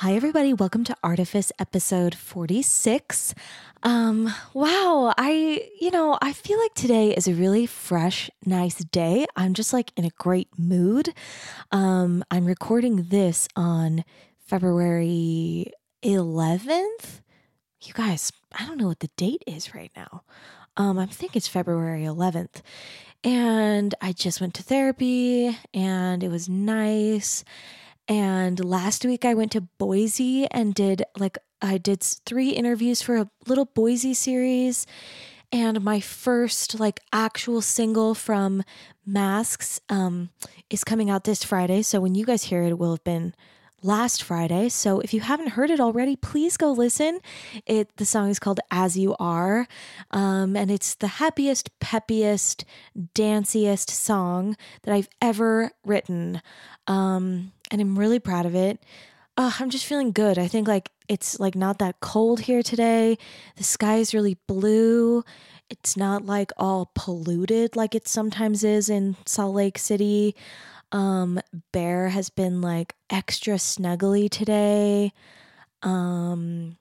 Hi, everybody. Welcome to Artifice episode 46. Um, wow, I, you know, I feel like today is a really fresh, nice day. I'm just like in a great mood. Um, I'm recording this on February 11th. You guys, I don't know what the date is right now. Um, I think it's February 11th. And I just went to therapy and it was nice. And last week I went to Boise and did like, I did three interviews for a little Boise series. And my first like actual single from Masks um, is coming out this Friday. So when you guys hear it, it will have been last Friday. So if you haven't heard it already, please go listen. It the song is called As You Are. Um, and it's the happiest, peppiest, danciest song that I've ever written. Um, and I'm really proud of it. I'm just feeling good. I think like it's like not that cold here today. The sky is really blue. It's not like all polluted like it sometimes is in Salt Lake City. Um, Bear has been like extra snuggly today. Um,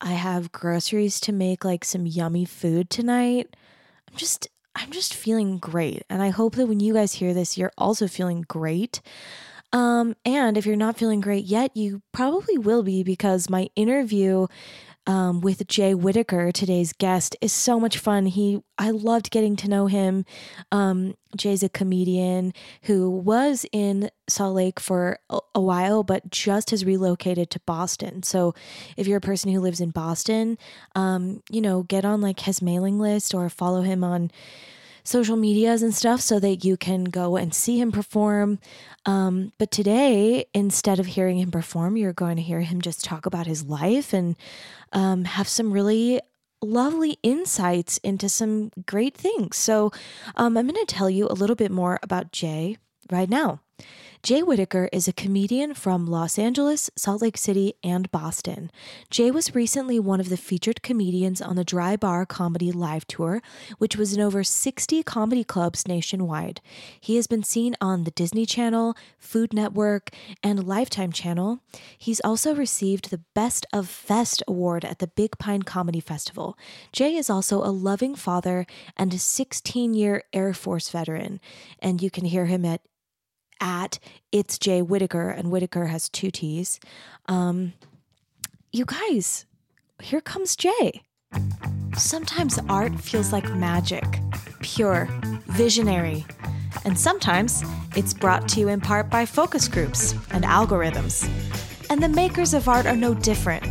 I have groceries to make like some yummy food tonight. I'm just I'm just feeling great. And I hope that when you guys hear this, you're also feeling great. Um, and if you're not feeling great yet, you probably will be because my interview um, with Jay Whitaker, today's guest, is so much fun. He, I loved getting to know him. Um, Jay's a comedian who was in Salt Lake for a, while, but just has relocated to Boston. So, if you're a person who lives in Boston, um, you know, get on like his mailing list or follow him on social medias and stuff so that you can go and see him perform. Um, but today, instead of hearing him perform, you're going to hear him just talk about his life and um, have some really lovely insights into some great things. So, um, I'm going to tell you a little bit more about Jay right now. Jay Whitaker is a comedian from Los Angeles, Salt Lake City, and Boston. Jay was recently one of the featured comedians on the Dry Bar Comedy Live Tour, which was in over 60 comedy clubs nationwide. He has been seen on the Disney Channel, Food Network, and Lifetime Channel. He's also received the Best of Fest award at the Big Pine Comedy Festival. Jay is also a loving father and a 16 year Air Force veteran, and you can hear him at at it's Jay Whitaker, and Whitaker has two T's. Um, you guys, here comes Jay. Sometimes art feels like magic, pure, visionary. And sometimes it's brought to you in part by focus groups and algorithms. And the makers of art are no different.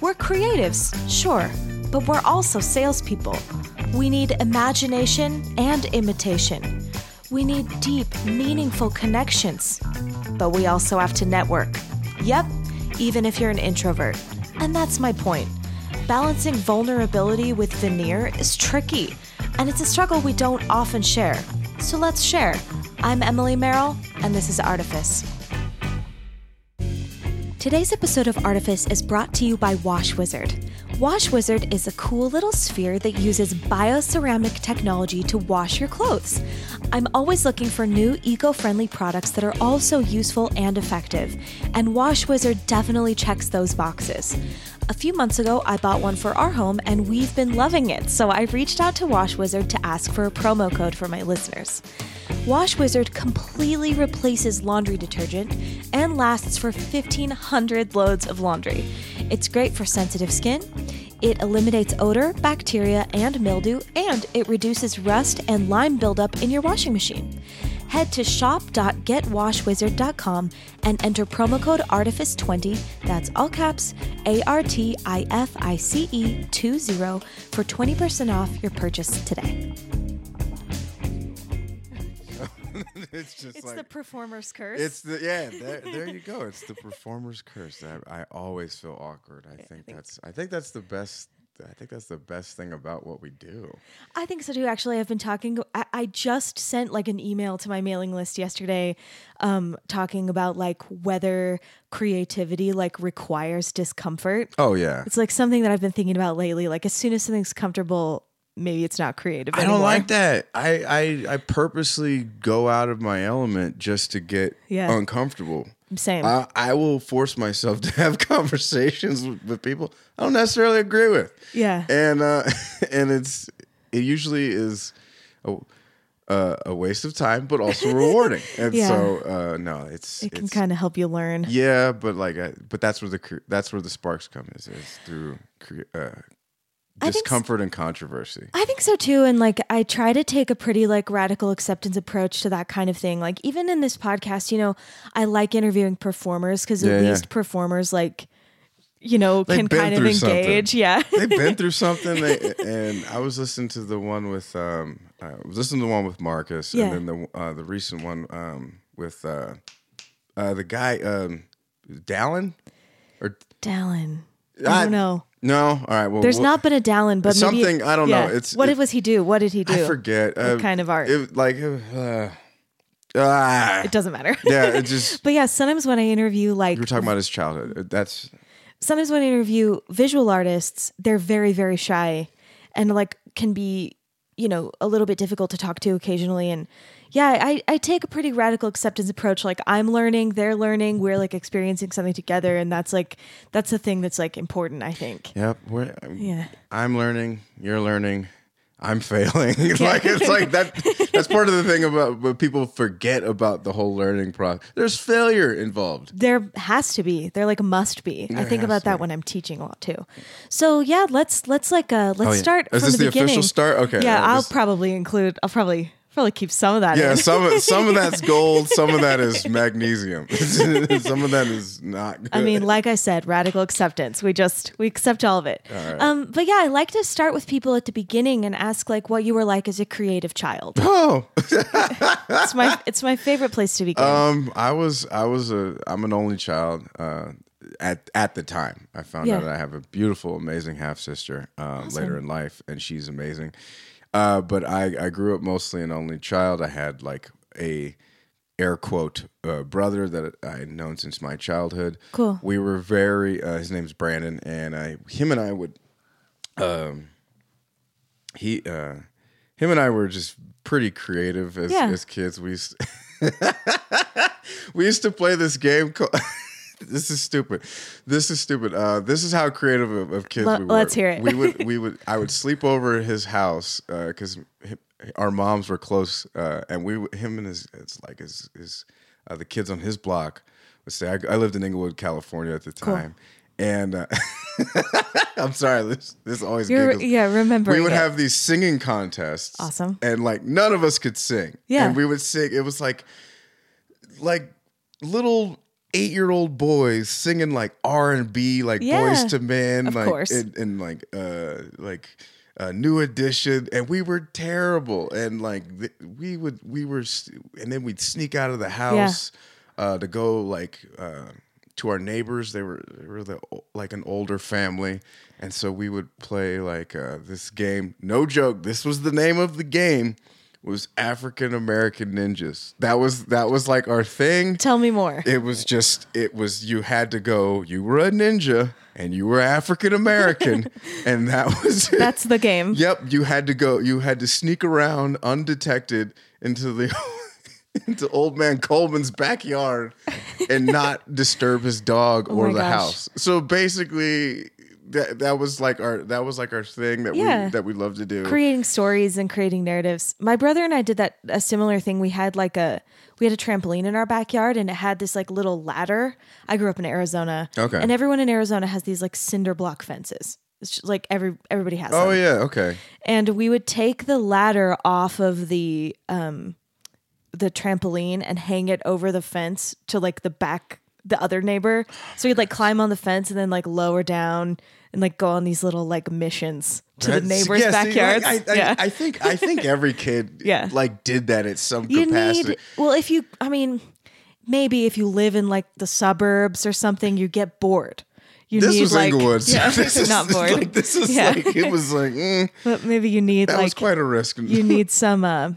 We're creatives, sure, but we're also salespeople. We need imagination and imitation. We need deep, meaningful connections. But we also have to network. Yep, even if you're an introvert. And that's my point. Balancing vulnerability with veneer is tricky, and it's a struggle we don't often share. So let's share. I'm Emily Merrill, and this is Artifice. Today's episode of Artifice is brought to you by Wash Wizard. Wash Wizard is a cool little sphere that uses bioceramic technology to wash your clothes. I'm always looking for new eco friendly products that are also useful and effective, and Wash Wizard definitely checks those boxes. A few months ago, I bought one for our home and we've been loving it, so I reached out to Wash Wizard to ask for a promo code for my listeners. Wash Wizard completely replaces laundry detergent and lasts for 1,500 loads of laundry. It's great for sensitive skin. It eliminates odor, bacteria, and mildew, and it reduces rust and lime buildup in your washing machine. Head to shop.getwashwizard.com and enter promo code ARTIFICE20, that's all caps, A R T I F I C E 20, for 20% off your purchase today. it's just It's like the performer's curse. it's the yeah. There, there you go. It's the performer's curse. I, I always feel awkward. I think that's I think that's the best. I think that's the best thing about what we do. I think so too. Actually, I've been talking. I, I just sent like an email to my mailing list yesterday, um, talking about like whether creativity like requires discomfort. Oh yeah. It's like something that I've been thinking about lately. Like as soon as something's comfortable, maybe it's not creative. I don't like that. I, I I purposely go out of my element just to get Yeah. uncomfortable. Same. I, I will force myself to have conversations with, with people I don't necessarily agree with. Yeah. and uh, and it's it usually is a, uh, a waste of time, but also rewarding. And Yeah. so uh, no, it's it can kind of help you learn. yeah, but like I, but that's where the that's where the sparks come is is through uh, I think s- discomfort and controversy. I think so too. And like, I try to take a pretty like radical acceptance approach to that kind of thing. Like, even in this podcast, you know, I like interviewing performers because at yeah. least performers like, you know, They've can kind of through something. engage. Yeah. They've been through something, they, and I was listening to the one with um, I was listening to the one with Marcus, Yeah. and then the uh, the recent one um, with uh, uh, the guy um, Dallin or Dallin. I don't know. No, all right. Well, There's well, not been a Dallin, but maybe something I don't yeah. know. It's what it- was he do? What did he do? I forget uh, What kind of art? It, like uh, ah, it doesn't matter. yeah, it just but yeah, sometimes when I interview like you were talking about his childhood. Uh, That's sometimes when I interview visual artists, they're very, very shy and like can be, you know, a little bit difficult to talk to occasionally. And yeah, I, I take a pretty radical acceptance approach. Like I'm learning, they're learning, we're like experiencing something together. And that's like, that's the thing that's like important, I think. yep. We're, Yeah. I'm learning. You're learning. I'm failing. like it's like that. That's part of the thing about what people forget about the whole learning process. There's failure involved. There has to be. There like must be. I think about that be. when I'm teaching a lot too. So yeah, let's let's like uh let's Oh, yeah. start Is from this the, the official beginning. start? Okay, Yeah, yeah, I'll this- probably include. I'll probably probably keep some of that. Yeah, in. some of some of that's gold. Some of that is magnesium. some of that is not. Good. I mean, like I said, radical acceptance. We just we accept all of it. Um, but yeah, I like to start with people at the beginning and ask like what you were like as a creative child. oh, It's my it's my favorite place to begin. um, I was I was a I'm an only child. Uh, at at the time, I found Yeah. out I have a beautiful, amazing half sister. Uh, Later in life, and she's amazing. Uh, but I I grew up mostly an only child. I had like a air quote uh, brother that I had known since my childhood. Cool. We were very. Uh, his name's Brandon, and I him and I would. Um, he uh, him and I were just pretty creative as Yeah. as kids. We used we used to play this game called. This is stupid. This is stupid. Uh, this is how creative of, of kids Le- we were. let's hear it. We would we would I would sleep over at his house because our moms were close, uh, and we him and his it's like his his uh, the kids on his block would say I, I lived in Inglewood, California at the time, and uh, I'm sorry this this always yeah, remember We would have these singing contests. Awesome. And like none of us could sing. Yeah. And we would sing. It was like like little eight year old boys singing like R and B, like Yeah, Boyz II Men, like and, and like uh like uh, new edition, and we were terrible. And like th- we would we were, s- and then we'd sneak out of the house uh, to go like. Uh, to our neighbors, they were they were the, like an older family, and so we would play like uh, this game. No joke, this was the name of the game. Was African American Ninjas. That was that was like our thing. Tell me more. It was just it was you had to go. You were a ninja and you were African American, and that was it. That's the game. Yep, you had to go. You had to sneak around undetected into the into old man Coleman's backyard and not disturb his dog oh or Oh my the gosh. house. So basically, that that was like our that was like our thing that Yeah. we that we love to do. creating stories and creating narratives. My brother and I did that a similar thing. We had like a we had a trampoline in our backyard and it had this like little ladder. I grew up in Arizona. Okay. And everyone in Arizona has these like cinder block fences. It's just like every everybody has oh them. yeah, okay. And we would take the ladder off of the um the trampoline and hang it over the fence to like the back the other neighbor. So we'd like climb on the fence and then like lower down and like go on these little like missions to the neighbors' yeah, see, like. I, I, yeah. I think I think every kid Yeah. like did that at some you capacity. need well if you i mean maybe if you live in like the suburbs or something you get bored you this need was like Inglewood. yeah, this is not bored Like, this is Yeah. like it was like mm, but maybe you need that was quite a risk. you need some uh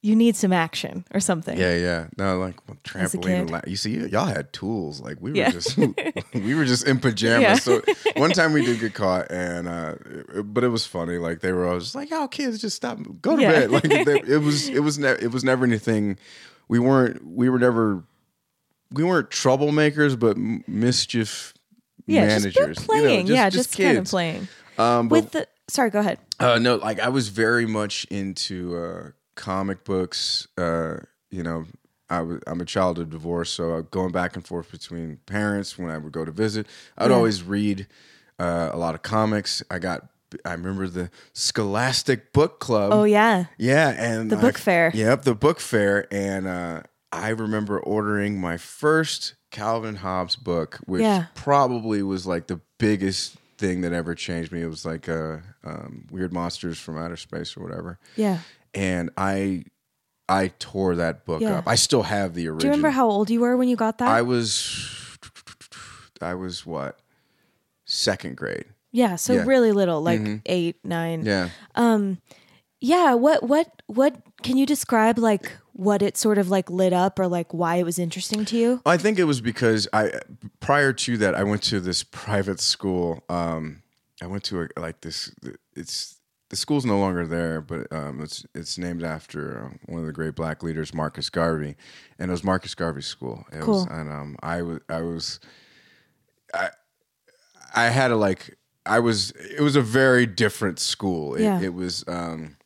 you need some action or something. Yeah, yeah. No, like well, trampoline. la- You see, y'all had tools. Like we were Yeah. just we were just in pajamas. Yeah. So one time we did get caught, and uh, but it was funny. Like they were always like, "Y'all kids, just stop, go to Yeah. bed." Like they, it was, it was, ne- it was never anything. We weren't, we were never, we weren't troublemakers, but m- mischief Yeah, managers. just you know, playing. yeah, just just, kind of kids. playing. Um, but With the sorry, go ahead. uh, no, like I was very much into uh, comic books. Uh, you know, I was I'm a child of divorce, so going back and forth between parents when I would go to visit, I'd Yeah. always read uh, a lot of comics. I got I remember the Scholastic Book Club. Oh yeah. Yeah, and The I- book fair. Yep, the book fair, and uh, I remember ordering my first Calvin Hobbes book, which Yeah. probably was like the biggest thing that ever changed me. It was like uh, um, Weird Monsters from Outer Space or whatever, Yeah. And I I tore that book Yeah. up. I still have the original. Do you remember how old you were when you got that? I was? I was what second grade. yeah, so yeah. really little, like Mhm. eight, nine. Yeah. Um, yeah. What what what? Can you describe like what it sort of like lit up or like why it was interesting to you? I think it was because I prior to that I went to this private school. Um, I went to a, like this. It's the school's no longer there, but um, it's it's named after uh, one of the great black leaders, Marcus Garvey, and it was Marcus Garvey's school. It Cool. was, and um, I was I was I I had a like I was it was a very different school. It, Yeah. it was um,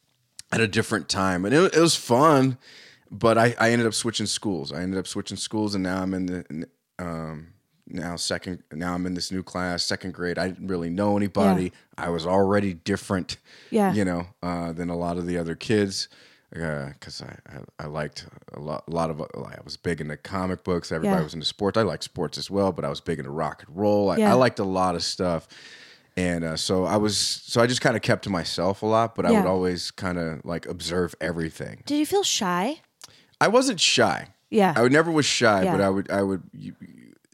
at a different time, and it, it was fun. But I, I ended up switching schools. I ended up switching schools, and now I'm in the um, now second. Now I'm in this new class, second grade. I didn't really know anybody. I was already different, Yeah. you know, uh, than a lot of the other kids. Because I, I I liked a lot a lot of I was big into comic books. Everybody Yeah. was into sports. I liked sports as well, but I was big into rock and roll. I, Yeah. I liked a lot of stuff, and uh, so I was so I just kind of kept to myself a lot. But I would always kind of like observe everything. Did you feel shy? I wasn't shy. Yeah. I would never was shy, Yeah. but I would I would you-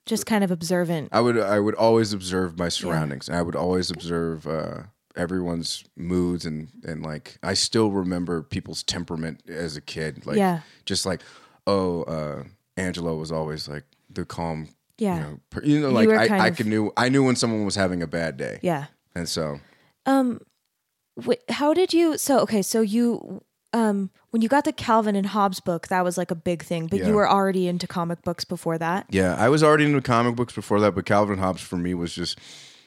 Just kind of observant. I would I would always observe my surroundings. and I would always observe uh, everyone's moods and and like I still remember people's temperament as a kid. Like Yeah. just like oh uh, Angelo was always like the calm. Yeah. You know, per, you know You like were I, I could knew I knew when someone was having a bad day, Yeah. and so Um, how did you? So okay, so you um when you got the Calvin and Hobbes book, that was like a big thing. But Yeah. you were already into comic books before that. Yeah, I was already into comic books before that, but Calvin Hobbes for me was just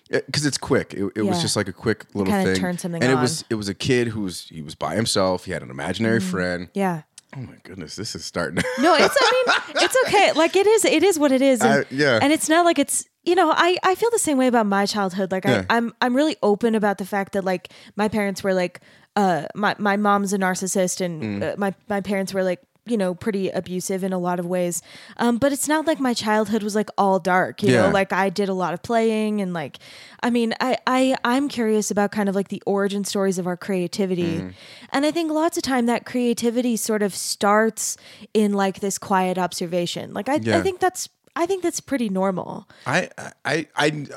because it's quick. It, it was Yeah. just like a quick little kinda thing. turned something and it was it was a kid who was he was by himself. He had an imaginary Mm-hmm. friend. Yeah. Oh my goodness, this is starting. No, it's. I mean, it's okay. Like it is. It is what it is. And, I- yeah. And it's not like it's. You know, I I feel the same way about my childhood. Like Yeah. I, I'm I'm really open about the fact that like my parents were like, uh, my my mom's a narcissist, and Mm. uh, my my parents were like. You know, pretty abusive in a lot of ways. Um, but it's not like my childhood was like all dark, you Yeah. know, like I did a lot of playing and like I mean, I, I I'm curious about kind of like the origin stories of our creativity. Mm-hmm. And I think lots of time that creativity sort of starts in like this quiet observation. Like I, I think that's I think that's pretty normal. I, I I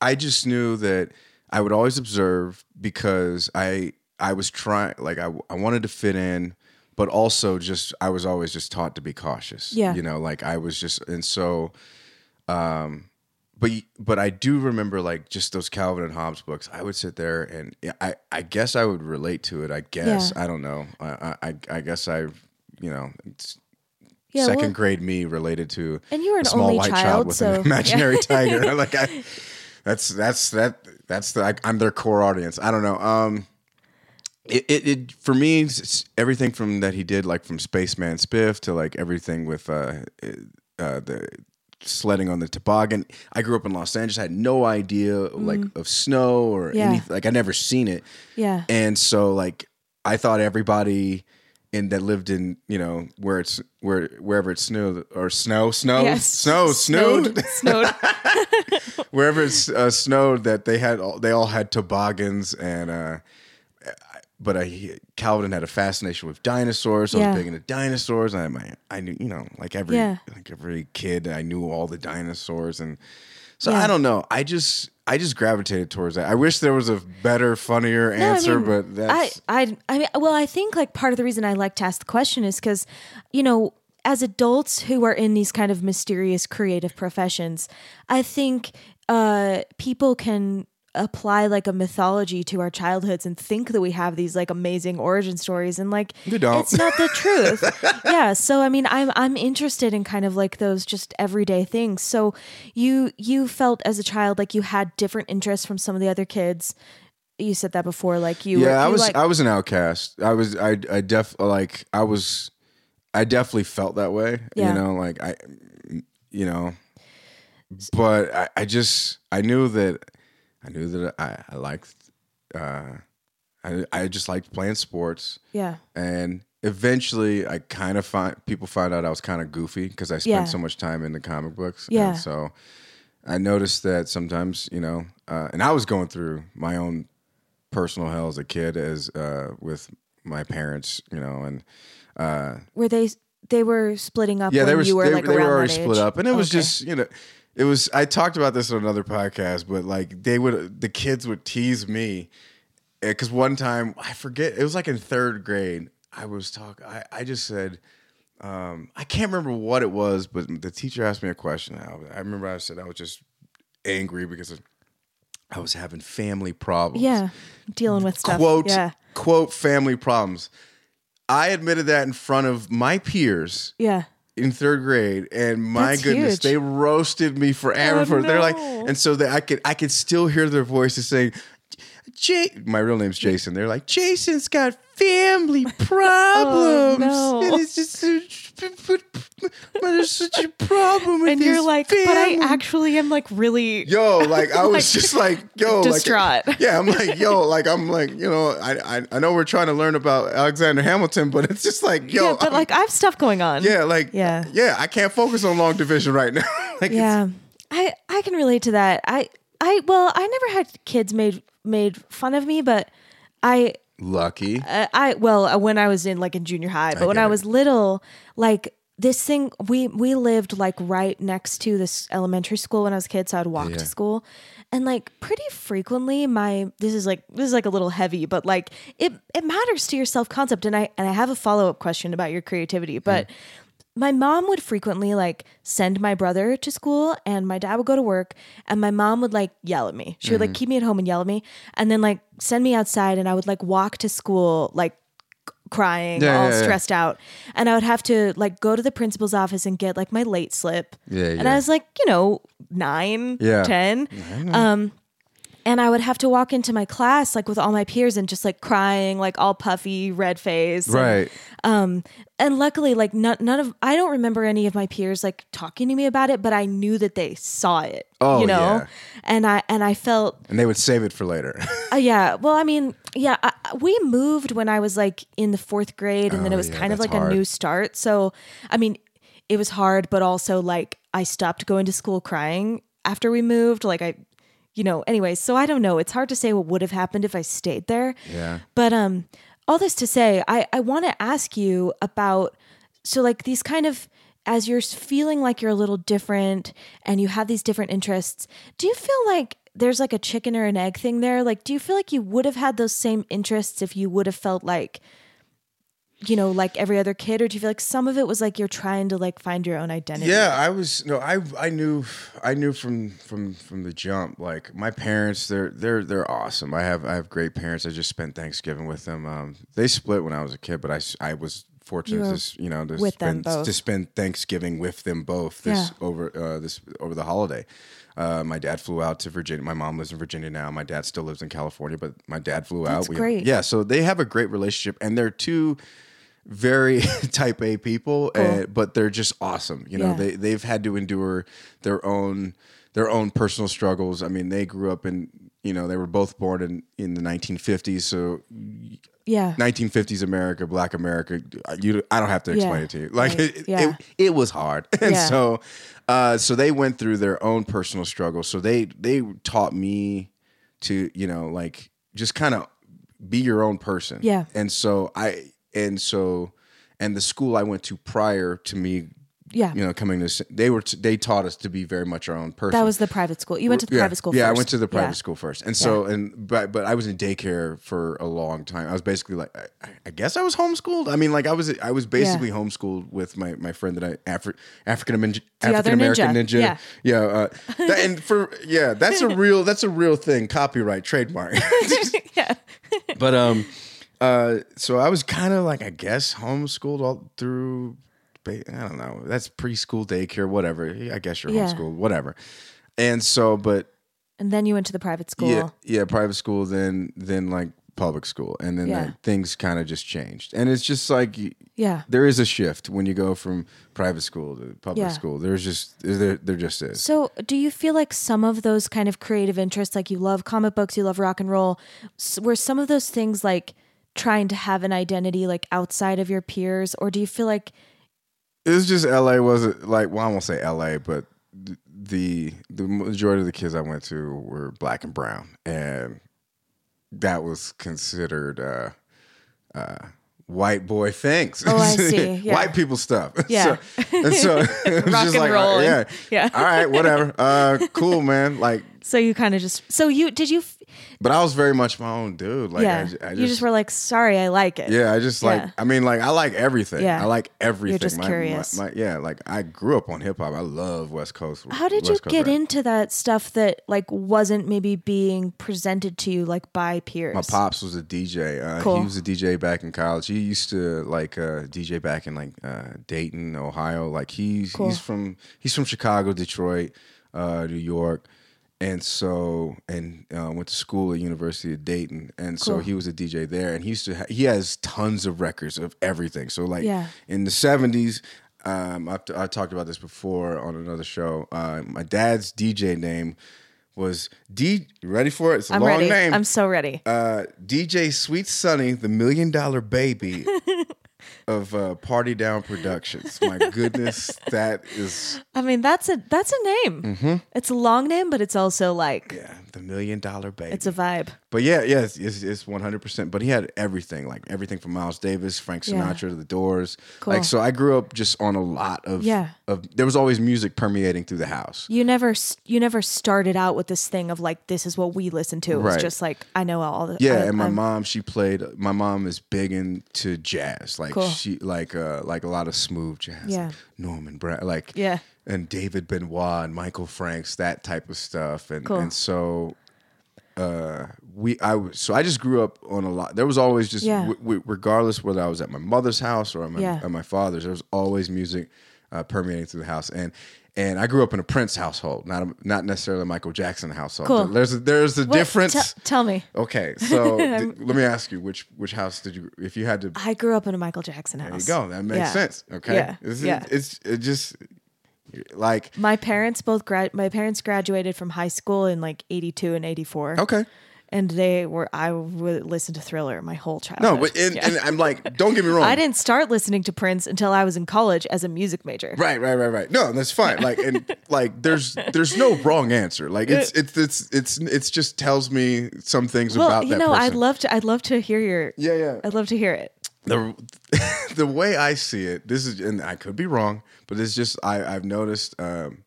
I just knew that I would always observe because I I was trying like I I wanted to fit in, but also just I was always just taught to be cautious. Yeah. you know, like I was just and so. Um, but but I do remember like just those Calvin and Hobbes books. I would sit there and I I guess I would relate to it. I guess I don't know. I I I guess I you know it's Yeah, second well- grade me related to And you were an a small only white child, child, with so an imaginary tiger. like I, that's that's that that's the I, I'm their core audience. I don't know. Um, it, it, it for me it's everything from that he did like from Spaceman Spiff to like everything with uh, uh the sledding on the toboggan. I grew up in Los Angeles. I had no idea like of snow or Mm. Yeah. anything. Like I never seen it. Yeah. And so like I thought everybody in that lived in, you know, where it's where wherever it snowed or snow, snow, Yes. snow, snowed, Snowed. wherever it's uh, snowed that they had all, they all had toboggans and uh but I Calvin had a fascination with dinosaurs. So I was big into dinosaurs. I my I knew you know like every Yeah. like every kid I knew all the dinosaurs and so Yeah. I don't know. I just I just gravitated towards that. I wish there was a better, funnier No, I answer, mean, but that's I, I, I mean, well, I think like part of the reason I like to ask the question is because, you know, as adults who are in these kind of mysterious creative professions, I think uh, people can apply like a mythology to our childhoods and think that we have these like amazing origin stories and like You don't. it's not the truth yeah so i mean i'm i'm interested in kind of like those just everyday things so you you felt as a child like you had different interests from some of the other kids you said that before like you were, yeah. I was like, I was an outcast. I was I I def like I was I definitely felt that way. Yeah. You know, like I you know, but I, I just I knew that I knew that I I liked uh I I just liked playing sports. yeah and eventually i kind of find people found out i was kind of goofy because i spent Yeah. so much time in the comic books Yeah. and so i noticed that sometimes you know uh, and i was going through my own personal hell as a kid as uh, with my parents you know and uh, were they they were splitting up yeah when they were you were they, like they were already split up and it was just you know it was i talked about this on another podcast but like they would the kids would tease me because one time i forget it was like in third grade i was talking I, I just said um, i can't remember what it was but the teacher asked me a question. I, I remember i said i was just angry because i was having family problems. Yeah dealing with stuff. Quote yeah. quote family problems. I admitted that in front of my peers. Yeah in third grade, and my That's goodness, huge. they roasted me forever Oh, for. They're like, and so that I could I could still hear their voices saying, "Jay." My real name's Jason. They're like, Jason's got family oh, problems, oh, no. and it's just but there's such a problem with and you're like but i actually am like really Yo, like I was Like, just like, yo, distraught. Like, yeah, I'm like, yo, like I'm like, you know, I, I I know we're trying to learn about Alexander Hamilton, but it's just like, yo, yeah but I'm- like i have stuff going on yeah, like Yeah. yeah, I can't focus on long division right now. like, yeah i i can relate to that i i well i never had kids made made fun of me but i lucky. uh, i well uh, when i was in like in junior high but when get i it. was little like this thing we we lived like right next to this elementary school when i was a kid so i'd walk Yeah. to school and like pretty frequently my this is like this is like a little heavy but like it it matters to your self-concept and i and i have a follow-up question about your creativity but my mom would frequently like send my brother to school and my dad would go to work and my mom would like yell at me she would Mm-hmm. like keep me at home and yell at me and then like send me outside and i would like walk to school like c- crying Yeah, all yeah, yeah. stressed out and i would have to like go to the principal's office and get like my late slip Yeah, and i was like you know nine, Yeah. 10 um and I would have to walk into my class like with all my peers and just like crying, like all puffy, red face. and- Right. um, and luckily, like none, none of I don't remember any of my peers like talking to me about it, but I knew that they saw it. Oh, you know, yeah. and I and I felt And they would save it for later. uh, yeah. Well, I mean, yeah, I, we moved when I was like in the fourth grade, and then Oh, it was yeah, kind of like hard. a new start. So, I mean, it was hard, but also like I stopped going to school crying after we moved. Like I, you know, anyway. So I don't know. It's hard to say what would have happened if I stayed there. yeah. But um, all this to say, I I want to ask you about so like these kind of as you're feeling like you're a little different and you have these different interests. Do you feel like there's like a chicken or an egg thing there? Like, do you feel like you would have had those same interests if you would have felt like you know, like every other kid, or do you feel like some of it was like you're trying to like find your own identity? Yeah, I was no, I I knew I knew from from from the jump. Like my parents, they're they're they're awesome. I have I have great parents. I just spent Thanksgiving with them. Um, they split when I was a kid, but I I was fortunate You to you know to spend to spend Thanksgiving with them both this Yeah. over uh, this over the holiday. Uh, my dad flew out to Virginia. My mom lives in Virginia now. My dad still lives in California, but my dad flew That's out. great. Yeah, so they have a great relationship, and they're two very type A people, uh, but they're just awesome. You know, Yeah. they they've had to endure their own their own personal struggles. I mean, they grew up in you know they were both born in in the 1950s, so yeah, 1950s America, Black America. You, I don't have to explain Yeah. it to you. Like Right. it, Yeah. it, it was hard, and so, uh, so they went through their own personal struggles. So they they taught me to you know like just kind of be your own person. Yeah. And so I and so and the school I went to prior to me Yeah. you know, coming to they were t- they taught us to be very much our own person. That was the private school. You went to the yeah, private school yeah, first. I went to the private Yeah. school first, and so and but but I was in daycare for a long time. I was basically like, I, I guess I was homeschooled. I mean, like I was I was basically homeschooled with my my friend that I Afri- African American African American ninja. ninja. Yeah. yeah. Uh, that, and for yeah, that's a real that's a real thing. Copyright trademark. yeah. but um, uh, so I was kind of like I guess homeschooled all through. I don't know. That's preschool, daycare, whatever. I guess you're Yeah. homeschooled, whatever. And so, but And then you went to the private school. yeah, yeah, private school, then then like public school, and then Yeah. like, things kind of just changed. And it's just like Yeah. there is a shift when you go from private school to public Yeah. school. There's just there there just is. So, do you feel like some of those kind of creative interests, like you love comic books, you love rock and roll, were some of those things like trying to have an identity like outside of your peers, or do you feel like It was just LA wasn't like well I won't say LA, but the the majority of the kids I went to were black and brown, and that was considered uh, uh, white boy things. Oh, I see. Yeah. white people stuff. Yeah. so, and so it was Rock just and like roll uh, yeah, yeah. all right, whatever. Uh, cool, man. Like, so you kind of just so you did you but I was very much my own dude. Like, yeah I, I you just were like sorry I like it Yeah, I just like. Yeah. I mean, like I like everything. Yeah. I like everything. just My- my- curious. My, yeah, like I grew up on hip hop. I love West Coast. How did you Coast get rap. into that stuff that like wasn't maybe being presented to you like by peers? My pops was a DJ. Uh, Cool. He was a DJ back in college. He used to like uh, DJ back in like uh, Dayton, Ohio. Like he's Cool. he's from he's from Chicago, Detroit, uh, New York, and so and uh, went to school at University of Dayton. And so he was a DJ there, and he used to ha- he has tons of records of everything. So like Yeah. in the seventies. Um, I've t- I talked about this before on another show. Uh, my dad's DJ name was D. Ready for it? It's a I'm long ready. name I'm so ready. uh, DJ Sweet Sunny, the Million Dollar Baby of uh, Party Down Productions. My goodness, that is I mean, that's a that's a name. It's a long name, but it's also like mm-hmm. yeah, the Million Dollar Baby. it's a vibe. But yeah, yeah, it's, it's, it's 100%. But he had everything, like everything from Miles Davis, Frank Yeah. Sinatra, The Doors. Cool. Like so, I grew up just on a lot of Yeah. Of there was always music permeating through the house. You never you never started out with this thing of like this is what we listen to. It was Right. just like I know all the Yeah, I- and my I'm- mom, she played. My mom is big into jazz, like Cool. she like uh like a lot of smooth jazz, Yeah. like Norman Brown, like Yeah. and David Benoit and Michael Franks, that type of stuff, and Cool. and so uh we I was so I just grew up on a lot. There was always just Yeah. w- w- regardless whether I was at my mother's house or at my, Yeah. at my father's, there was always music uh, permeating through the house, and. And I grew up in a Prince household, not a, not necessarily a Michael Jackson household. Cool. There's a, there's a What? difference. Te- tell me. Okay, so th- let me ask you which which house did you if you had to I grew up in a Michael Jackson house. there you go that makes Yeah. sense okay Yeah, It's, yeah. it's it just like My parents both grad. My parents graduated from high school in like '82 and '84. okay and they were. I would listen to Thriller my whole childhood. no but and, Yeah. and I'm like don't get me wrong I didn't start listening to Prince until I was in college as a music major. right right right right no that's fine like and like there's there's no wrong answer like it's it's it's it's it's just tells me some things Well, about you that know, person I'd love to. I'd love to hear your. yeah yeah I'd love to hear it. the the way I see it, this is, and I could be wrong, but it's just I I've noticed. Um,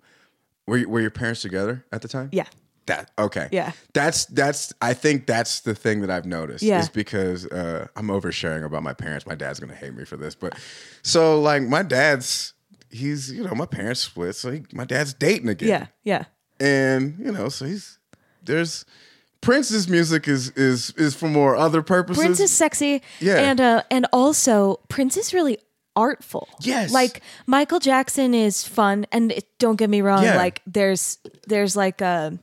were were your parents together at the time? Yeah. That okay. Yeah. That's that's I think that's the thing that I've noticed. Yeah. Is because uh, I'm oversharing about my parents. My dad's gonna hate me for this, but so like my dad's he's you know my parents split, so he, my dad's dating again. Yeah. Yeah. And you know so he's there's Prince's music is is is for more other purposes. Prince is sexy. Yeah. And uh and also Prince is really artful. Yes. Like Michael Jackson is fun and it, don't get me wrong, Yeah. like there's there's like a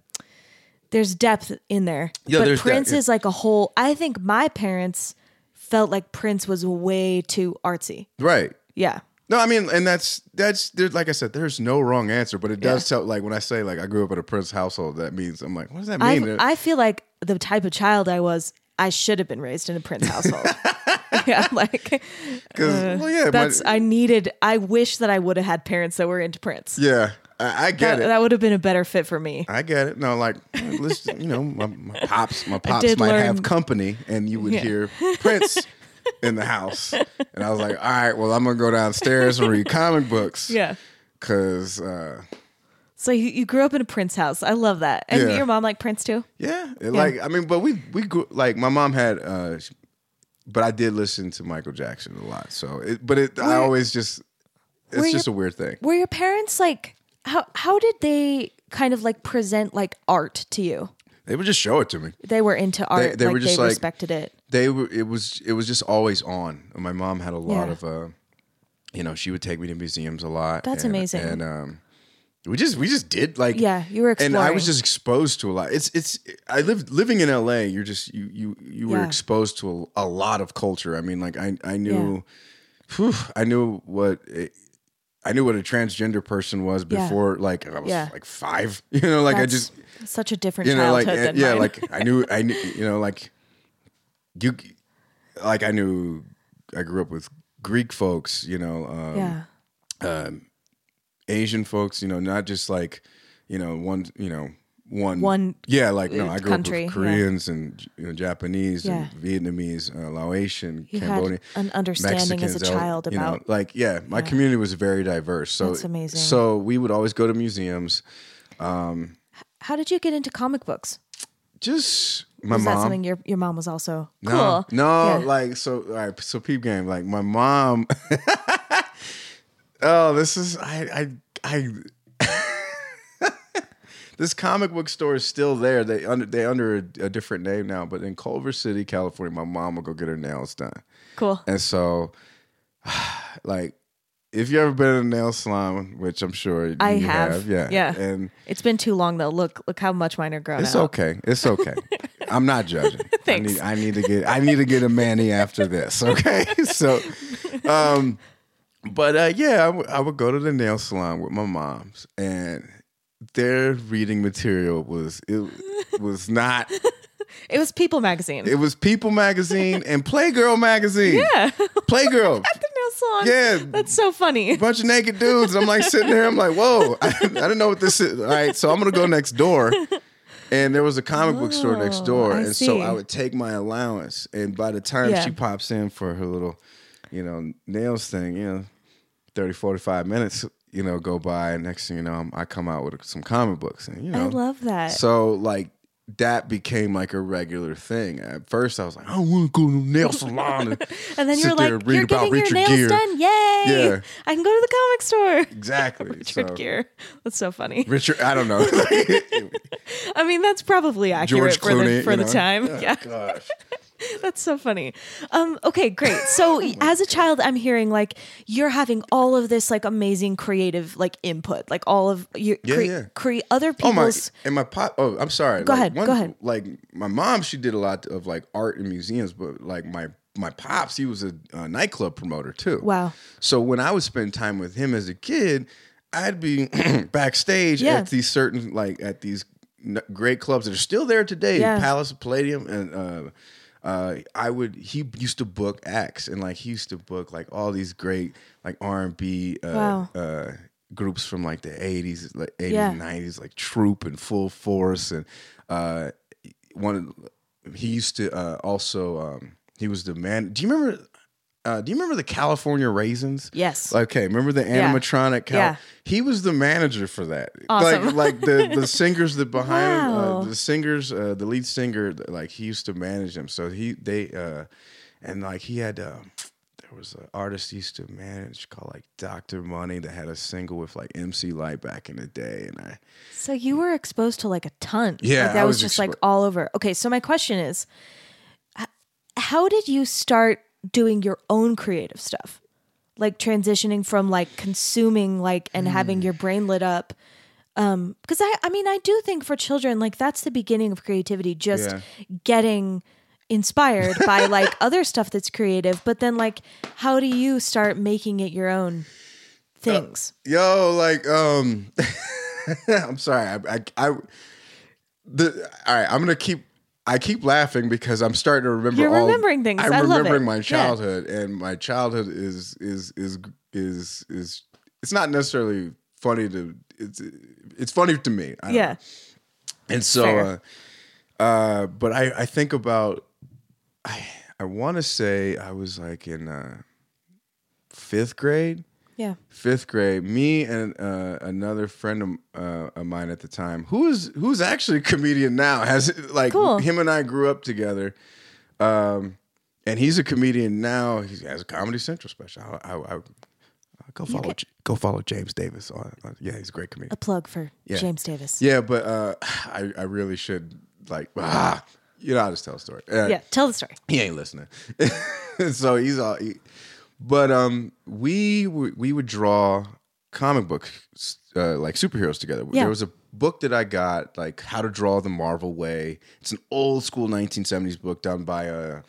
there's depth in there. Yeah, but there's depth, Prince yeah. is like a whole I think my parents felt like Prince was way too artsy. right. Yeah. No, I mean, and that's that's there's like I said, there's no wrong answer, but it does tell. Like when I say like I grew up in a Prince household, that means I'm like, what does that I mean? I feel like the type of child I was, I should have been raised in a Prince household. yeah, like Because uh, well, yeah, that's my, I needed. I wish that I would have had parents that were into Prince. yeah, I, I get that, it. that would have been a better fit for me. I get it. No, like listen, you know, my, my pops, my pops might learn- have company, and you would Yeah. hear Prince in the house, and I was like, all right, well, I'm gonna go downstairs and read comic books. Yeah. Cause uh, So you, you grew up in a Prince house. I love that. And Yeah. your mom like Prince too? yeah, like I mean, but we we grew like my mom had, uh, but I did listen to Michael Jackson a lot. So, it, but it I always just were it's your- just a weird thing. Were your parents like how how did they kind of like present like art to you? They would just show it to me. They were into art. they like were just they like- respected it. they were it was it was just always on my mom had a lot Yeah. of uh you know she would take me to museums a lot That's and- amazing. and um we just we just did like Yeah, you were and i was just exposed to a lot it's it's i lived living in la you're just you you you were Yeah. exposed to a, a lot of culture i mean like i i knew whew, i knew what it, I knew what a transgender person was Yeah. before, like I was Yeah. like five. You know, like I just such a different you know, like and- than yeah, mine. like I knew, I knew, you know, like you, like I knew, I grew up with Greek folks, you know, um, yeah. Asian folks, you know, not just like, you know, one, you know, one, One, yeah, like no, uh, I grew country, up yeah. with Koreans and you know, Japanese Yeah. and Vietnamese, uh, Laotian, You Cambodian, had an understanding as a Mexicans, child you know, about like yeah, my community was very diverse. So That's amazing. So we would always go to museums. how did you get into comic books? Just my Was that mom. something your your mom was also No, cool? no, Yeah. like so. All right, so peep game. Like my mom. oh, this is I I I. this comic book store is still there. They under they under a, a different name now, but in Culver City, California, my mom will go get her nails done, cool. and so, like. If you ever been in a nail salon, which I'm sure I you have. yeah, Yeah. and It's been too long though. Look look how much mine are grown it's out. okay. It's okay. I'm not judging. Thanks. I need, I need to get I need to get a manny after this. Okay. So, um, but uh, yeah, I would- I would go to the nail salon with my moms, and their reading material was it was not. It was People magazine. It was People magazine and Playgirl magazine. yeah. Playgirl. the nail salon. Yeah. That's so funny. A bunch of naked dudes. I'm like sitting there. I'm like, whoa, I, I didn't know what this is. All right, so I'm gonna go next door, and there was a comic book store next oh, door, Oh, I and so. I would take my allowance, and by the time Yeah. she pops in for her little, you know, nails thing, you know, 30, 45 minutes, you know, go by, and next thing you know, I'm, I come out with some comic books, and you know, I love that. so like. That became like a regular thing. At first, I was like, I don't want to go to the nail salon. And and then you're like, read you're about getting your Richard nails Gere." done. Yay! Yeah. I can go to the comic store. exactly. Richard so, Gere. That's so funny. Richard, I don't know. I mean, that's probably accurate George for the for the know? time. Oh, Yeah, gosh. that's so funny. Um, okay, great. So as a child, I'm hearing like you're having all of this like amazing creative like input, like all of your Yeah, cre- yeah. cre- other Oh my! people's. And my pop. Oh, I'm sorry. Go Like, ahead, go ahead. Like my mom, she did a lot of like art in museums, but like my my pops, he was a, uh nightclub promoter too. Wow. So when I would spend time with him as a kid, I'd be backstage Yeah. at these certain like at these great clubs that are still there today. Palace Palladium, and uh, uh, I would. He used to book acts, and like he used to book like all these great like R and B. Uh, Wow. uh, groups from like the 80s like 80s Yeah. and 90s like troop and full force and uh one of- he used to uh also um he was the man do you remember uh do you remember the california raisins Yes. okay remember the animatronic Cal- Yeah. he was the manager for that Awesome. like like the the singers that behind Wow. uh, the singers uh the lead singer like he used to manage them so he they uh and like he had uh there was an artist he used to manage called like Dr. Money that had a single with like MC Lyte back in the day and I So you were exposed to like a ton. Yeah, like that I was, was just expo- like all over. Okay, so my question is, how did you start doing your own creative stuff? Like transitioning from like consuming like and Hmm. having your brain lit up. Um, because I, I mean, I do think for children, like that's the beginning of creativity. Just Yeah. getting inspired by like other stuff that's creative. But then, like, how do you start making it your own things? Yo, like, um, I'm sorry. I, I, I, the, all right, I'm gonna keep. I keep laughing because I'm starting to remember. You're all- remembering things. I'm I love remembering my Yeah. childhood, and my childhood is is is is is. It's not necessarily funny to. It's it's funny to me. Yeah. know. And so, uh, uh, but I, I think about, I, I want to say I was like in uh, fifth grade, Yeah. fifth grade, me and uh, another friend of, uh, of mine at the time, who is who's actually a comedian now, has like Cool. him and I grew up together, um, and he's a comedian now. He has a Comedy Central special. I, I, I, go follow go follow James Davis. On, on- yeah, he's a great comedian. A plug for Yeah. James Davis. Yeah, but uh, I I really should like ah, you know I'll just tell a story. Uh, Yeah, tell the story. he ain't listening. so he's all. He, but um, we w- we would draw comic books uh, like superheroes together. Yeah. There was a book that I got like How to Draw the Marvel Way. It's an old school 1970s book done by uh,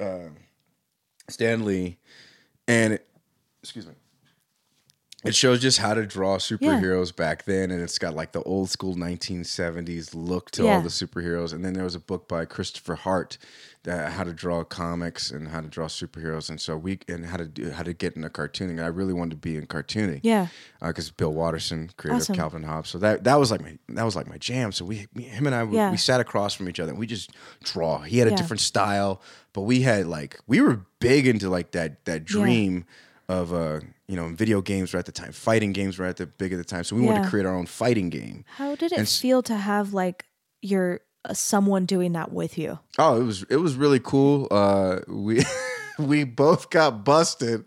uh, Stan Lee, and it, excuse me. It shows just how to draw superheroes back then, and it's got like the old school 1970s look to Yeah. all the superheroes. And then there was a book by Christopher Hart that how to draw comics and how to draw superheroes, and so we and how to do how to get into cartooning. I really wanted to be in cartooning, Yeah. because Bill Watterson, creator Awesome. of Calvin Hobbes. So that that was like my that was like my jam. So we, him and I, we- Yeah. we sat across from each other. and We just draw. He had a Yeah. different style, but we had like we were big into like that that dream of uh you know video games were at the time, fighting games were at the big at the time. So we wanted to create our own fighting game. How did it And feel to have like your uh, someone doing that with you? Oh, it was it was really cool. Uh, we we both got busted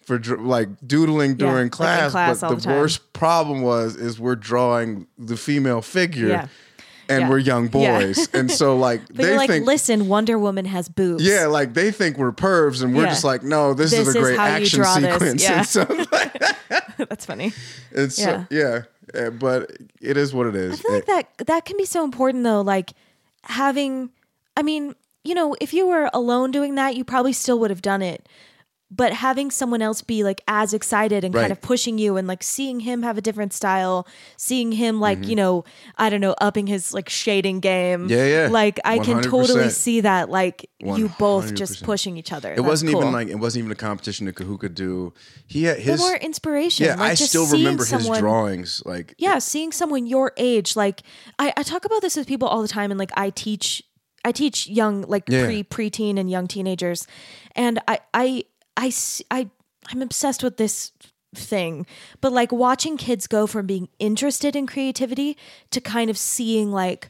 for like doodling Yeah, during like class, class but the, the worst problem was is we're drawing the female figure, Yeah. and Yeah. we're young Yeah. boys, and so like But they you're like, think. listen, Wonder Woman has boobs. yeah, like they think we're pervs, and we're Yeah. just like, no, this, This is a is great you action draw this, sequence. yeah. And so, that's funny. it's yeah, yeah, uh, but it is what it is. I feel like that that can be so important though. Like having, I mean, you know, if you were alone doing that, you probably still would have done it. But having someone else be like as excited and Right. kind of pushing you and like seeing him have a different style, seeing him like, Mm-hmm. you know, I don't know, upping his like shading game. Yeah, yeah. Like I can totally see that like you both 100%. just pushing each other. it wasn't even like it wasn't even a competition that who could do. He had his more inspiration. yeah. like I still remember his drawings. Like yeah seeing someone your age like I, I talk about this with people all the time and like i teach i teach young like Yeah. pre preteen and young teenagers and I, I i i i'm obsessed with this thing but like watching kids go from being interested in creativity to kind of seeing like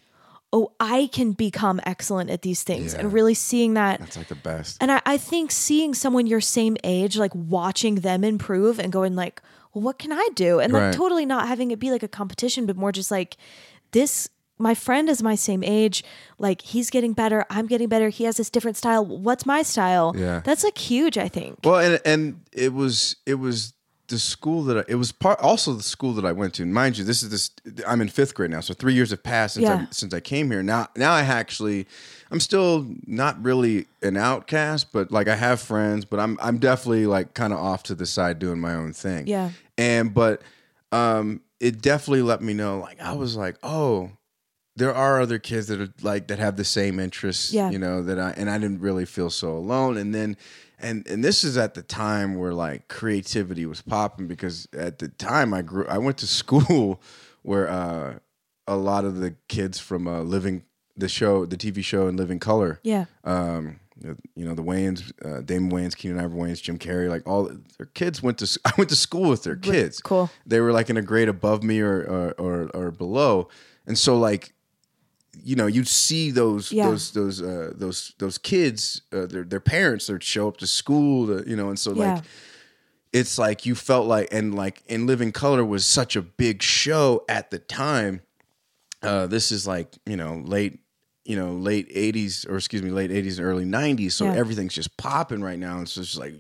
oh i can become excellent at these things and really seeing that That's like the best. and I, I think seeing someone your same age, like watching them improve and going like, well, what can I do? And like totally not having it be like a competition, but more just like this. My friend is my same age. Like he's getting better. I'm getting better. He has this different style. What's my style? Yeah. That's like huge, I think. Well, and and it was it was the school that I, it was part also the school that I went to. And mind you, this is this I'm in fifth grade now, so three years have passed since Yeah. I, since I came here. Now now I actually I'm still not really an outcast, but like I have friends, but I'm I'm definitely like kind of off to the side doing my own thing. Yeah. And but um it definitely let me know like I was like, oh, there are other kids that are like that have the same interests, Yeah. you know, that I and I didn't really feel so alone. And then and and this is at the time where like creativity was popping because at the time I grew I went to school where uh a lot of the kids from uh living the show the TV show in Living Color Yeah. um, you know the Wayans, uh, Damon Wayans, Keenen Ivory Wayans, Jim Carrey, like all their kids went to. I went to school with their kids. cool. They were like in a grade above me or or or, or below, and so like, you know, you'd see those Yeah. those those uh, those those kids, uh, their their parents, they'd show up to school, to, you know, and so Yeah. like. It's like you felt like, and like in Living Color was such a big show at the time uh, this is like you know late you know late 80s or excuse me late 80s and early 90s so Yeah. everything's just popping right now and so it's just like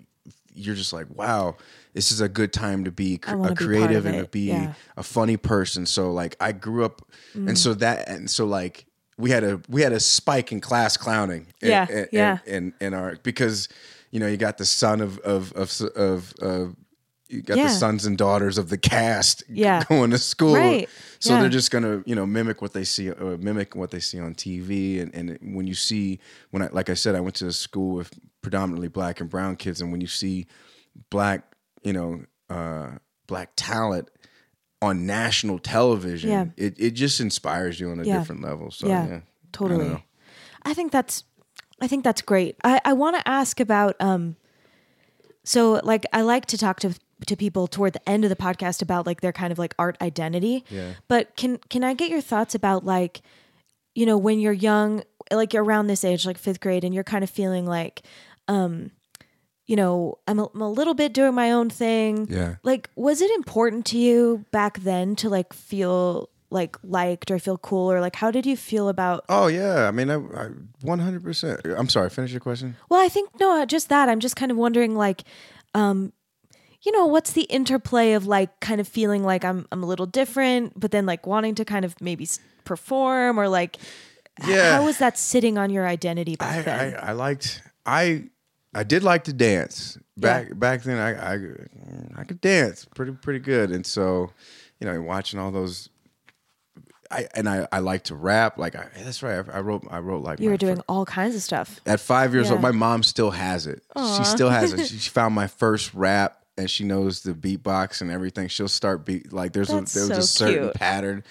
you're just like wow this is a good time to be cr- a wanna be creative and to be Yeah. Mm. a funny person so like i grew up and so that and so like we had a we had a spike in class clowning in- Yeah, in, yeah. in, in our because you know you got the son of of of of, of you got Yeah. the sons and daughters of the cast Yeah. going to school Right. so Yeah. they're just gonna, you know, mimic what they see, or mimic what they see on TV. And, and when you see, when I, like I said, I went to a school with predominantly black and brown kids, and when you see black, you know, uh, black talent on national television, Yeah. it, it just inspires you on a Yeah. different level. So yeah, yeah, totally. don't. I think that's I think that's great. I, I want to ask about um so like I like to talk to to people toward the end of the podcast about like their kind of like art identity. Yeah. But can can I get your thoughts about like, you know, when you're young, like you're around this age, like fifth grade, and you're kind of feeling like, um, you know, I'm a, I'm a little bit doing my own thing. Yeah. Like, was it important to you back then to like feel like liked or feel cool or like how did you feel about Oh yeah, I mean, I, I 100%. I'm sorry. Finish your question. well i think no just that i'm just kind of wondering like um you know what's the interplay of like kind of feeling like i'm i'm a little different but then like wanting to kind of maybe perform or like Yeah. how was that sitting on your identity back I, then I, I liked I I did like to dance. Back back then. I, I I could dance pretty pretty good, and so you know watching all those. I and I, I like to rap. Like I, that's right. I, I wrote I wrote like you were doing fir- all kinds of stuff. At five years old my mom still has it. She still has it. She, she found my first rap and she knows the beatbox and everything. She'll start beat like there's a That's there was so a certain cute. pattern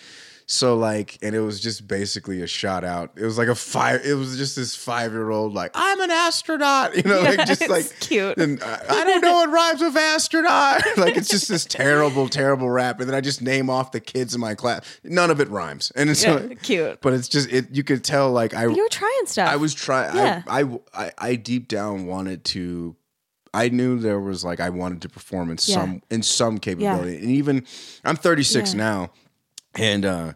so like and it was just basically a shot out it was like a five it was just this five year old like i'm an astronaut you know like just like cute. and I, I don't know what rhymes with astronaut like it's just this terrible terrible rap and then i just name off the kids in my class none of it rhymes and it's Yeah, like, cute. but it's just it you could tell like i you were trying stuff I was trying. Yeah. I, I, I, I deep down wanted to. I knew there was like I wanted to perform in Yeah. some in some capability, and even I'm 36 Yeah. now, and uh,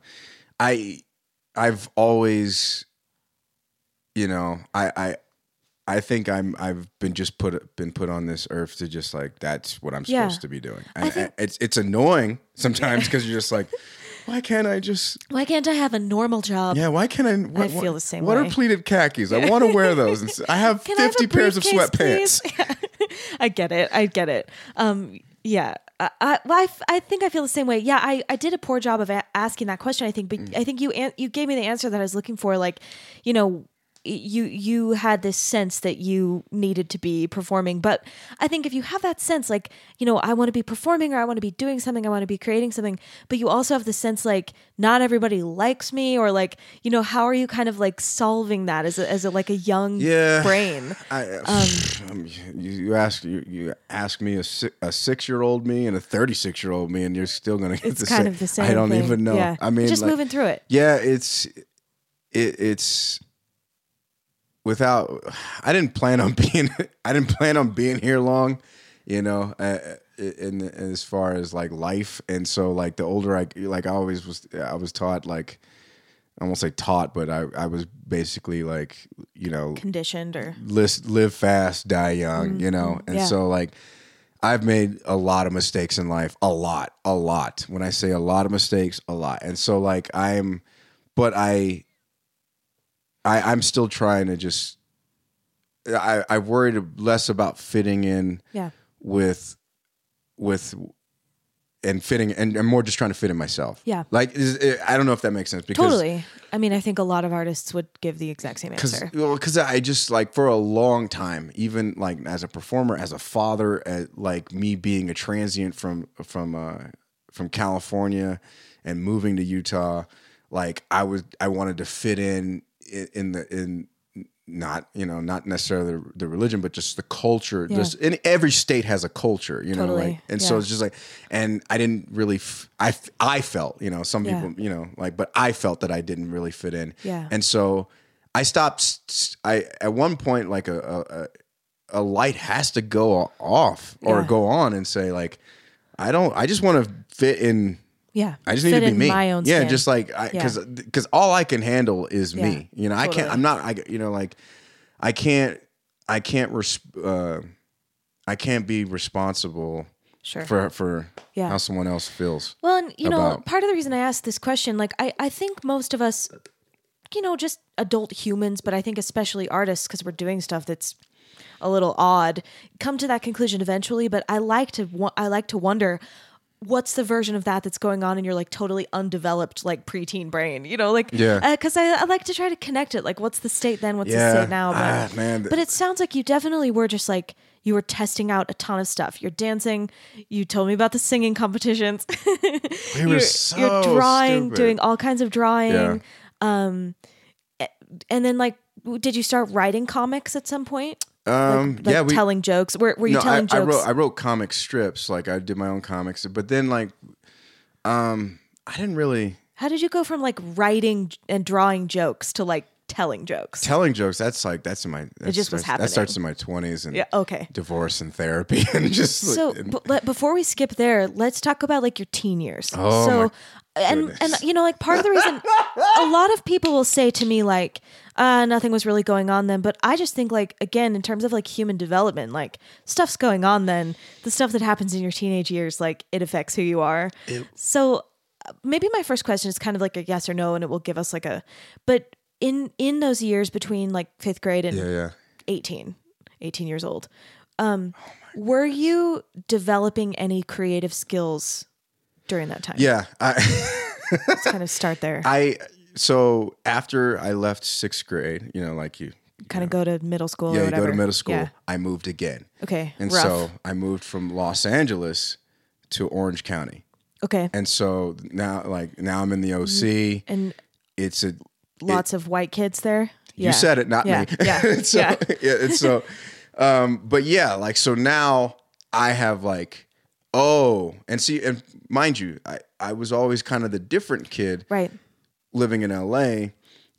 I I've always, you know, I I. I think I'm. I've been just put been put on this earth to just like that's what I'm Yeah. supposed to be doing. And, think- it's it's annoying sometimes because you're just like, why can't I just why can't i have a normal job yeah, why can't I? What, feel the same What way. are pleated khakis? I want to wear those. I have Can I have fifty pairs of sweatpants. I get it. I get it. Um, yeah. I, I, well, I, f- I think I feel the same way. Yeah, I, I did a poor job of a- asking that question. I think, but Mm. I think you an- you gave me the answer that I was looking for. Like, you know, you you had this sense that you needed to be performing, but I think if you have that sense, like, you know, I want to be performing or I want to be doing something, I want to be creating something, but you also have the sense like not everybody likes me, or like, you know, how are you kind of like solving that as a, as a like a young Yeah. brain? I, um, you, you ask you, you ask me a, si- a six year old me and a thirty six year old me, and you're still gonna get It's the kind same. of the same. I don't thing. even know. Yeah. I mean, just like, moving through it. Yeah, it's it, it's without. I didn't plan on being. I didn't plan on being here long. You know, uh, in, in as far as like life, and so like the older I like, I always was. I was taught like. I won't say taught, but I, I was basically like, you know, Conditioned or list, live fast, die young, you know? And Mm-hmm. yeah. so, like, I've made a lot of mistakes in life, a lot, a lot. When I say a lot of mistakes, a lot. And so, like, I'm, but I, I, I'm still trying to just, I, I worried less about fitting in yeah. with, with, and fitting, and, and more just trying to fit in myself. Yeah. Like, is, I don't know if that makes sense because Totally. I mean, I think a lot of artists would give the exact same answer. well, cause I just like for a long time, even like as a performer, as a father, uh like me being a transient from from uh, from California and moving to Utah, like I was, I wanted to fit in in, in the in not you know not necessarily the, the religion, but just the culture. Yeah. Just in every state has a culture, you know, Totally. like and so it's just like, and I didn't really, f- I f- I felt, you know, some Yeah. people, you know, like, but I felt that I didn't really fit in. Yeah. And so I stopped. i at one point like a a, a- light has to go off or Yeah. go on and say like, I don't. I just want to fit in. Yeah. I just need to be me. My own yeah, skin. just like I because because all I can handle is Yeah, me. You know, I can't. I'm not. I you know like I can't. I can't. Res- uh, I can't be responsible sure. for for Yeah. how someone else feels. Well, and you know, part of the reason I asked this question, like I, I think most of us, you know, just adult humans, but I think especially artists, because we're doing stuff that's a little odd, come to that conclusion eventually. But I like to, I like to wonder. What's the version of that that's going on in your like totally undeveloped like preteen brain? You know, like Yeah. Uh, because I, I like to try to connect it. Like, what's the state then? What's Yeah. the state now? But, Ah, man. but it sounds like you definitely were just like you were testing out a ton of stuff. You're dancing. You told me about the singing competitions. We were you're, so you're drawing, stupid. doing all kinds of drawing. Yeah. Um, eh, and then like, did you start writing comics at some point? Um, like yeah, we, telling jokes. Were were you no, telling I, I jokes? wrote I wrote comic strips. Like I did my own comics, but then like, um, I didn't really How did you go from like writing and drawing jokes to like telling jokes? telling jokes. That's like that's in my. That just was starts, That starts in my twenties and yeah. Okay. divorce and therapy and just like, So and- but before we skip there, let's talk about like your teen years. Oh, so my and and you know like part of the reason a lot of people will say to me like uh nothing was really going on then, but I just think like again in terms of like human development, like stuff's going on then. The stuff that happens in your teenage years like it affects who you are. so uh, maybe my first question is kind of like a yes or no and it will give us like a but in in those years between like 5th grade and yeah, yeah. 18 18 years old um were you developing any creative skills during that time Yeah, I, let's kind of start there I. So after I left sixth grade, you know, like you, kind of go to middle school or yeah, you go to middle school. yeah. I moved again, okay and rough so I moved from Los Angeles to Orange County, okay and so now, like now, I'm in the OC. and It's a lots of white kids there yeah. You said it, not yeah. me. yeah so, yeah yeah. And so, um, but yeah, like so now I have like, oh, and see, and mind you, I I was always kind of the different kid right living in LA,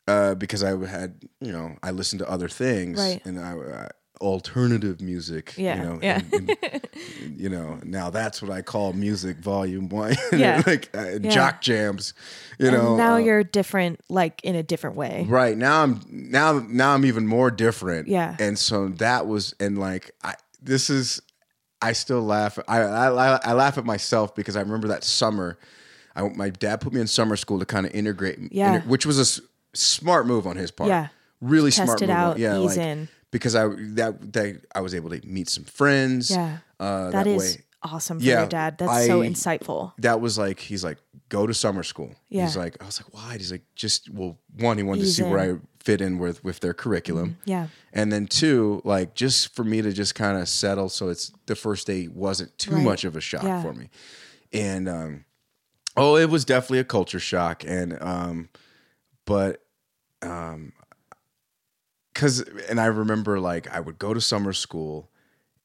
uh, because I had you know I listened to other things, Right. and I. Uh, alternative music Yeah, you know yeah. and- and, you know now that's what i call music volume one Yeah. like uh, Yeah. jock jams you and know now uh, you're different like in a different way Right now I'm now now I'm even more different. Yeah. And so that was and like I this is I still laugh. I I, I laugh at myself because I remember that summer. I my dad put me in summer school to kind of integrate. Yeah. inter- which was a s- smart move on his part. Yeah. Really Test smart it move. on- yeah. ease like, in. Because I that that I was able to meet some friends. yeah Uh, that that is way awesome for Yeah, your dad that's so insightful that was like he's like go to summer school. Yeah. He's like I was like why? He's like just well one he wanted Ease to see where I fit in with with their curriculum. yeah And then two, like just for me to just kind of settle so it's the first day wasn't too Right. much of a shock Yeah. for me. And um oh, it was definitely a culture shock and um but um cuz and I remember like I would go to summer school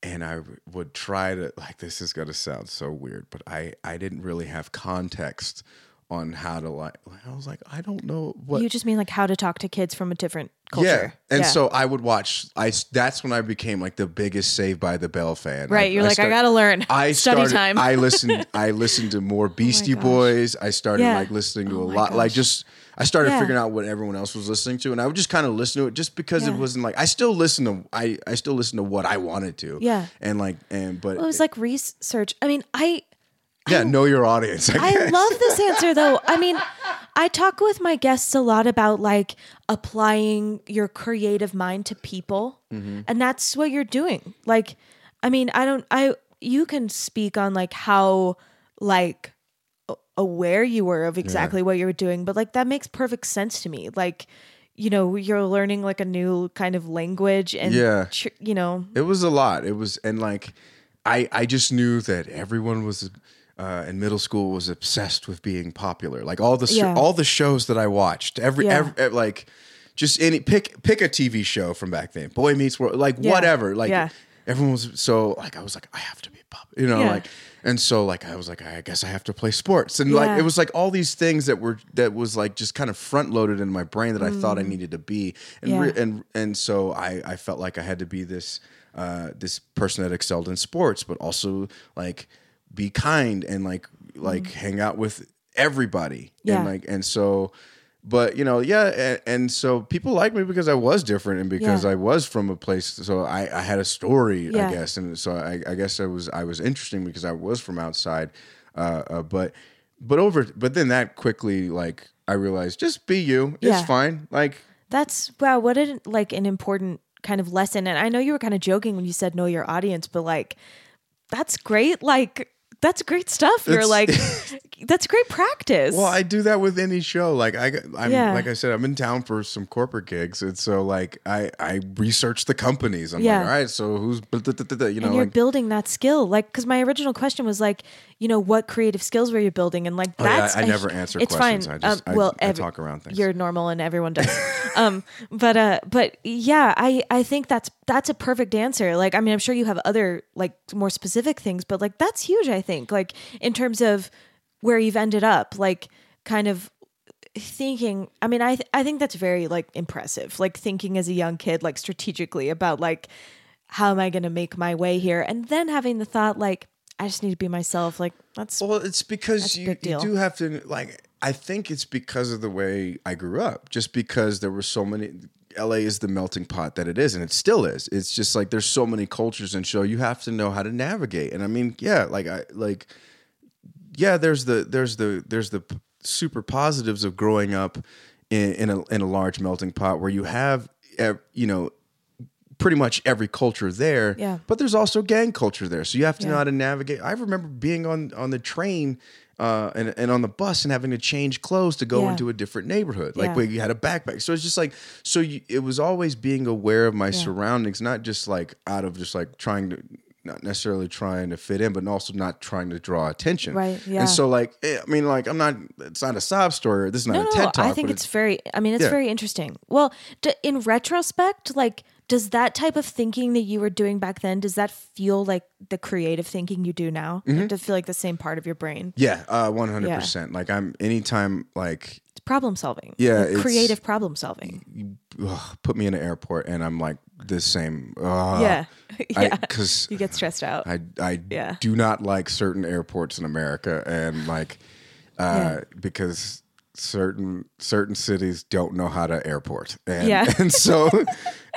and I would try to like this is going to sound so weird, but I I didn't really have context on how to like I was like I don't know what you just mean like how to talk to kids from a different culture yeah. And so I would watch I that's when I became like the biggest Saved by the Bell fan. right I- you're like i gotta learn I study started, time I listened I listened to more oh Beastie gosh. Boys. I started Yeah. like listening to Oh a lot like just I started Yeah. figuring out what everyone else was listening to and I would just kind of listen to it just because Yeah. it wasn't like I still listen to I I still listen to what I wanted to. Yeah. And like and but Well, it was like research. I mean, I yeah, know your audience. I, I love this answer though. I mean, I talk with my guests a lot about like applying your creative mind to people. Mm-hmm. And that's what you're doing. Like I mean, I don't I you can speak on like how like aware you were of exactly what you were doing, but like that makes perfect sense to me. Like you know, you're learning like a new kind of language and Yeah. you know, It was a lot. It was and like I I just knew that everyone was uh, in middle school was obsessed with being popular. Like all the Yeah. all the shows that I watched, every, Yeah. every ev- like just any pick pick a TV show from back then. Boy Meets World, like Yeah. whatever. Like everyone was so like I was like I have to be popular, you know, like and so like I was like I guess I have to play sports and like it was like all these things that were that was like just kind of front loaded in my brain that I thought I needed to be and Mm. Re- and and so I I felt like I had to be this uh this person that excelled in sports but also like be kind and like like hang out with everybody. Yeah. and like and so but you know yeah and, and so people like me because i was different and because Yeah. i was from a place so i, I had a story Yeah. i guess and so I, I guess i was i was interesting because i was from outside uh, uh but but over but then that quickly like i realized just be you it's Yeah. fine like That's wow, what an like an important kind of lesson. And I know you were kind of joking when you said know your audience, but like that's great. Like that's great stuff. You're It's- like that's great practice. Well, I do that with any show. Like I, I'm Yeah. like I said, I'm in town for some corporate gigs, and so like I, I research the companies. I'm Yeah. like, all right, so who's, you know, and you're like, building that skill, like because my original question was like, you know, what creative skills were you building, and like Oh, yeah, that's I never answer it's questions. Fine. I just- um, I- well, I every- talk around things. You're normal, and everyone does. um, but uh, but yeah, I I think that's that's a perfect answer. Like, I mean, I'm sure you have other like more specific things, but like that's huge. I think like in terms of where you've ended up, like kind of thinking i mean i th- i think that's very like impressive like thinking as a young kid like strategically about like how am i going to make my way here and then having the thought like i just need to be myself like that's Well, it's because you, you do have to like. I think it's because of the way I grew up. Just because there were so many. LA is the melting pot that it is, and it still is. It's just like there's so many cultures and show you have to know how to navigate. And I mean, yeah, like I like, yeah. There's the there's the there's the super positives of growing up in, in a in a large melting pot where you have you know pretty much every culture there. Yeah. But there's also gang culture there. So you have to know how to navigate. I remember being on on the train uh, and, and on the bus and having to change clothes to go Yeah. into a different neighborhood. Like Yeah. where you had a backpack. So it's just like so you, it was always being aware of my surroundings, not just like out of just like trying to not necessarily trying to fit in, but also not trying to draw attention. Right, yeah. And so like eh, I mean like I'm not it's not a sob story. This is not no a no, TED no talk. i think but it's very i mean it's Yeah. very interesting well d- in retrospect like does that type of thinking that you were doing back then does that feel like the creative thinking you do now Mm-hmm. does it feel like the same part of your brain yeah, uh, 100%. Like I'm anytime like it's problem solving Yeah, Like creative problem solving ugh, put me in an airport and I'm like the same. Ugh. yeah yeah Because you get stressed out I, I Yeah. do not like certain airports in America and like uh, because certain certain cities don't know how to airport and Yeah. and so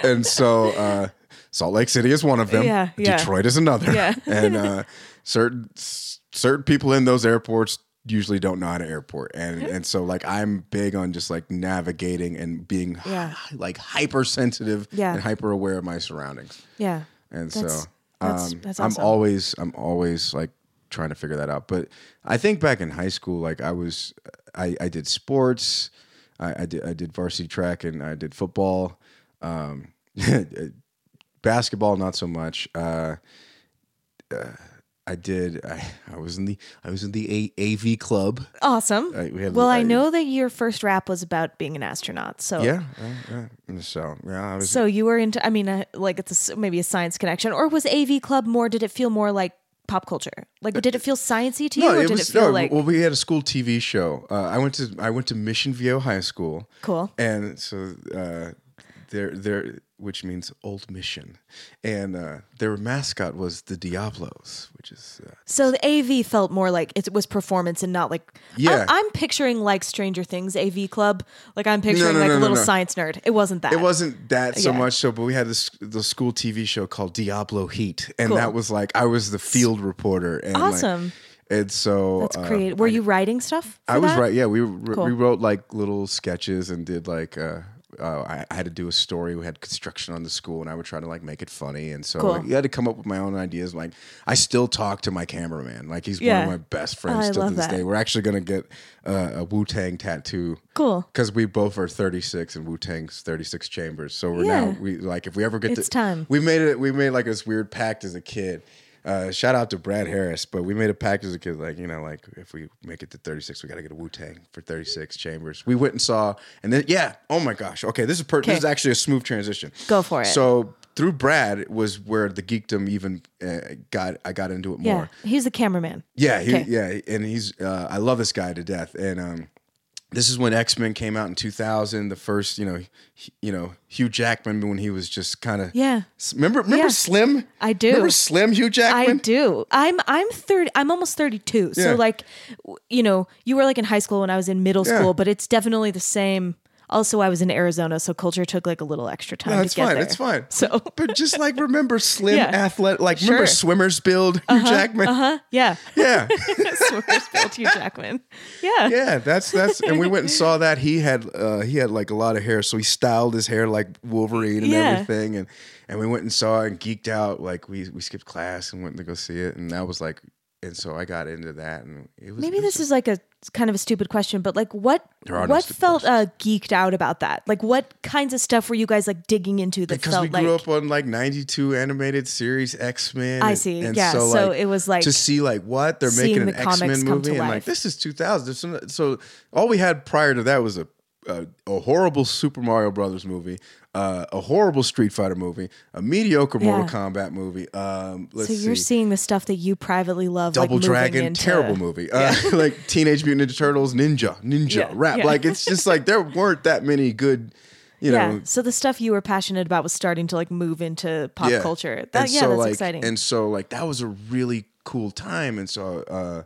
and so uh, Salt Lake City is one of them. Yeah, yeah. Detroit is another. Yeah. and uh, certain certain people in those airports usually don't know how to airport and and so like I'm big on just like navigating and being Yeah. like hypersensitive Yeah. and hyper aware of my surroundings. yeah And That's- so that's- um, that's I'm always I'm always like trying to figure that out. But I think back in high school, like I was I, I did sports, I, I did I did varsity track and I did football. Um, basketball not so much. Uh, uh, I did I, I was in the I was in the A, AV club. Awesome. Uh, we had- well, I I- know that your first rap was about being an astronaut. So Yeah, yeah, yeah. So yeah, I was So you were into. I mean, uh, like it's a maybe a science connection, or was AV Club more? Did it feel more like pop culture? Like, did it feel sciencey to you, or did it feel no. like well, we had a school TV show. Uh, I went to I went to Mission Viejo High School. cool? and so uh, there their which means old mission, and uh, their mascot was the Diablos, which is uh, So the AV felt more like it was performance and not like. Yeah. I'm, I'm picturing like Stranger Things AV Club. Like I'm picturing no, like no, a no, little science nerd. It wasn't that. it wasn't that so Yeah. much so, but we had this the school TV show called Diablo Heat, and Cool. that was like I was the field reporter, and like- Awesome. and so That's uh, great. Were you writing stuff? I was that? right. Yeah, we Cool. we wrote like little sketches and did like uh, uh, I, I had to do a story. We had construction on the school, and I would try to like make it funny. And so Cool. like, you had to come up with my own ideas. Like I still talk to my cameraman. Like he's Yeah. one of my best friends Oh, still to this that. day. We're actually gonna get uh, a Wu Tang tattoo. Cool. Because we both are 36 and Wu Tang's 36 chambers. So we're Yeah. now we like if we ever get It's to time. We made it. We made like this weird pact as a kid. Uh, shout out to Brad Harris, but we made a pact as a kid, like you know, like if we make it to 36, we got to get a Wu Tang for 36 chambers. We went and saw, and then yeah, oh my gosh, okay, this is per- this is actually a smooth transition. Go for it. So through Brad was where the geekdom even uh, got. I got into it Yeah, more. he's the cameraman. Yeah, he, Okay. yeah, and he's uh, I love this guy to death. And um, this is when X Men came out in 2000. The first, you know, he- you know Hugh Jackman when he was just kind of Yeah. Remember, remember Yeah. Slim? I do. Remember Slim Hugh Jackman? I do. I'm I'm 30 I'm almost 32. Yeah. So like you know, you were like in high school when I was in middle Yeah. school, but it's definitely the same. Also, I was in Arizona, so culture took like a little extra time No, to it's get fine. there. It's fine. So but just like remember Slim Yeah. athlete, like remember swimmers build Hugh Jackman. uh-huh, yeah. Yeah, Swimmers built Hugh Jackman. Yeah. yeah. That's that's. And we went and saw that. He had uh, he had like a lot of hair, so he styled his hair like Wolverine and Yeah. everything. And and we went and saw it and geeked out. Like we we skipped class and went to go see it, and that was like and so I got into that, and it was Maybe it was this is like a kind of a stupid question, but like what what felt uh, geeked out about that? Like what kinds of stuff were you guys like digging into that because felt we like grew up on like 92 animated series X-Men. I see. And Yeah, so, so it was like to see like what they're making an the comics X-Men movie and like this is 2000. There's So all we had prior to that was a a, a horrible Super Mario Brothers movie, uh, a horrible Street Fighter movie, a mediocre Mortal Kombat movie. Um, let's so you're see. seeing the stuff that you privately love Double like, Dragon, into- terrible movie. Uh, like Teenage Mutant Ninja Turtles, Ninja, Ninja, Yeah, rap. yeah. Like it's just like there weren't that many good, you yeah. know. So the stuff you were passionate about was starting to like move into pop culture. That And yeah, so, that's like, exciting. And so like that was a really cool time. And so uh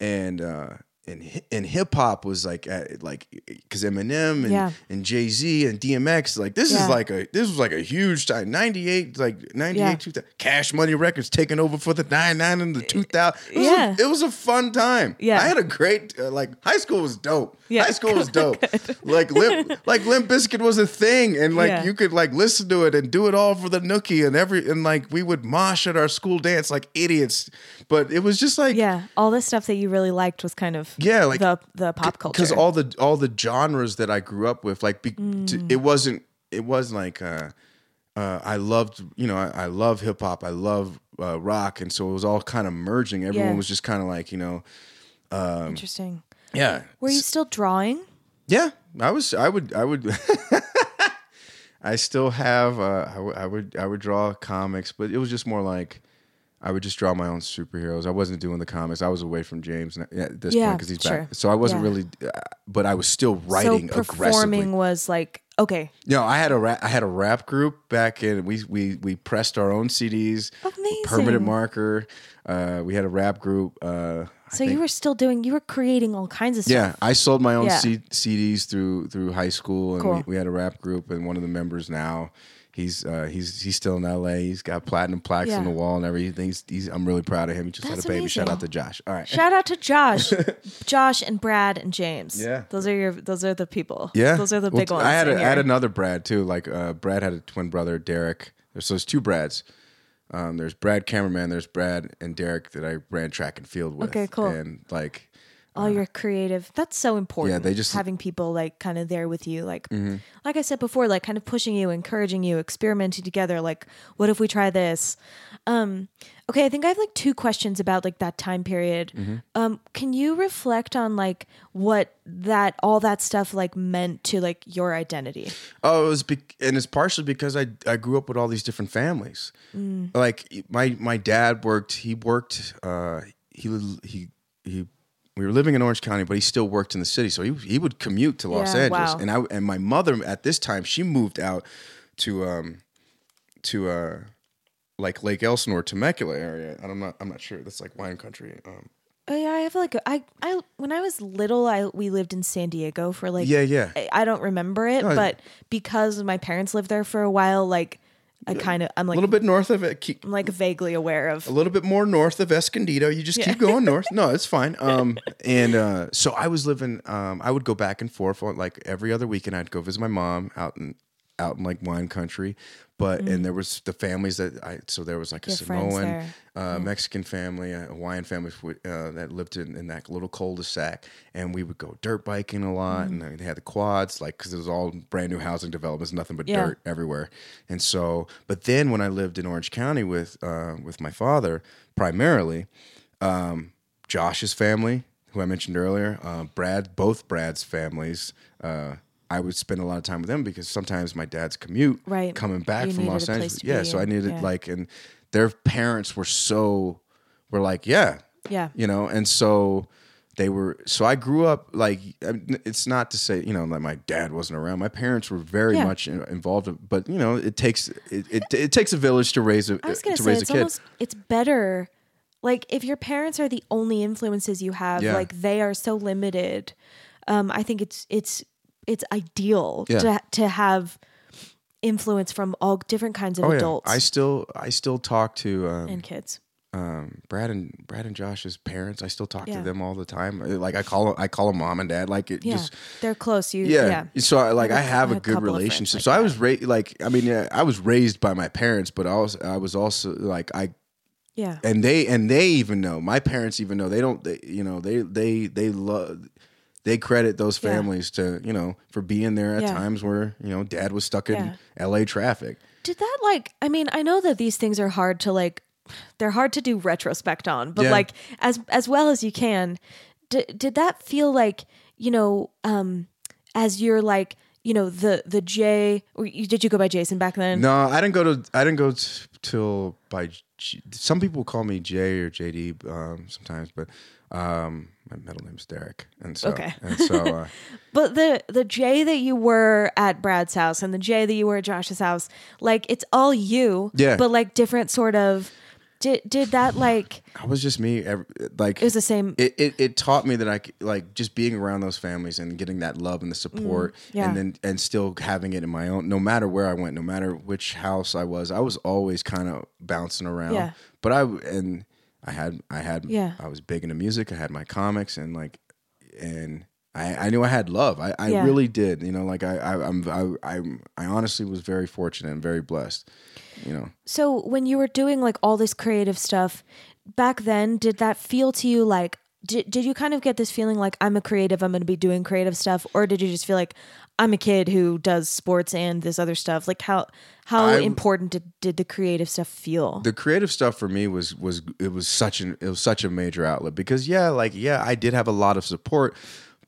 and uh and and hip hop was like at, like because Eminem and, Yeah. and Jay Z and DMX like this Yeah. is like a this was like a huge time ninety eight like ninety eight Yeah. two thousand Cash Money Records taking over for the nine nine and the two thousand it was Yeah. a, it was a fun time Yeah. I had a great uh, like high school was dope Yeah. high school was dope like Limp like Limp Bizkit was a thing and like you could like listen to it and do it all for the nookie and every and like we would mosh at our school dance like idiots but it was just like yeah, all the stuff that you really liked was kind of Yeah, like- the the pop culture. because all the all the genres that I grew up with like be, to, Mm. it wasn't it was like uh uh, I loved, you know, I, I love hip hop, I love uh, rock, and so it was all kind of merging. Everyone Yeah. was just kind of like, you know, Interesting. yeah, Were you still drawing? Yeah, I was. I would. I would. I still have. Uh, I, would- I would. I would draw comics, but it was just more like I would just draw my own superheroes. I wasn't doing the comics. I was away from James at this Yeah, point because he's sure. back. So I wasn't Yeah. really. Uh, but I was still writing so performing aggressively. was like okay, No, I had a rap, I had a rap group back in. We we we pressed our own CDs. Amazing. Permanent marker. Uh, we had a rap group. Uh, so you were still doing you were creating all kinds of stuff. Yeah, I sold my own Yeah. C- CDs through through high school, and Cool. we, we had a rap group, and one of the members now, he's uh, he's he's still in L.A. He's got platinum plaques on the wall and everything. He's, he's I'm really proud of him. He just That's had a baby. Shout amazing. out to Josh. All right. Shout out to Josh, Josh and Brad and James. Yeah. those are your those are the people. yeah, those are the Well, big ones. I had a, in I had another Brad too. Like uh, Brad had a twin brother, Derek. So there's two Brads. Um, there's Brad cameraman. There's Brad and Derek that I ran track and field with. Okay, cool. And like all your creative. That's so important. Yeah, they just- Mm-hmm. having people like kind of there with you, like like I said before, like kind of pushing you, encouraging you, experimenting together. Like, what if we try this? Um, okay, I think I have like two questions about like that time period. Mm-hmm. Um, can you reflect on like what that all that stuff like meant to like your identity? Oh, it was, be- and it's partially because I I grew up with all these different families. Mm. Like my my dad worked. He worked. Uh, he he he. We were living in Orange County, but he still worked in the city, so he he would commute to Los Yeah, Angeles. wow. And I and my mother at this time she moved out to um to uh like Lake Elsinore, Temecula area. And I'm not I'm not sure. That's like wine country. Um, Oh yeah, I have like a- I I when I was little, I we lived in San Diego for like yeah, yeah. I, I don't remember it, No, but because my parents lived there for a while, like I kind of I'm like A little bit north of it. Keep, I'm like vaguely aware of. a little bit more north of Escondido. You just keep going north. No, it's fine. Um, and uh, so I was living. Um, I would go back and forth on like every other weekend. I'd go visit my mom out in out in like wine country. But and there was the families that I so there was like a Your Mm. Samoan, uh, Mexican family, a Hawaiian family uh, that lived in, in that little cul-de-sac, and we would go dirt biking a lot, Mm. and they had the quads, like because it was all brand new housing developments, nothing but Yeah. dirt everywhere. And so, but then when I lived in Orange County with uh, with my father, primarily, um, Josh's family, who I mentioned earlier, uh, Brad, both Brad's families. Uh, I would spend a lot of time with them because sometimes my dad's commute, Right. coming back You from Los Angeles, yeah. So I needed yeah. like, and their parents were so, were like, yeah, Yeah. you know, and so they were. So I grew up like it's not to say you know that my dad wasn't around. My parents were very Yeah. much in- involved, but you know, it takes it, it, it takes a village to raise a I was gonna to say raise a it's kid. almost it's better. Like if your parents are the only influences you have, Yeah. like they are so limited. Um, I think it's it's it's ideal Yeah. to to have influence from all different kinds of oh adults yeah, I still I still talk to um, and kids. um, Brad and Brad and Josh's parents. I still talk Yeah. to them all the time. Like I call I call them mom and dad. Like it Yeah, just they're close. You yeah. yeah. So I, like I have a a good couple of friends relationship. like so I was raised like I mean yeah, I was raised by my parents, but I was I was also like I Yeah. and they and they even know my parents even know they don't they, you know they they they love they credit those Yeah. families to you know for being there at Yeah. times where you know dad was stuck in la traffic Did that like I mean, I know that these things are hard to like they're hard to do retrospect on, but Yeah. like as as well as you can, did did that feel like, you know, um as you're like, you know, the the J or you, did you go by Jason back then? no i didn't go to i didn't go t- till by G, some people call me jay or jd um sometimes but um my middle name's derek and so Okay. and so uh, But the the J that you were at Brad's house and the J that you were at Josh's house, like it's all you. Yeah. But like different sort of did did that like i was just me every, like it was the same it, it, it taught me that I like just being around those families and getting that love and the support Mm, yeah. and then and still having it in my own no matter where I went no matter which house I was I was always kind of bouncing around Yeah. but I and I had I had Yeah. I was big into music I had my comics and like and I, I knew I had love I, I Yeah. really did you know like I, I I'm I, I'm I honestly was very fortunate and very blessed you know So when you were doing like all this creative stuff back then, did that feel to you like did, did you kind of get this feeling like I'm a creative, I'm going to be doing creative stuff or did you just feel like I'm a kid who does sports and this other stuff? Like how how I- important did, did the creative stuff feel? the creative stuff for me was was it was such an it was such a major outlet because yeah like yeah I did have a lot of support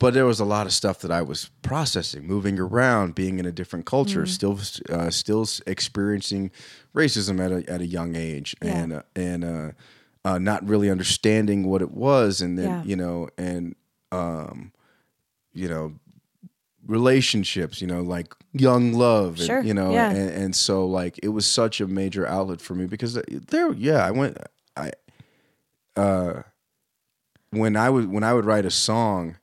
but there was a lot of stuff that I was processing moving around being in a different culture still uh, still experiencing racism at a at a young age Yeah. and uh, and uh, uh, not really understanding what it was and then Yeah. you know and um you know relationships you know like young love and, you know yeah. and, and so like it was such a major outlet for me because there yeah i went i uh when i would when i would write a song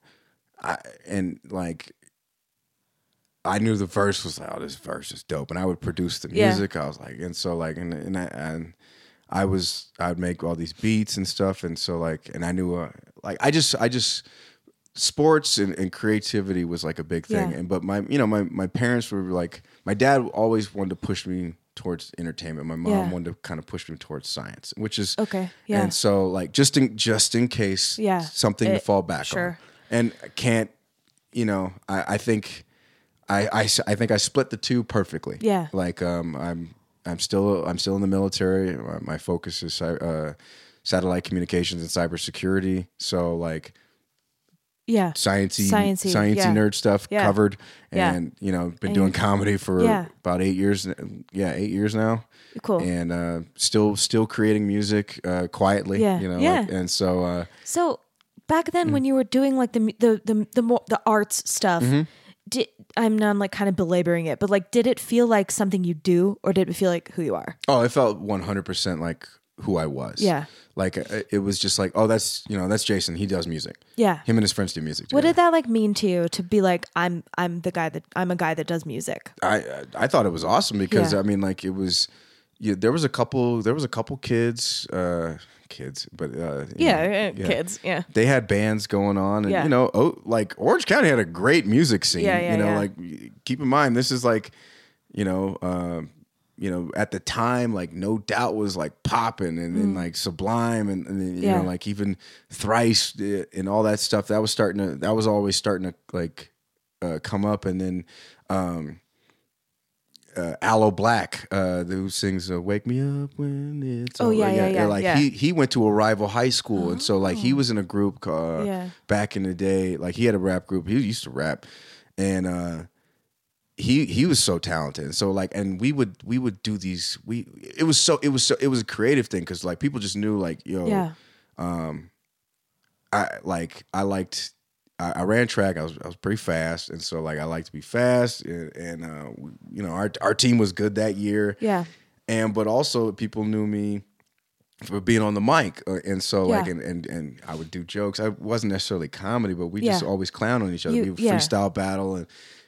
i and like i knew the verse was like oh this verse is dope and i would produce the Yeah. music i was like and so like and, and i and i was i'd make all these beats and stuff and so like and i knew uh, like i just i just sports and, and creativity was like a big thing Yeah. and but my you know my my parents were like my dad always wanted to push me towards entertainment my mom Yeah. wanted to kind of push me towards science which is Okay, yeah. and so like just in just in case Yeah. something to fall back sure. on and I can't you know i i think I, I I think i split the two perfectly Yeah. like um i'm i'm still i'm still in the military my, my focus is uh satellite communications and cybersecurity so like yeah. sciencey, Sciencey, sciencey yeah. nerd stuff Yeah. covered, Yeah. and you know, been And doing comedy for Yeah. about eight years. Yeah, eight years now, Cool. and uh, still still creating music uh, quietly. Yeah. you know, Yeah. like- and so uh, So back Mm. then, when you were doing like the the the the, more, the arts stuff, Mm-hmm. did I'm not like kind of belaboring it, but like, did it feel like something you do, or did it feel like who you are? oh, it felt one hundred percent like who I was. Yeah. like uh, it was just like, oh, that's you know, that's Jason. He does music. Yeah. Him and his friends do music. What did that like mean to you to be like I'm I'm the guy that I'm a guy that does music? I I thought it was awesome because Yeah. I mean like it was yeah, there was a couple there was a couple kids uh kids but uh Yeah, know, uh, kids. Yeah. they had bands going on and Yeah. you know oh, like Orange County had a great music scene Yeah, yeah, you know yeah. like keep in mind this is like you know um you know at the time like no doubt was like popping and, and like sublime and, and then, you Mm. Yeah. know like even thrice uh, and all that stuff that was starting to that was always starting to like uh, come up and then um uh, Aloe Blacc, uh, who sings uh, "Wake Me Up When It's Oh, Over." yeah, yeah, yeah, Like yeah. he he went to a rival high school, and so like he was in a group uh, Yeah. back in the day. Like he had a rap group. He used to rap, and uh, he he was so talented. So like, and we would we would do these. We it was so it was so it was a creative thing because like people just knew like yo Yeah. I like I liked I, I ran track. I was I was pretty fast, and so like I like to be fast, and, and uh, we- you know our our team was good that year. Yeah. and but also people knew me for being on the mic, uh, and so like and, and and I would do jokes. I wasn't necessarily comedy, but we just always clown on each other. You- we would yeah. freestyle battle, and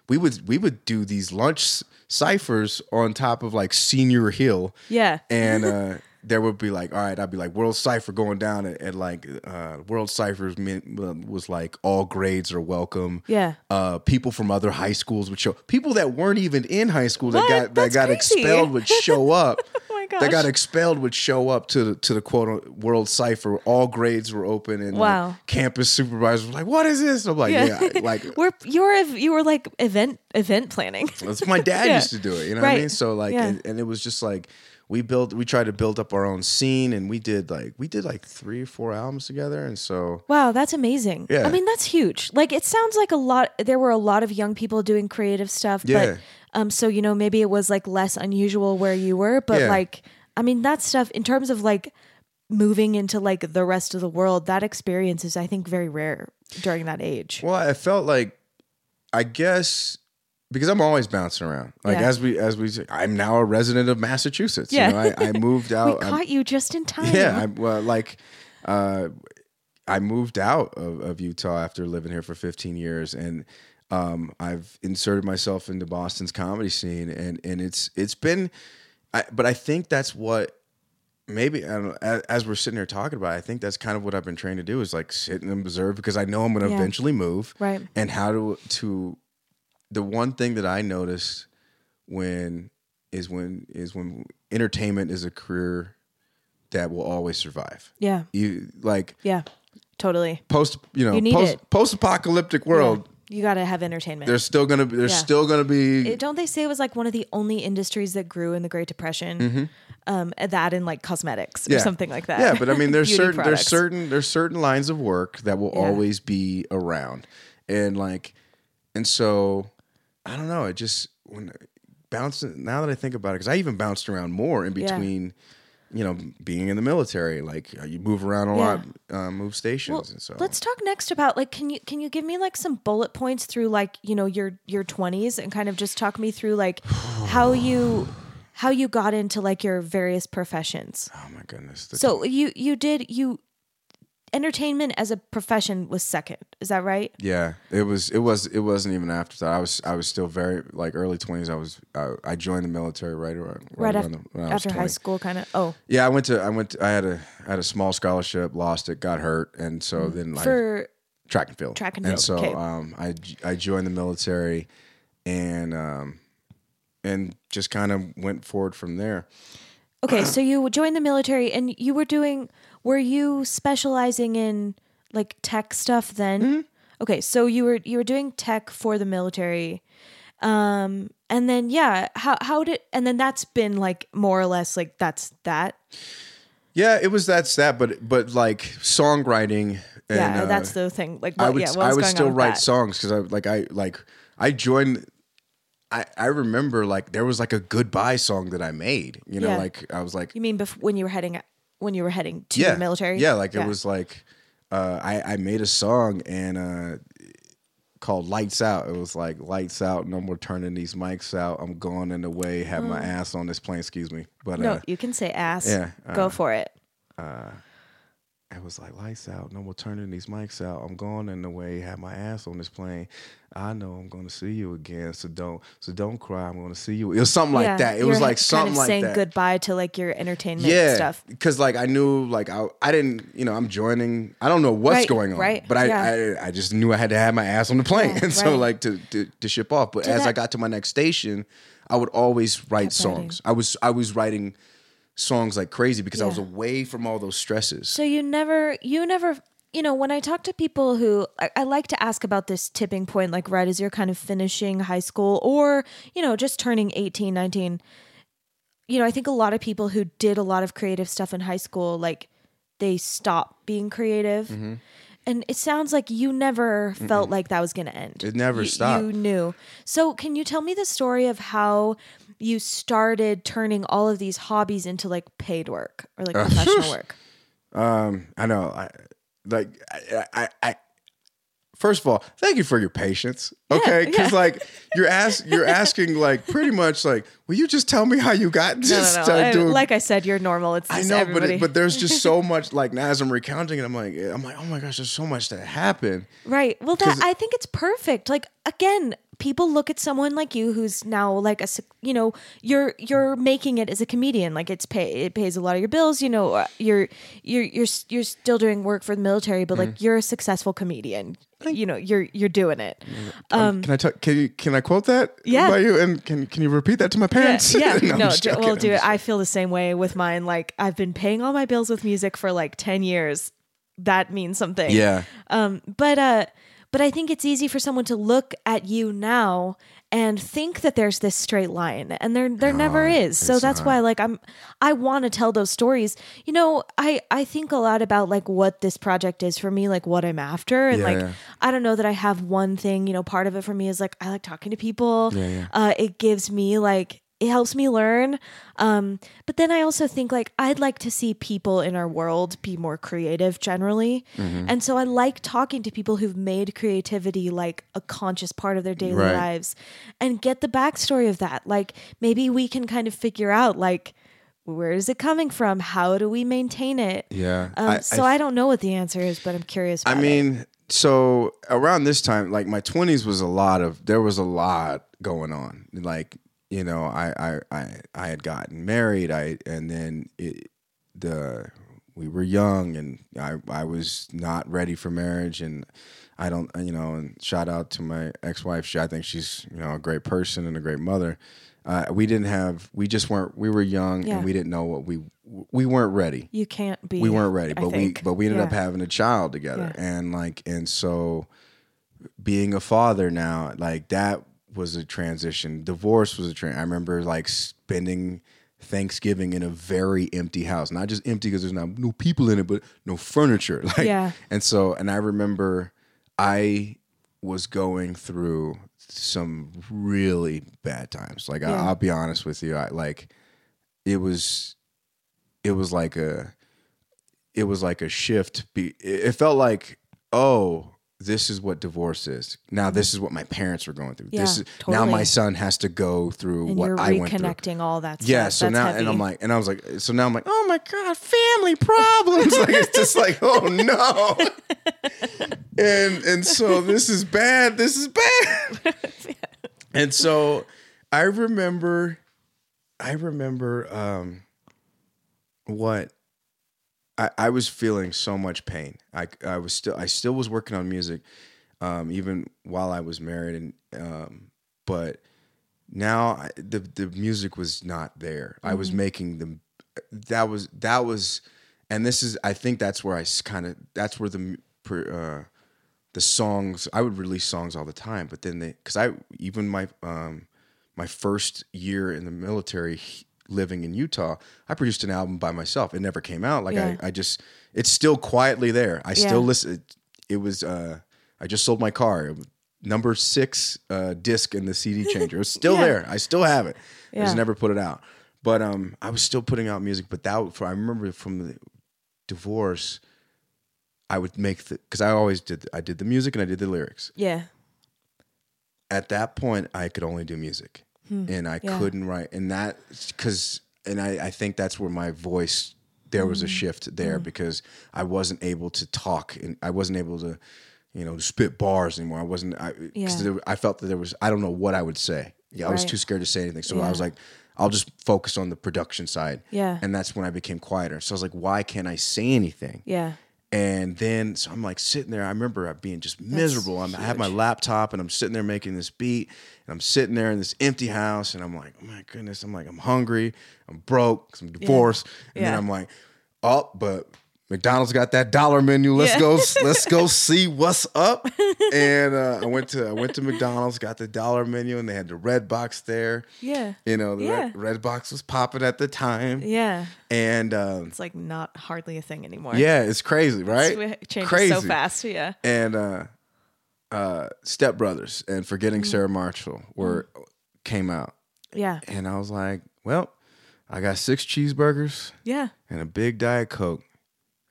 we would we would do these lunch ciphers on top of like Senior Hill Yeah. and uh, there would be like, all right, I'd be like, World Cipher going down at, at like uh, World Ciphers meant, was like all grades are welcome. Yeah. Uh, people from other high schools would show. People that weren't even in high school that What? got that That's got crazy. expelled would show up. My gosh. that got expelled would show up to the to the quote world cipher. All grades were open, and like, Wow. campus supervisors were like, "What is this?" I'm like, "Yeah, like we're you were you were like event event planning. That's my dad Yeah. used to do it. You know what I Right. mean? So like, Yeah. and, and it was just like we built, we tried to build up our own scene, and we did like we did like three or four albums together, and so Wow, that's amazing. Yeah. I mean, that's huge. Like it sounds like a lot there were a lot of young people doing creative stuff, Yeah. but um so you know, maybe it was like less unusual where you were, but Yeah. like I mean, that stuff in terms of like moving into like the rest of the world, that experience is I think very rare during that age. well, I felt like, I guess. Because I'm always bouncing around, like Yeah. as we as we, I'm now a resident of Massachusetts. Yeah. you know, I, I moved we out. I'm- caught you just in time. Yeah, I, well, like uh, I moved out of, of Utah after living here for 15 years, and um, I've inserted myself into Boston's comedy scene, and and it's it's been, I, but I think that's what maybe I don't know, as, as we're sitting here talking about, it, I think that's kind of what I've been trained to do is like sit and observe because I know I'm going to Yeah. eventually move, Right. And how to to the one thing that I noticed when is when is when entertainment is a career that will always survive. Yeah. You like Yeah. Totally. post, you know, You post it. post apocalyptic world. You got to have entertainment. There's still gonna be. There's Yeah. still gonna be. It- don't they say it was like one of the only industries that grew in the Great Depression? Um, that and like cosmetics or Mm-hmm. Yeah. something like that. Yeah, but I mean, there's certain there's certain there's certain lines of work that will Yeah. always be around, and like, and so I don't know. It just when bouncing now that I think about it, because I even bounced around more in Yeah. You know, being in the military, like uh, you move around a Yeah. lot, uh, move stations, Well, and so let's talk next about like can you can you give me like some bullet points through like you know your your 20s and kind of just talk me through like how you how you got into like your various professions. Oh my goodness! The- So you you did you entertainment as a profession was second. Is that right? Yeah, it was. It was. It wasn't even after that. I was. I was still very like early twenties. I was. I, I joined the military right around Right, around after, the, when I was after high school kind of. Oh, Yeah, I went to. I went. To, I had a. I had a small scholarship. Lost it. Got hurt, and so then like for track and field. Track and field. And so okay. um, I I joined the military, and um, and just kind of went forward from there. Okay, so you joined the military and you were doing were you specializing in like tech stuff then? Mm-hmm. Okay, so you were you were doing tech for the military. Um and then yeah, how how did and then that's been like more or less like that's that. Yeah, it was that's that, but but like songwriting. And, yeah, uh, that's the thing. Like I what, would yeah, I would still write that? songs because I like I like I joined. I I remember like there was like a goodbye song that I made. You know, Yeah. like I was like You mean bef- when you were heading when you were heading to yeah the military? Yeah, like it was like uh, I I made a song and uh, called Lights Out. It was like Lights Out. No more turning these mics out. I'm going in the way. Have my ass on this plane. Excuse me, but Mm. No, uh, you can say ass. yeah, Go uh, for it. It was like lights out. No more turning these mics out. I'm going in the way. Have my ass on this plane. I know I'm going to see you again. So don't, so don't cry. I'm going to see you. It was something Yeah, like that. It was like kind something of like saying that. goodbye to like your entertainment yeah, stuff. because like I knew, like I, I didn't, you know, I'm joining. I don't know what's Right, going on, right, but I, yeah. I, I just knew I had to have my ass on the plane, and so right. like to, to to ship off. But as I got to my next station, I would always write writing. songs. I was I was writing songs like crazy because I was away from all those stresses. So you never, you never, you know, when I talk to people who, I, I like to ask about this tipping point, like right as you're kind of finishing high school or, you know, just turning 18, 19. You know, I think a lot of people who did a lot of creative stuff in high school, like they stop being creative. Mm-hmm. And it sounds like you never felt like that was going to end. It never You- stopped. You knew. So, can you tell me the story of how you started turning all of these hobbies into like paid work or like professional work? Um, I know. I like. I, I, I. First of all, thank you for your patience. Okay, because like you're ask you're asking like pretty much like, will you just tell me how you got No, just no, no. I- doing? like I said, you're normal. It's I know, but it, but there's just so much like now as I'm recounting it, I'm like I'm like oh my gosh, there's so much that happened. right. Well, that I think it's perfect. Like again, people look at someone like you who's now like a you know you're you're making it as a comedian. Like it's pay it pays a lot of your bills you know uh, you're you're you're you're still doing work for the military but like mm-hmm. you're a successful comedian. You know you're you're doing it. Um, um, can i talk can you can i quote that yeah. by you? And can can you repeat that to my parents? yeah, yeah. no, no well do it i feel the same way with mine. Like i've been paying all my bills with music for like 10 years. That means something. Yeah. Um but uh but I think it's easy for someone to look at you now and think that there's this straight line and there there no, never is. So that's not. why like I'm I want to tell those stories. You know, I I think a lot about like what this project is for me, like what I'm after and yeah, like yeah. I don't know that I have one thing, you know, part of it for me is like I like talking to people. Yeah, uh it gives me like it helps me learn. Um, but then I also think like I'd like to see people in our world be more creative generally. Mm-hmm. And so I like talking to people who've made creativity like a conscious part of their daily right. lives and get the backstory of that. Like maybe we can kind of figure out like where is it coming from? How do we maintain it? Yeah. Um, I, so I, I, don't know what the answer is, but I'm curious. I mean, it. so around this time, like my 20s was a lot of, there was a lot going on. Like you know, I I I, I had gotten married. I and then it, the we were young, and I I was not ready for marriage, and I don't you know. And shout out to my ex wife. She I think she's you know a great person and a great mother. Uh, we didn't have we just weren't we were young yeah. and we didn't know what we we weren't ready you can't be we weren't ready but we but we ended yeah. up having a child together yeah. and like and so being a father now like that was a transition. Divorce was a transition. I remember like spending Thanksgiving in a very empty house, not just empty because there's not no people in it, but no furniture. Like, yeah. And so, and I remember I was going through some really bad times. Like, yeah. I, will be honest with you, I like it was, it was like a, it was like a shift. Be, it felt like, oh, this is what divorce is. Now this is what my parents were going through. Yeah, this is totally. now my son has to go through and what you're I went through. Reconnecting all that stuff. Yeah, so That's now heavy. and I'm like and I was like so now I'm like, "Oh my god, family problems." like it's just like, "Oh no." and and so this is bad. This is bad. and so I remember I remember um what I, I was feeling so much pain. I, I was still I still was working on music, um, even while I was married, and um, but now I, the the music was not there. Mm-hmm. I was mm-hmm. making them. That was that was, and this is I think that's where I kind of that's where the uh, the songs I would release songs all the time, but then they because I even my um my first year in the military living in Utah, I produced an album by myself. It never came out. Like yeah. I, I just, it's still quietly there. I still listen. It was, uh, I just sold my car. Number six uh, disc in the CD changer. It was still yeah. there. I still have it. I just never put it out. But um, I was still putting out music. But that, for I remember from the divorce, I would make the because I always did. I did the music and I did the lyrics. Yeah. At that point, I could only do music. Hmm. And I yeah. couldn't write, and that because, and I, I think that's where my voice there was a hmm. shift there mm. because I wasn't able to talk and I wasn't able to, you know, spit bars anymore. I wasn't. I, yeah. I felt that there was. I don't know what I would say. Yeah, I was too scared to say anything. So yeah. I was like, I'll just focus on the production side. Yeah. And that's when I became quieter. So I was like, why can't I say anything? Yeah. And then so I'm like sitting there. I remember being just miserable. i have my laptop and I'm sitting there making this beat, and I'm sitting there in this empty house, and I'm like, oh my goodness. I'm like, I'm hungry. I'm broke. I'm divorced. Yeah. And yeah. then I'm like, oh, but McDonald's got that dollar menu. Let's yeah. go. let's go see what's up. And uh, I went to I went to McDonald's, got the dollar menu, and they had the red box there. Yeah, you know the yeah. red, red, box was popping at the time. Yeah, and um, it's like not hardly a thing anymore. Yeah, it's crazy, right? It changes crazy. so fast. Yeah, and uh, uh, Step Brothers and Forgetting mm. Sarah Marshall were mm. came out. Yeah, and I was like, well, I got six cheeseburgers. Yeah, and a big diet coke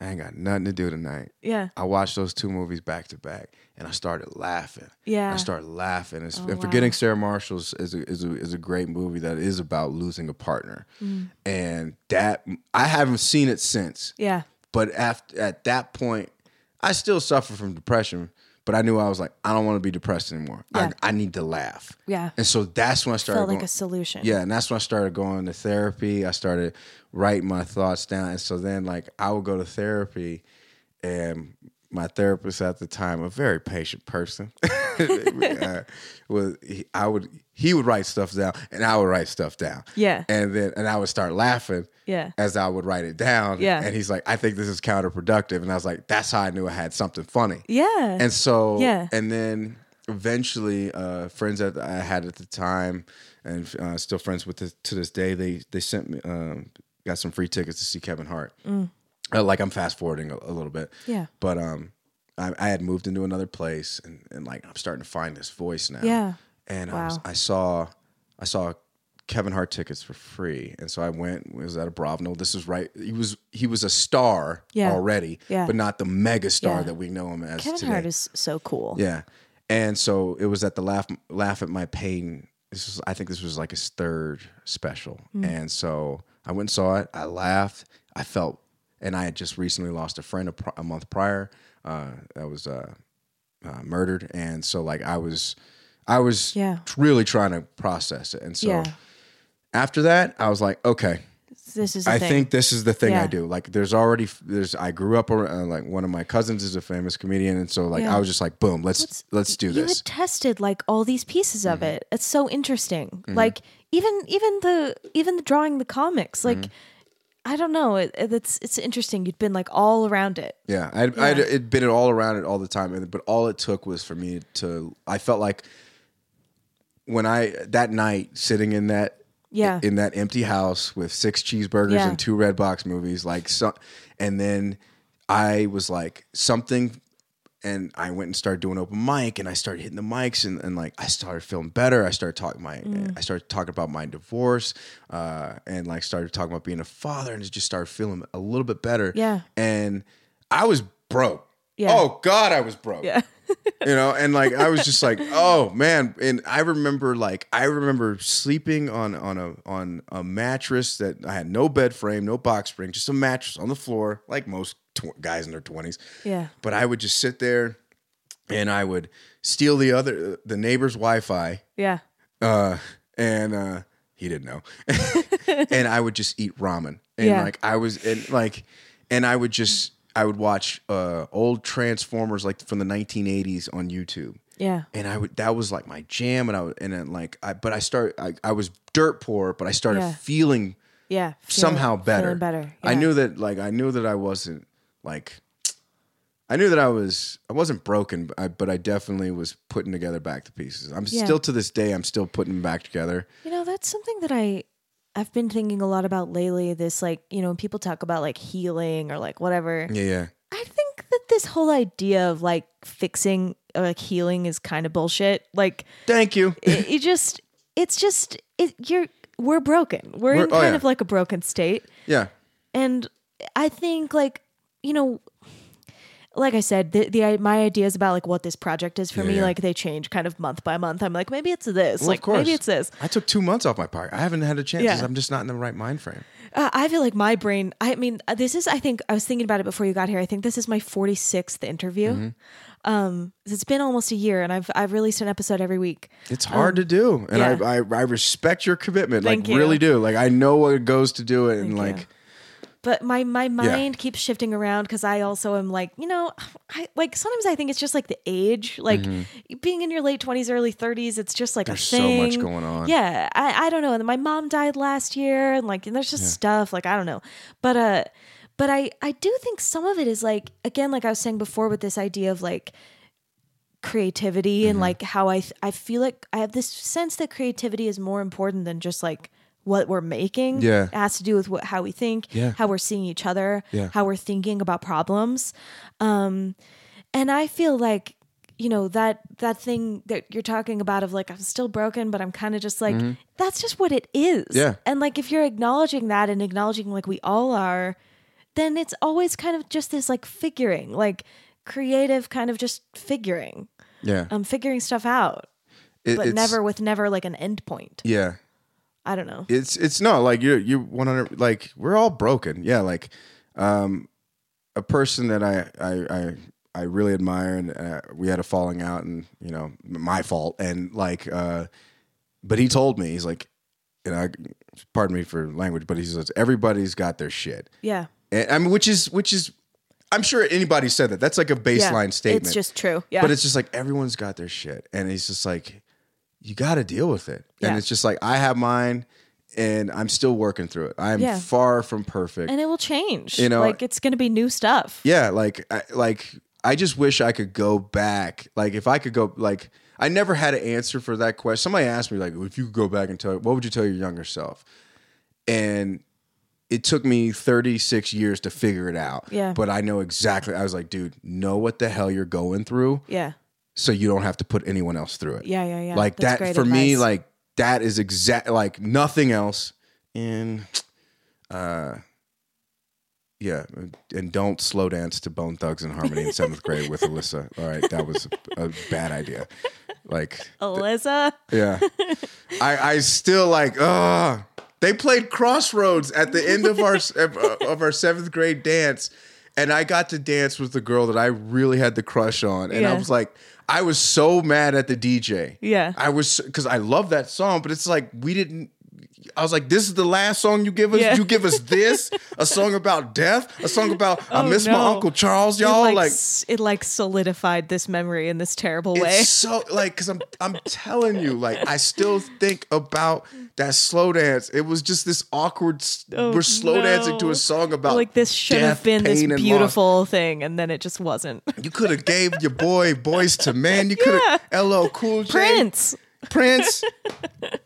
I ain't got nothing to do tonight. Yeah. I watched those two movies back to back and I started laughing. Yeah. I started laughing. And, oh, and Forgetting wow. Sarah Marshall is a, is, a, is a great movie that is about losing a partner. Mm. And that, I haven't seen it since. Yeah. But after, at that point, I still suffer from depression, but I knew I was like, I don't want to be depressed anymore. Yeah. I, I need to laugh. Yeah. And so that's when I started Felt like going- a solution. yeah, and that's when I started going to therapy. I started writing my thoughts down, and so then like I would go to therapy, and my therapist at the time, a very patient person, uh, was he, I would he would write stuff down, and I would write stuff down. Yeah. and then and I would start laughing. Yeah. as I would write it down. Yeah. and he's like, I think this is counterproductive, and I was like, that's how I knew I had something funny. Yeah. And so, Yeah. and then eventually, uh, friends that I had at the time, and uh, still friends with the, to this day, they they sent me um, got some free tickets to see Kevin Hart. Uh, like I'm fast forwarding a, a little bit, Mm. Yeah. But um, I, I had moved into another place, and, and like I'm starting to find this voice now. Yeah. And I, was, I saw I saw Kevin Hart tickets for free, and so I went. Was at a Bravno. This was right. He was he was a star Yeah. already, Yeah. but not the mega star Yeah. that we know him as Kevin today. Hart is so cool. Yeah. And so it was at the laugh laugh at my pain. This was I think this was like his third special. And so I went and saw it. I laughed. I felt and I had just recently lost a friend a, pr- a month prior. Uh, that was uh, uh, murdered, and so like I was, I was Yeah. really trying to process it. And so Yeah. after that, I was like, okay, This is I thing. think this is the thing I do. Like, there's already there's. I grew up around, like one of my cousins is a famous comedian, and so like Yeah. I was just like, boom, let's let's do you this. had tested like all these pieces of Mm-hmm. it. It's so interesting. Like even even the even the drawing the comics. Like Mm-hmm. I don't know. It, it- it's it's interesting. You'd been like all around it. Yeah, I'd, I'd it'd been all around it all the time, and but all it took was for me to. I felt like when I that night sitting in that Yeah. in that empty house with six cheeseburgers Yeah. and two red box movies, like so, and then I was like something. And I went and started doing open mic, and I started hitting the mics, and, and like I started feeling better. I started talking my, Mm. I started talking about my divorce, uh, and like started talking about being a father, and just started feeling a little bit better Yeah. and I was broke. Yeah. Oh God, I was broke. Yeah. you know, and like I was just like, oh man. And I remember like I remember sleeping on on a on a mattress that I had no bed frame, no box spring, just a mattress on the floor, like most tw- guys in their twenties. Yeah. But I would just sit there, and I would steal the other the neighbor's Wi-Fi, Yeah. uh, and uh, he didn't know. and I would just eat ramen, and Yeah. like I was, and like, and I would just, I would watch uh, old Transformers like from the 1980s on YouTube, Yeah. and I would, that was like my jam, and I would, and then like, I, but I started, I, I was dirt poor, but I started Yeah. feeling Yeah. Feeling- somehow better. Better. I knew that, like, I knew that I wasn't like. I knew that I was I wasn't broken, but I, but I definitely was putting together back the pieces. I'm Yeah. still to this day I'm still putting them back together. You know, that's something that I I've been thinking a lot about lately. This like, you know, when people talk about like healing or like whatever. Yeah, yeah. I think that this whole idea of like fixing or like healing is kind of bullshit. Like Thank you. it, it just it's just it you're we're broken. We're, We're- in oh, kind yeah. of like a broken state. yeah. And I think like, you know, like I said, the, the my ideas about like what this project is for Yeah, me, yeah. like they change kind of month by month. I'm like, maybe it's this. Well, like of course. maybe it's this. I took two months off my part. I haven't had a chance. Yeah. I'm just not in the right mind frame. Uh, I feel like my brain. I mean, uh, this is. I think I was thinking about it before you got here. I think this is my 46th interview. Mm-hmm. Um, it's been almost a year, and I've I've released an episode every week. It's hard to do, and Um, yeah. I, I I respect your commitment. Thank like you. really do. Like I know what it goes to do it, and Thank like you. But my my mind keeps shifting around because I also am like, you know, I like sometimes I think it's just like the age, like being in your late 20s, early 30s. It's just like Mm-hmm. There's a so much going on. Yeah, I I don't know. And my mom died last year, and like, and there's just stuff like I don't know, but uh. But I, I do think some of it is like again like I was saying before with this idea of like creativity Mm-hmm. and like how I th- I feel like I have this sense that creativity is more important than just like what we're making. Yeah. It has to do with what how we think, Yeah. how we're seeing each other, Yeah. how we're thinking about problems. Um and I feel like you know that that thing that you're talking about of like I'm still broken but I'm kind of just like that's just what it is. Mm-hmm. Yeah. And like if you're acknowledging that and acknowledging like we all are then it's always kind of just this like figuring, like creative kind of just figuring, yeah, um, figuring stuff out, It- but never with never like an end point. Yeah, I don't know. it's it's no like you're you 100 like we're all broken. Yeah, like um a person that I I I I really admire, and uh, we had a falling out, and you know, my fault, and like, uh, but he told me he's like, and I, pardon me for language, but he says everybody's got their shit. Yeah. And, I mean, which is which is, I'm sure anybody said that. That's like a baseline yeah. statement. It's just true. Yeah. But it's just like everyone's got their shit, and he's just like, you got to deal with it. And it's just like I have mine, and I'm still working through it. I'm Yeah. far from perfect. and it will change. You know- like it's going to be new stuff. yeah, like I, like I just wish I could go back. Like if I could go, like I never had an answer for that question. Somebody asked me like, if you could go back and tell, what would you tell your younger self? And it took me 36 years to figure it out. Yeah. But I know exactly. I was like, dude, know what the hell you're going through, Yeah. So you don't have to put anyone else through it. Yeah. Yeah. Yeah. like That's that for me like that is exact like nothing else and uh yeah and don't slow dance to Bone Thugs-n-Harmony in seventh grade with alyssa all right that was a, a bad idea like Alyssa. yeah i i still like oh they played crossroads at the end of our of our seventh grade dance and i got to dance with the girl that i really had the crush on and i was like i was so mad at the dj Yeah. I was because I love that song, but it's like we didn't. I was like, "This is the last song you give us. Yeah. You give us this, a song about death, a song about I Oh, miss my uncle Charles, It y'all." like, Like, s- it like solidified this memory in this terrible way. so like because I'm I'm telling you, like I still think about that slow dance. It was just this awkward. Oh, we're slow dancing to a song about like this should death, have been this pain, and beautiful thing, and then it just wasn't. You could have gave your boy Boyz II Men. You could have LL Cool J. Prince. Prince.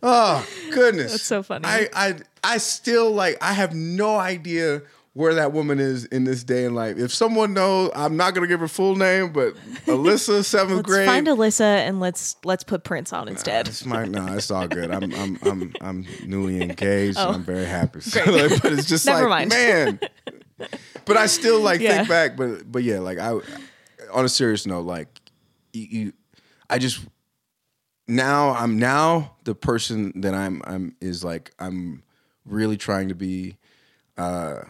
Oh goodness, That's so funny. I I I still like I have no idea where that woman is in this day and life. If someone knows, I'm not gonna give her full name, but Alyssa, seventh Let's grade. find Alyssa and let's let's put Prince on instead. It's my no, it's all good. I'm I'm I'm I'm newly engaged. and I'm very happy. So, like, but it's just Oh. Never like mind. man. But I still like Yeah. think back. But but yeah, like I on a serious note, like you, you I just now I'm now the person that I'm I'm is like I'm really trying to be uh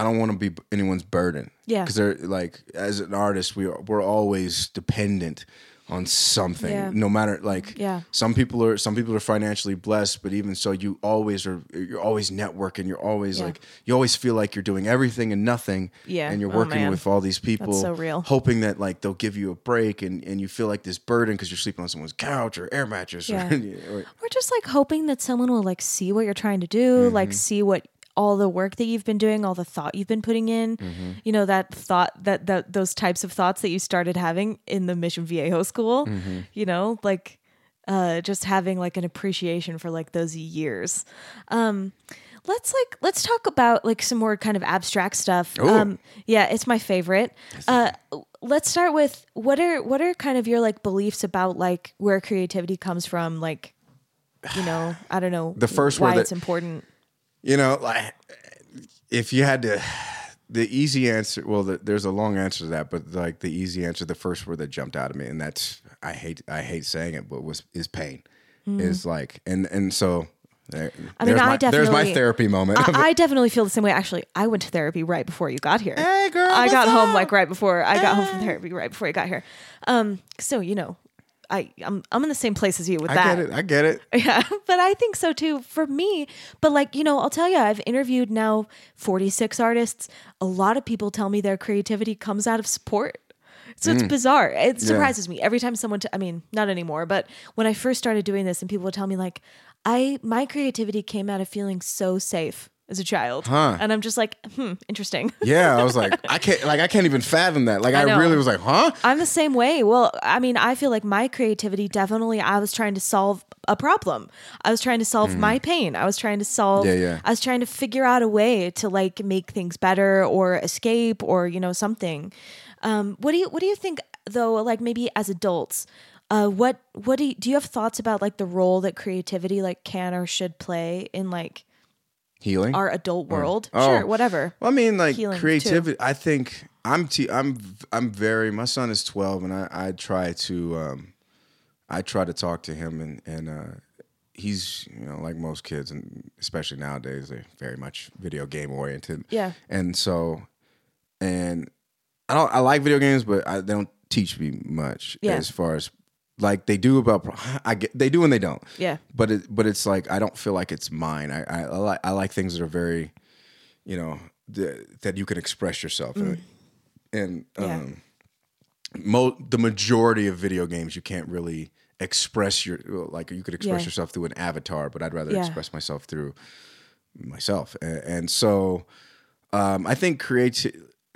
I don't want to be anyone's burden. Yeah. Because they're like as an artist, we are, we're always dependent on something. Yeah. No matter like Yeah. some people are some people are financially blessed, but even so you always are you're always networking. You're always Yeah. like you always feel like you're doing everything and nothing. Yeah. And you're Oh, working man. with all these people so real. hoping that like they'll give you a break and, and you feel like this burden because you're sleeping on someone's couch or air mattress Yeah. or, or We're just like hoping that someone will like see what you're trying to do, Mm-hmm. like see what all the work that you've been doing, all the thought you've been putting in. Mm-hmm. You know that thought that that those types of thoughts that you started having in the Mission Viejo school. Mm-hmm. You know, like uh, just having like an appreciation for like those years. Um, let's like let's talk about like some more kind of abstract stuff. Ooh. Um, yeah, it's my favorite. Uh, let's start with what are what are kind of your like beliefs about like where creativity comes from, like you know, I don't know The first why word that- it's important. You know like if you had to the easy answer well the, there's a long answer to that but like the easy answer the first word that jumped out of me and that's i hate i hate saying it but was is pain is like and and so there, Mm. I mean, there's, I my, there's my therapy moment I, I definitely feel the same way. Actually, I went to therapy right before you got here. hey girl I got home like right before I got home from therapy right before you got here. Um, so you know, I I'm I'm in the same place as you with i that. I get it i get it Yeah, but I think so too for me. But like, you know, I'll tell you, I've interviewed now 46 artists. A lot of people tell me their creativity comes out of support. So it's mm. bizarre. It surprises me every time someone, t- I mean, not anymore, but when I first started doing this and people would tell me like, I, my creativity came out of feeling so safe as a child. Huh. And I'm just like, hmm, interesting. yeah i was like i can't like i can't even fathom that like i, I really was like huh I'm the same way. Well, I mean, I feel like my creativity definitely, I was trying to solve a problem. I was trying to solve my pain. I was trying to solve, Mm. Yeah, yeah. I was trying to figure out a way to like make things better or escape or, you know, something. Um, what do you, what do you think though, like maybe as adults, uh, what, what do you, do you have thoughts about like the role that creativity like can or should play in like healing our adult world? Oh. Sure, whatever. Well, I mean, like Healing, too. creativity. I think I'm. T- I'm. I'm very. My son is 12, and I. I try to. Um, I try to talk to him, and and uh, he's you know like most kids, and especially nowadays, they're very much video game oriented. Yeah. And so, and I don't. I like video games, but I, they don't teach me much Yeah. as far as like they do about. I get they do and they don't. Yeah. But it but it's like I don't feel like it's mine. I I, I like I like things that are very, you know, the, that you can express yourself in. And Mm. Yeah. um, mo- the majority of video games you can't really express your like you could express Yeah. yourself through an avatar, but I'd rather Yeah. express myself through myself. And, and so um, I think create.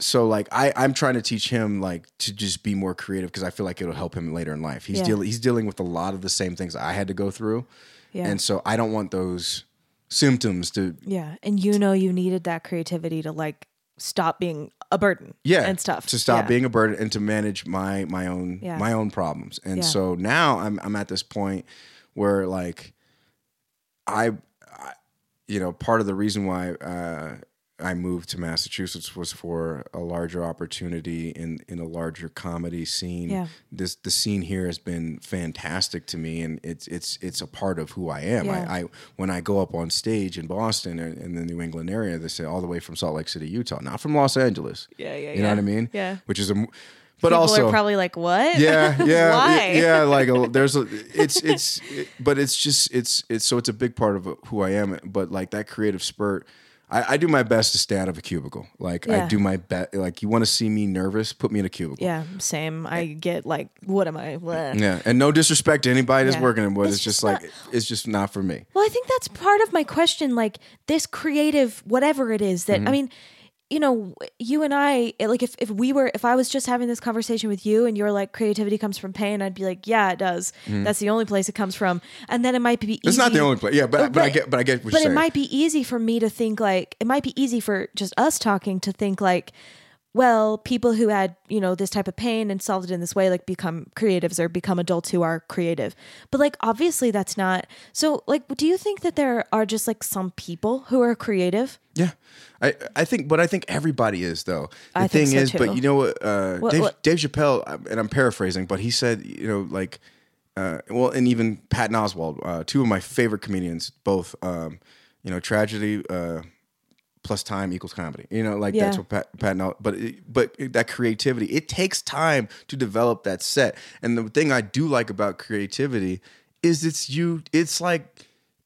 So like I I'm trying to teach him like to just be more creative because I feel like it'll help him later in life. He's Yeah. dealing he's dealing with a lot of the same things I had to go through. Yeah. And so I don't want those symptoms to Yeah. And you know you needed that creativity to like stop being a burden. yeah And stuff. to stop Yeah. being a burden and to manage my my own Yeah. my own problems. And Yeah. so now I'm I'm at this point where like I, I you know part of the reason why uh I moved to Massachusetts was for a larger opportunity in in a larger comedy scene. Yeah. This the scene here has been fantastic to me, and it's it's it's a part of who I am. Yeah. I, I when I go up on stage in Boston or in the New England area, they say all the way from Salt Lake City, Utah, not from Los Angeles. Yeah, yeah, You know what I mean? Yeah. Which is a but People also are probably like, what? yeah, yeah, Why? yeah. Like a, there's a, it's it's, it, but it's just it's it's so it's a big part of who I am. But like that creative spurt, I, I do my best to stay out of a cubicle. Like I do my best. Like you want to see me nervous, put me in a cubicle. Yeah, same. I get like, what am I? Bleh. Yeah, and no disrespect to anybody that's Yeah. working in wood. It's, It's just, just like it's just not for me. Well, I think that's part of my question. Like this creative, whatever it is that, Mm-hmm. I mean, you know, you and I, like if, if we were, if I was just having this conversation with you and you're like, creativity comes from pain, I'd be like, yeah, it does. That's the only place it comes from. And then it might be easy. Mm-hmm. It's not the only place. Yeah, but, Oh, but I get but I get what but it might be easy for me to think like it might be easy for just us talking to think like well people who had you know this type of pain and solved it in this way like become creatives or become adults who are creative but like obviously that's not so like do you think that there are just like some people who are creative Yeah, I I think, but I think everybody is though. The I thing think so, is, too. but you know what? Uh, What- Dave, what- Dave Chappelle, uh, and I'm paraphrasing, but he said, you know, like, uh, well, and even Patton Oswalt, uh, two of my favorite comedians, both, um, you know, tragedy uh, plus time equals comedy. You know, like that's what Pat, Patton. Al- But it, but that creativity, it takes time to develop that set. And the thing I do like about creativity is it's you. It's like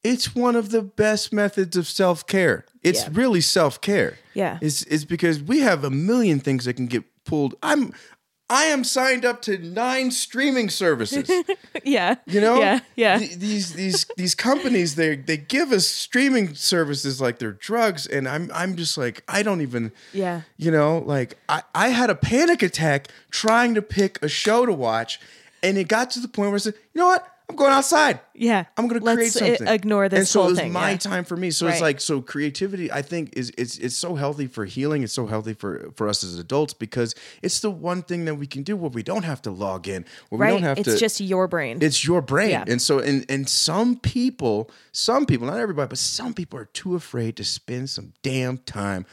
it's one of the best methods of self care. It's Yeah. really self care. Yeah. It's it's because we have a million things that can get pulled. I'm I am signed up to nine streaming services. yeah You know? yeah yeah Th- These these these companies they they give us streaming services like they're drugs and I'm I'm just like I don't even Yeah. You know, like I I had a panic attack trying to pick a show to watch and it got to the point where I said, "You know what? I'm going outside." yeah I'm gonna Let's create i- something. ignore this and so whole it was thing my yeah. time for me. So it's like so creativity. I think is it's it's so healthy for healing. It's so healthy for for us as adults because it's the one thing that we can do where we don't have to log in. Where we right don't have it's to. just your brain it's your brain, Yeah. and so and and some people, some people, not everybody, but some people are too afraid to spend some damn time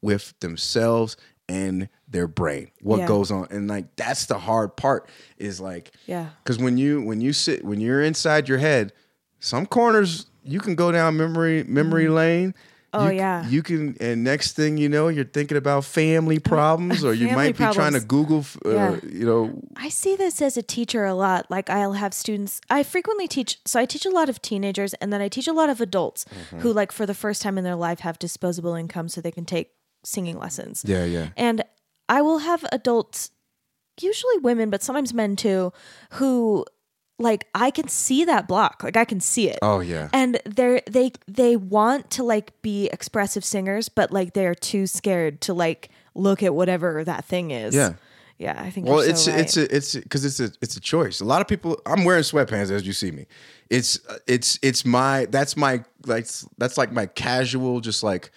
with themselves and their brain. What Yeah. goes on, and like that's the hard part. Is like Yeah. because when you when you sit when you're inside your head, some corners you can go down memory memory lane. Oh, You- yeah. you can, and next thing you know, you're thinking about family problems, or you Family might be trying to. Google, uh, Yeah. you know, I see this as a teacher a lot. Like I'll have students. I frequently teach. So I teach a lot of teenagers, and then I teach a lot of adults Mm-hmm. who, like, for the first time in their life, have disposable income, so they can take singing lessons. yeah, yeah, And I will have adults, usually women, but sometimes men too, who, like, I can see that block. Like I can see it. oh yeah, And they're they they want to like be expressive singers, but like they're too scared to like look at whatever that thing is. Yeah. Yeah, I think. Well, it's so right. it's a, it's because it's a it's a choice. A lot of people. I'm wearing sweatpants as you see me. It's it's it's my that's my like that's like my casual, just like,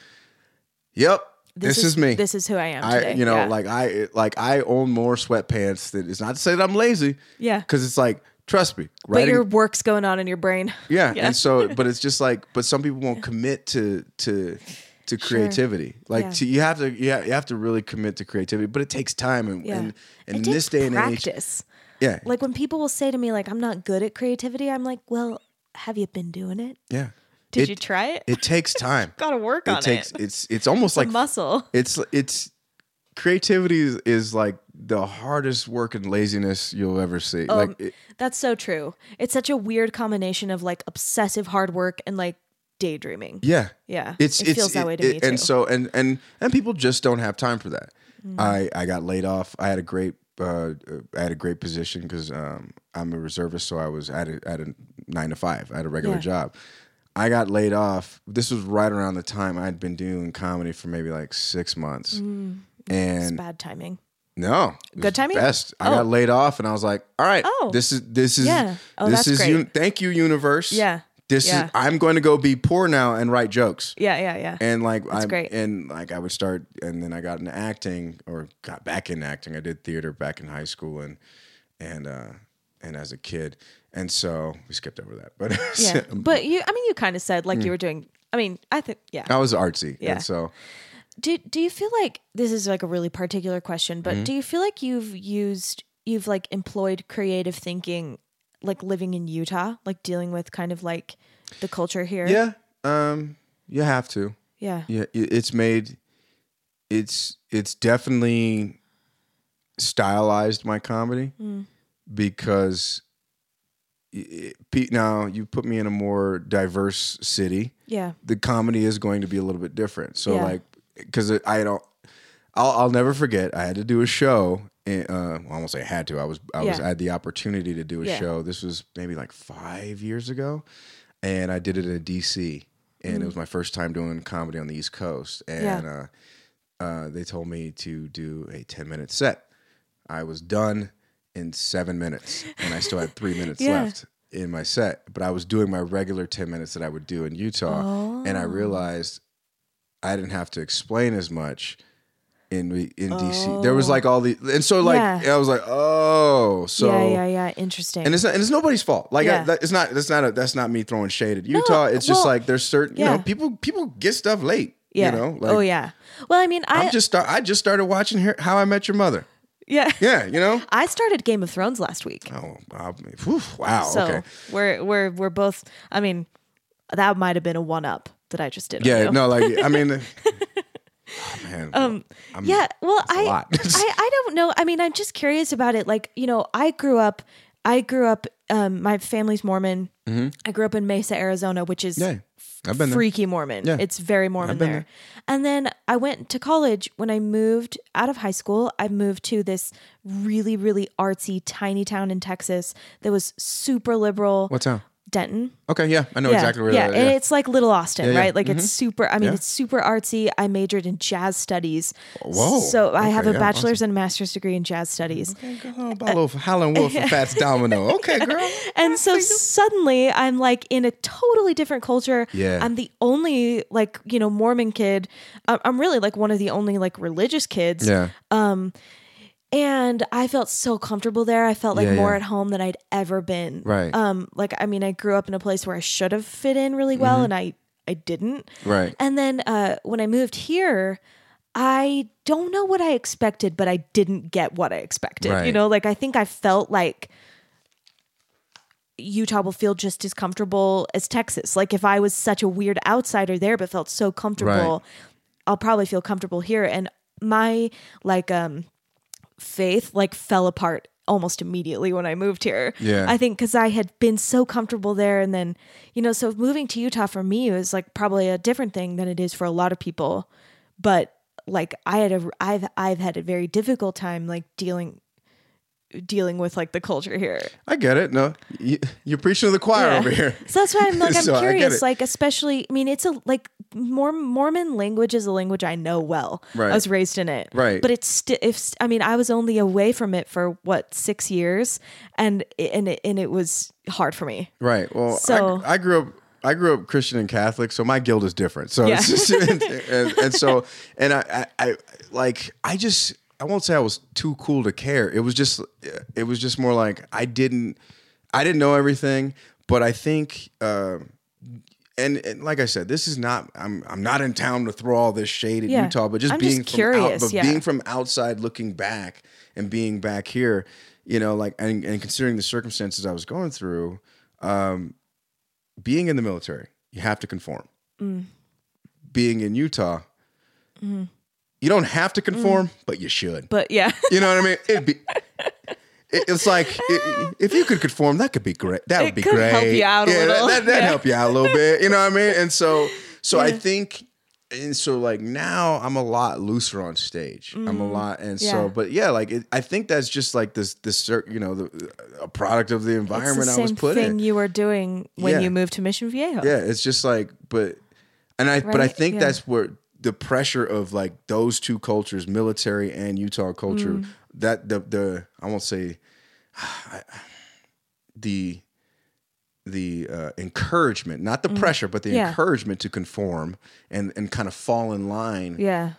yep, this, is, me. This is who I am. I today. you know Yeah. like I like I own more sweatpants than it's not to say that I'm lazy. Yeah. because it's like trust me. but your work's going on in your brain. yeah, Yeah. and so but it's just like but some people won't commit to to to creativity. Like Yeah. to, you have to you have, you have to really commit to creativity, but it takes time and Yeah. and, and in this day and age. practice. Yeah, Like when people will say to me, like, "I'm not good at creativity," I'm like, "Well, have you been doing it? yeah. Did It- you try it? It takes time. Got to work on it on takes it. it's it's almost It's like muscle. it's it's creativity is, is like the hardest work and laziness you'll ever see. Oh, like it, That's so true. It's such a weird combination of like obsessive hard work and like daydreaming. yeah, Yeah. it's it it's feels that way to me too. and so and and and people just don't have time for that. Mm. I I got laid off. I had a great uh, I had a great position because um, I'm a reservist, so I was at a, at a nine to five. I had a regular Yeah. job. I got laid off. This was right around the time I'd been doing comedy for maybe like six months, Mm. it's and bad timing. no, Good timing? Best. I Oh. got laid off, and I was like, "All right, Oh. this is this is Yeah. Oh, this is uni- thank you, universe. Yeah. this Yeah. is I'm going to go be poor now and write jokes." Yeah, yeah, yeah. And like I great. and like I would start, and then I got into acting or got back in acting. I did theater back in high school and and uh and as a kid, and so we skipped over that, but yeah. But you I mean you kind of said like you were doing I mean, I think yeah. I was artsy, Yeah. and so Do do you feel like this is like a really particular question, Mm-hmm. but do you feel like you've used you've like employed creative thinking like living in Utah, like dealing with kind of like the culture here? yeah, um, you have to. Yeah. Yeah, it's made. It's it's definitely stylized my comedy Mm. because i- now you put me in a more diverse city. Yeah. The comedy is going to be a little bit different. So Yeah. like, because I don't, I'll I'll never forget. I had to do a show. In, uh, well, I won't say I had to. I was I was I had the opportunity to do a Yeah. show. This was maybe like five years ago, and I did it in D.C. And it was my first time doing comedy on the East Coast. And. Yeah. uh, uh, they told me to do a ten minute set. I was done in seven minutes, and I still had three minutes Yeah. left in my set. But I was doing my regular ten minutes that I would do in Utah, and I Oh. realized I didn't have to explain as much in in DC. There was oh. like all the and so like Oh. Yeah. I was like, oh, so yeah, yeah, yeah. Interesting. and it's not, and it's nobody's fault. Like Yeah. I, that, it's not that's not a, that's not me throwing shade at Utah. it's just well, like there's certain you know people people get stuff late. yeah. You know, oh, like oh yeah. Well, I mean, I I'm just start, I just started watching Her- How I Met Your Mother. Yeah. Yeah, you know. I started Game of Thrones last week. Oh, whew, wow. So okay. we're we're we're both. I mean, that might have been a one up that I just did. Yeah, no, like I mean, oh, man. Um, yeah. Well, I. I I don't know. I mean, I'm just curious about it. Like, you know, I grew up. I grew up. Um, my family's Mormon. I grew up in Mesa, Arizona, which is Mm-hmm. yeah, I've been there. freaky Mormon. Yeah. It's very Mormon been there. there. And then I went to college. When I moved out of high school, I moved to this really, really artsy, tiny town in Texas that was super liberal. What town? Denton. Okay, yeah, I know yeah, exactly where yeah. that is. and Yeah. it's like Little Austin, Yeah, yeah. right? Like it's mm-hmm. super. I mean, Yeah. it's super artsy. I majored in jazz studies. Whoa. So I have a Okay, yeah, bachelor's and a master's degree in jazz studies. Oh, uh, about a little Howlin' Wolf and Fats Domino. Okay, girl. And so suddenly I'm like in a totally different culture. Yeah. I'm the only like, you know, Mormon kid. I'm I'm really like one of the only like religious kids. Yeah. Um, And I felt so comfortable there. I felt like Yeah, more yeah. at home than I'd ever been. Right. Um, like I mean, I grew up in a place where I should have fit in really Mm-hmm. well and I I didn't. Right. And then uh when I moved here, I don't know what I expected, but I didn't get what I expected. You Right. know, like I think I felt like Utah will feel just as comfortable as Texas. Like if I was such a weird outsider there but felt so comfortable, I'll probably feel comfortable here. And my like um faith like fell apart almost immediately when I moved here. Yeah. I think because I had been so comfortable there. And then, you know, so moving to Utah for me was like probably a different thing than it is for a lot of people. But like I had a, I've, I've had a very difficult time like dealing, dealing with like the culture here. I get it. No, you, you're preaching to the choir Yeah. over here. So that's why I'm like, I'm So curious, like, especially, I mean, it's a, like, more Mormon language is a language I know well. Right. I was raised in it. Right. But it's, sti if, I mean, I was only away from it for what, six years and, and it, and it was hard for me. Right. Well, So- I, I grew up. I grew up Christian and Catholic, so my guild is different. So Yeah. it's just, and, and, and so and I, I, I like I just I won't say I was too cool to care. It was just it was just more like I didn't I didn't know everything, but I think. Uh, and, and like I said, this is not. I'm I'm not in town to throw all this shade at Yeah. Utah, but just I'm just being from out, but yeah. being from outside looking back and being back here, you know, like and, and considering the circumstances I was going through, um, being in the military, you have to conform. Mm. Being in Utah, Mm-hmm. You don't have to conform, but you should. But yeah. You know what I mean? It'd be. it- It's like i- if you could conform, that could be great. That would It be could great. help you out a yeah, little. That, would Yeah. help you out a little bit. You know what I mean? And so, so I think, and so like now I'm a lot looser on stage. I'm a lot, and so, Mm. But yeah, like it, I think that's just like this, this, you know, the, a product of the environment the I was put thing in. you were doing when Yeah. you moved to Mission Viejo. Yeah, it's just like, but, and I, but I think Yeah. that's where the pressure of like those two cultures, military and Utah culture, Mm. that the the I won't say the the uh, encouragement, not the pressure, but the Mm. Yeah. encouragement to conform and and kind of fall in line. Yeah.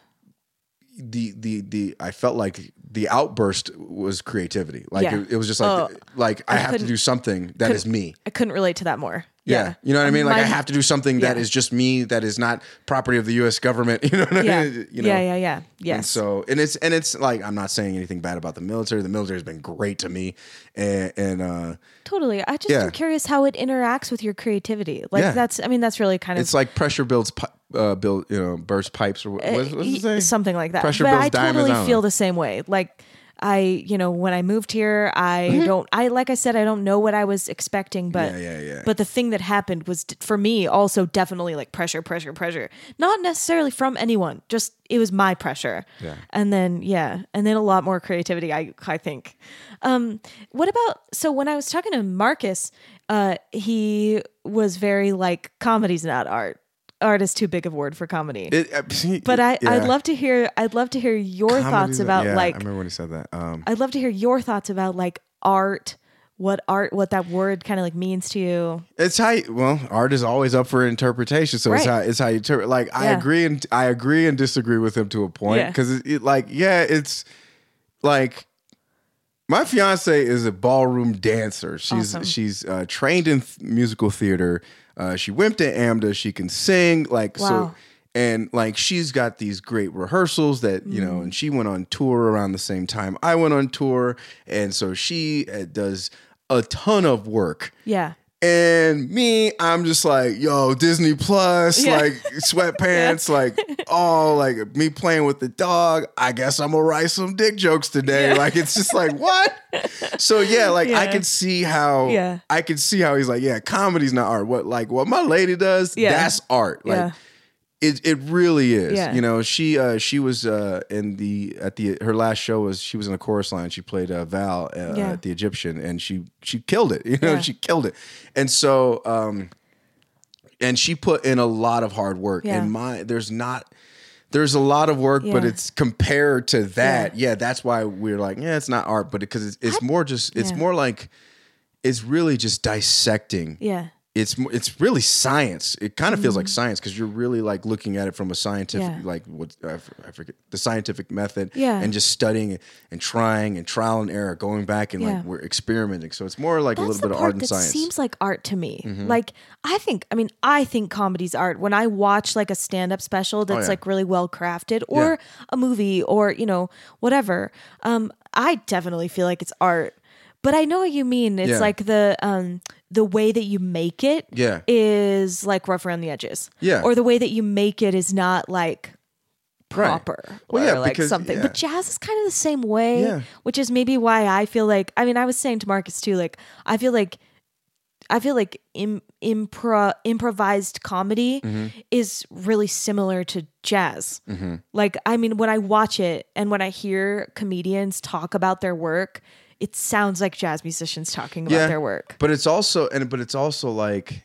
The the the I felt like the outburst was creativity. Like Yeah. it, it was just like Oh, like I, I have to do something that is me. I couldn't relate to that more. Yeah. Yeah. You know what I mean? Like I have to do something that Yeah. is just me, that is not property of the US government. You know what Yeah. I mean? You know? Yeah, yeah, yeah. And so and it's and it's like I'm not saying anything bad about the military. The military has been great to me. And and uh totally. I just am curious how it interacts with your creativity. Like that's I mean that's really kind of it's like pressure builds uh build you know, burst pipes or what what's, what's it say? something like that. Pressure but builds I diamonds, totally feel the same way. Like I, you know, when I moved here, I Mm-hmm. don't. I like I said, I don't know what I was expecting, but Yeah, yeah, yeah. But the thing that happened was d- for me also definitely like pressure, pressure, pressure. Not necessarily from anyone, just it was my pressure. Yeah. And then yeah, and then a lot more creativity. I I think. Um, what about so when I was talking to Marcus, uh, he was very like comedy's not art. Art is too big of a word for comedy. It, uh, But I, yeah. I'd love to hear I'd love to hear your Comedy's thoughts about yeah, like I remember when he said that. Um I'd love to hear your thoughts about like art, what art what that word kind of like means to you. It's how you, well, art is always up for interpretation. So it's how it's how you interpret. Like I agree and I agree and disagree with him to a point Yeah. because it, it, like yeah, it's like my fiance is a ballroom dancer. She's Awesome. she's uh, trained in th- musical theater. Uh, she went to AMDA. She can sing like so. And like she's got these great rehearsals that you Mm. know, and she went on tour around the same time I went on tour, and so she uh, does a ton of work. Yeah. And me, I'm just like, yo, Disney Plus, Yeah. like sweatpants, like all like me playing with the dog. I guess I'm gonna write some dick jokes today. Like it's just like what? So yeah, like I can see how Yeah. I can see how he's like, yeah, comedy's not art. What like what my lady does, Yeah. that's art. Like Yeah. It it really is. Yeah. You know, she uh she was uh in the at the her last show was she was in the chorus line. She played uh, Val uh, Yeah. at the Egyptian and she she killed it. You know, Yeah. she killed it. And so um and she put in a lot of hard work Yeah. and my there's not there's a lot of work, but it's compared to that. Yeah. that's why we're like, yeah, it's not art, but because it's, it's more just, it's yeah. more like, it's really just dissecting Yeah. It's it's really science. It kind of feels like science because you're really like looking at it from a scientific Mm-hmm. Yeah. like what I, forget the scientific method. Yeah. and just studying and trying and trial and error, going back and Yeah. like we're experimenting. So it's more like a little bit of art and science. Mm-hmm. seems like art to me. Like I think, I mean, I think comedy's art. When I watch like a stand-up special that's Oh, like really well crafted, or a movie, or you know whatever, um, I definitely feel like it's art. But I know what you mean. It's like the um the way that you make it Yeah. is like rough around the edges. Yeah. Or the way that you make it is not like Right. proper Well, or yeah, like because- something. yeah. But jazz is kind of the same way, Yeah. which is maybe why I feel like I mean I was saying to Marcus too like I feel like I feel like Im- impro improvised comedy Mm-hmm. is really similar to jazz. Like I mean when I watch it and when I hear comedians talk about their work, it sounds like jazz musicians talking about their work. But it's also and but it's also like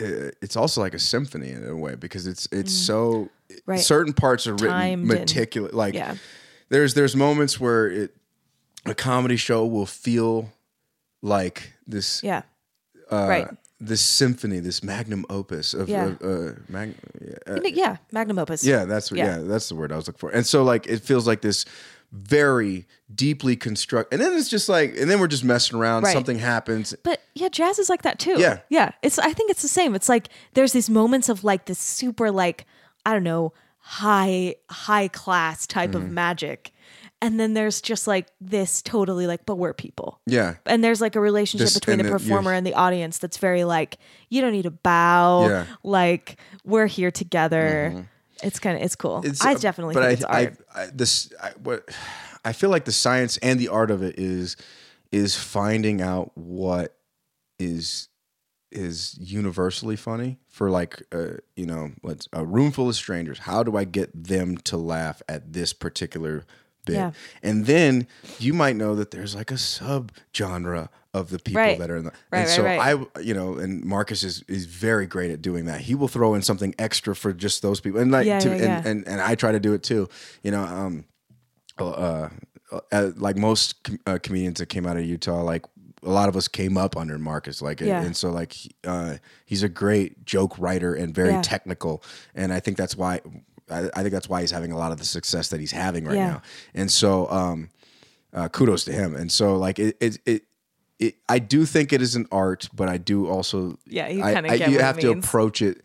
uh, it's also like a symphony in a way because it's it's so Mm. Right. certain parts are written meticulous. Like Yeah. there's there's moments where it a comedy show will feel like this Yeah. uh, right. this symphony, this magnum opus of, Yeah. of uh, mag- uh, yeah, magnum opus. yeah, that's what, yeah. Yeah. that's the word I was looking for. And so like it feels like this very deeply construct, and then it's just like, and then we're just messing around. Right. Something happens. But yeah, jazz is like that too. Yeah. Yeah. It's I think it's the same. It's like there's these moments of like this super like, I don't know, high high class type Mm-hmm. of magic. And then there's just like this totally like, but we're people. Yeah, And there's like a relationship This- between the and then you- performer and the audience that's very like, you don't need to bow. Yeah. Like, we're here together. It's kind of it's cool. I definitely but think I, it's art. I, I, this I, what I feel like the science and the art of it is is finding out what is is universally funny for like uh, you know let's a room full of strangers how do i get them to laugh at this particular bit Yeah. and then you might know that there's like a sub genre of the people Right. that are in the Right, and right, so right. i you know and marcus is is very great at doing that he will throw in something extra for just those people and like Yeah, to, yeah, and, yeah. and and i try to do it too you know um uh, uh, like most com- uh, comedians that came out of Utah, like a lot of us came up under Marcus, like, and- Yeah. and, so like uh, he's a great joke writer and very Yeah. technical, and I think that's why I, I think that's why he's having a lot of the success that he's having right Yeah. now, and so um, uh, kudos to him, and so like it it. it it, I do think it is an art, but I do also Yeah, you kinda I- get you have to means. approach it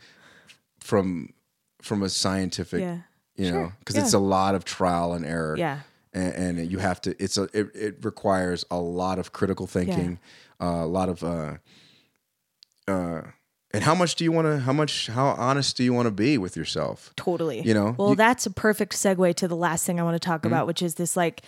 from from a scientific Yeah. you Sure. know because Yeah. it's a lot of trial and error Yeah. and, and you have to it's a it, it requires a lot of critical thinking uh, a lot of uh uh and how much do you want to how much how honest do you want to be with yourself Totally. You know, Well, you- that's a perfect segue to the last thing I want to talk about, which is this like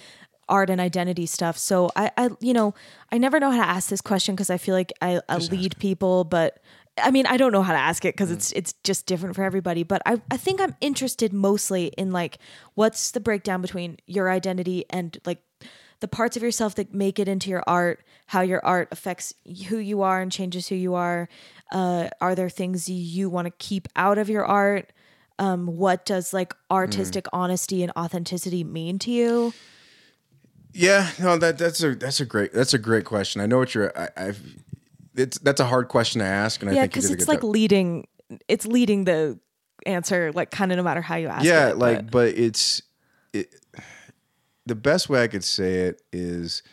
art and identity stuff. So I, I you know, I never know how to ask this question because I feel like I, I lead people, but I mean, I don't know how to ask it because it's it's just different for everybody. But I, I think I'm interested mostly in like what's the breakdown between your identity and like the parts of yourself that make it into your art, how your art affects who you are and changes who you are. Uh, are there things you want to keep out of your art? Um, what does like artistic honesty and authenticity mean to you? Yeah no that that's a that's a great that's a great question i know what you're I, i've it's that's a hard question to ask and i Yeah, think because it's like job. leading. It's leading the answer, like kind of no matter how you ask yeah it. like but- but it's it, the best way i could say it is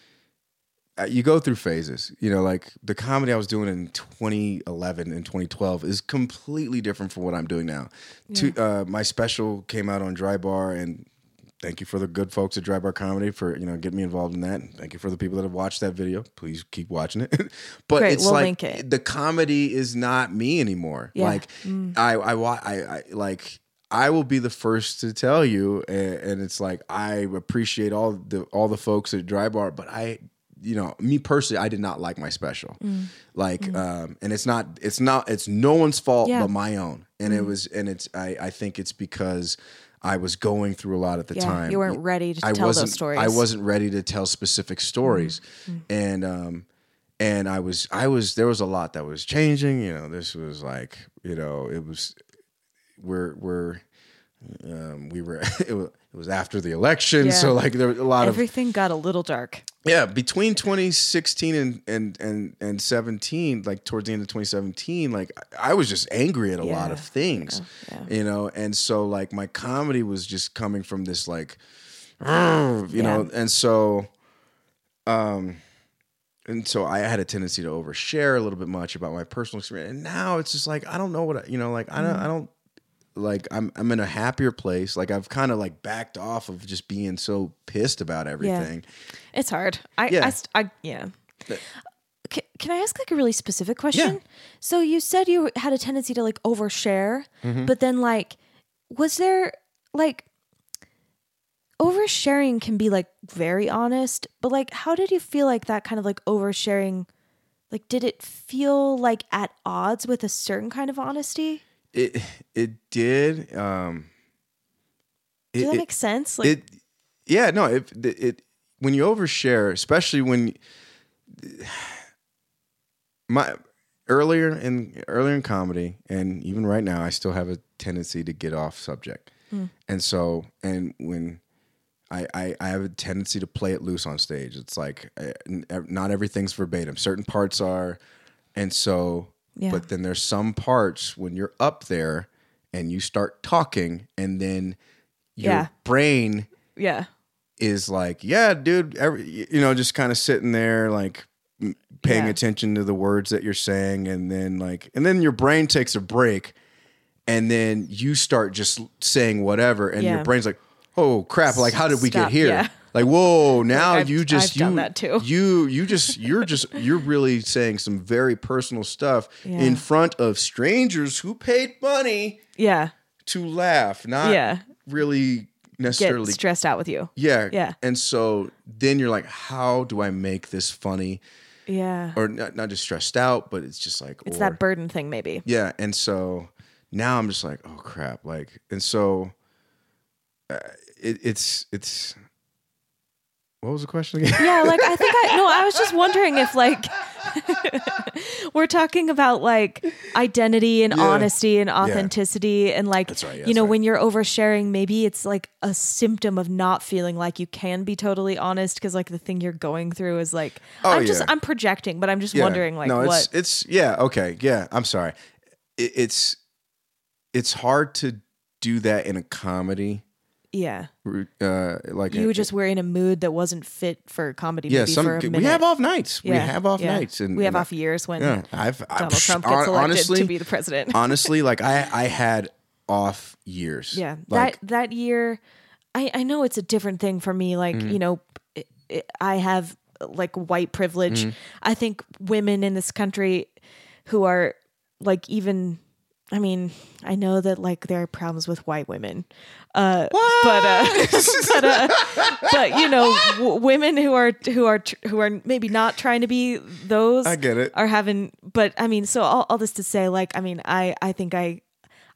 uh, you go through phases you know like the comedy i was doing in 2011 and 2012 is completely different from what i'm doing now Two, uh, my special came out on dry bar and thank you for the good folks at dry bar comedy for you know getting me involved in that and thank you for the people that have watched that video please keep watching it but Great, it's we'll like link it. the comedy is not me anymore Yeah. Mm. like I, I I I like I will be the first to tell you and, and it's like I appreciate all the all the folks at Dry Bar but I you know me personally I did not like my special Mm. like um and it's not it's not it's no one's fault Yeah. Mm. but my own and it was and it's I I think it's because I was going through a lot at the Yeah, time. you weren't ready to I tell those stories. I wasn't ready to tell specific stories. And um and I was I was there was a lot that was changing you know this was like you know it was we're we're um, we were it was, it was after the election Yeah. so like there was a lot of everything got a little dark. yeah between 2016 and and and and 17 like towards the end of 2017 like I was just angry at a lot of things yeah. you know and so like my comedy was just coming from this like you know and so um and so I had a tendency to overshare a little bit much about my personal experience and now it's just like I don't know what I, you know like I don't Mm-hmm. I don't like I'm I'm in a happier place like I've kind of like backed off of just being so pissed about everything Yeah. It's hard. I, Yeah. I, st- I yeah. Can, can I ask like a really specific question? Yeah. So you said you had a tendency to like overshare, Mm-hmm. but then like, was there like oversharing can be like very honest, but like, how did you feel like that kind of like oversharing? Like, did it feel like at odds with a certain kind of honesty? It it did um Does it, that it- make sense? Like, it yeah no it, it it when you overshare especially when my earlier in earlier in comedy and even right now I still have a tendency to get off subject and so and when I, I, I have a tendency to play it loose on stage. It's like uh, n- not everything's verbatim. Certain parts are, and so. Yeah. But then there's some parts when you're up there and you start talking, and then your Yeah. brain yeah, is like, yeah, dude, every, you know, just kind of sitting there, like paying Yeah. attention to the words that you're saying, and then like, and then your brain takes a break, and then you start just saying whatever, and Yeah. your brain's like, oh crap, like how did we Stop, get here? Like, whoa, now I've- you just I've you done that too. you you just you're just you're really saying some very personal stuff Yeah. in front of strangers who paid money yeah, to laugh, not Yeah. really Get necessarily stressed out with you. yeah. Yeah. And so then you're like, how do I make this funny? Yeah. Or not, not just stressed out, but it's just like it's or, that burden thing, maybe. Yeah, and so now I'm just like, oh crap, like, and so uh, it, it's it's. What was the question again? Yeah, like I think I no, I was just wondering if like we're talking about like identity and Yeah. honesty and authenticity and like right, yeah, you know right. when you're oversharing maybe it's like a symptom of not feeling like you can be totally honest because like the thing you're going through is like Oh, I'm just yeah. I'm projecting but I'm just Yeah. wondering like no, what it's it's yeah, okay, yeah. I'm sorry. It, it's it's hard to do that in a comedy. Yeah Uh, like you were just were in a mood that wasn't fit for comedy yeah. Some for a minute. we have off nights. We have off yeah. nights, and we have and I- off years when Yeah, I've I- Donald Trump gets elected honestly, to be the president. honestly, like I I had off years. Yeah, like, that that year, I I know it's a different thing for me. Like Mm-hmm. you know, i i I have like white privilege. Mm-hmm. I think women in this country who are like even. I mean, I know that like there are problems with white women, uh, but uh, but uh, but you know, w- women who are who are tr- who are maybe not trying to be those. I get it. Are having, but I mean, so all, all this to say, like, I mean, I I think I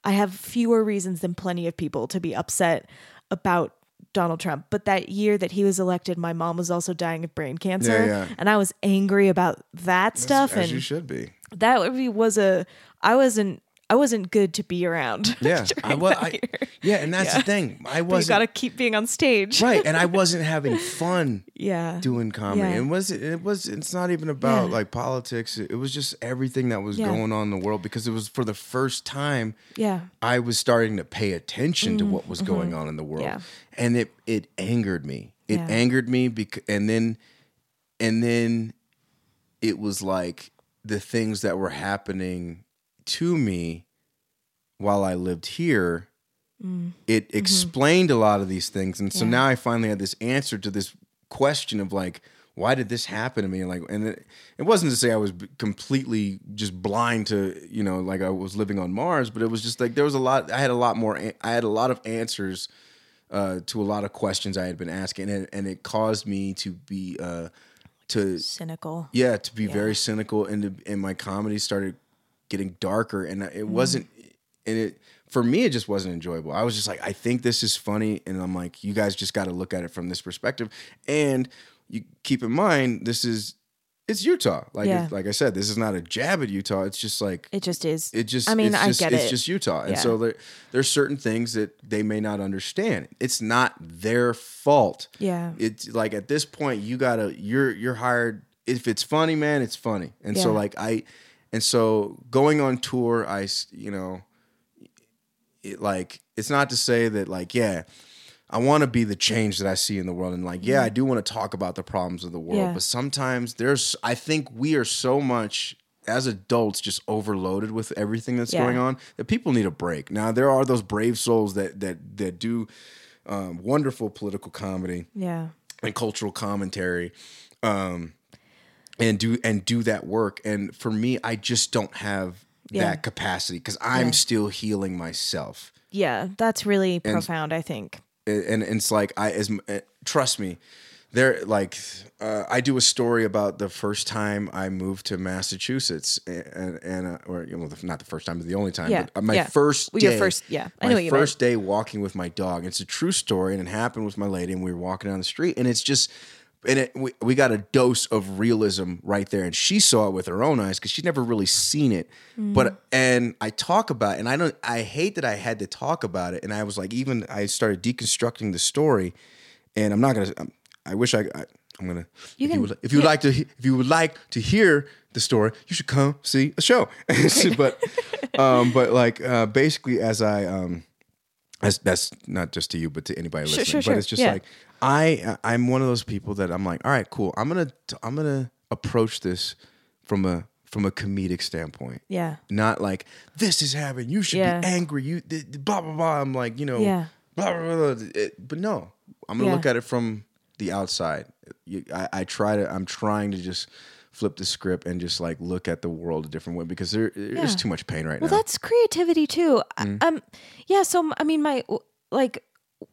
I have fewer reasons than plenty of people to be upset about Donald Trump. But that year that he was elected, my mom was also dying of brain cancer, Yeah, yeah. and I was angry about that stuff. as you should be. that was a I wasn't I wasn't good to be around. Yeah, I was. I, yeah, and that's the thing. I wasn't got to keep being on stage, right, and I wasn't having fun Yeah, doing comedy. Yeah. It was it was it's not even about Yeah. like politics. It was just everything that was Yeah. going on in the world because it was for the first time yeah, I was starting to pay attention to what was going on in the world. Mm-hmm. Yeah. And it it angered me. It Yeah. angered me because and then and then it was like the things that were happening to me while I lived here it explained a lot of these things and so Mm-hmm. Yeah. now I finally had this answer to this question of like why did this happen to me and like and it, it wasn't to say I was completely just blind to you know like I was living on Mars but it was just like there was a lot I had a lot more I had a lot of answers uh, to a lot of questions I had been asking and, and it caused me to be uh, to cynical. yeah to be very cynical and to, and my comedy started getting darker and it mm. wasn't and it for me it just wasn't enjoyable. I was just like i think this is funny and i'm like you guys just got to look at it from this perspective. And you keep in mind this is it's utah. Like Yeah. like i said this is not a jab at utah. It's just like It just is. it just I mean, it's I just, get it's it. just utah. And Yeah. so there, there's certain things that they may not understand. It's not their fault. Yeah, it's like at this point you gotta you're you're hired. If it's funny man it's funny. And so like i and so going on tour I you know it like it's not to say that like yeah i want to be the change that i see in the world and like yeah i do want to talk about the problems of the world Mm-hmm. Yeah. but sometimes there's i think we are so much as adults just overloaded with everything that's Yeah. going on that people need a break now there are those brave souls that that that do um, wonderful political comedy yeah, and cultural commentary um and do and do that work and for me i just don't have Yeah. that capacity because i'm Yeah. still healing myself yeah. That's really profound. I think. and, and it's like i as uh, trust me there like uh, i do a story about the first time i moved to massachusetts and and uh, or you know, not the first time but the only time Yeah, but uh, my yeah. first day, your first- yeah, I my know what you meant. first day walking with my dog it's a true story and it happened with my lady and we were walking down the street and it's just and it, we, we got a dose of realism right there and she saw it with her own eyes because she'd never really seen it Mm. but and i talk about it and i don't i hate that i had to talk about it and i was like even i started deconstructing the story and i'm not gonna I'm, i wish i, I i'm gonna You if, can- you would, if you would like to if you would like to hear the story you should come see a show but um but like uh basically as i um that's that's not just to you, but to anybody Sure, listening. sure, but sure. it's just Yeah. like I I'm one of those people that I'm like, all right, cool. I'm gonna I'm gonna approach this from a from a comedic standpoint. Yeah, Not like this is happening. You should Yeah. be angry. You blah blah blah. I'm like you know Yeah. blah blah blah. It- but no, I'm gonna Yeah. look at it from the outside. You, I, I try to. I'm trying to just flip the script and just like look at the world a different way because there, there's Yeah. too much pain right Well, now. that's creativity too. I- Mm. Um, yeah. So I mean, my like,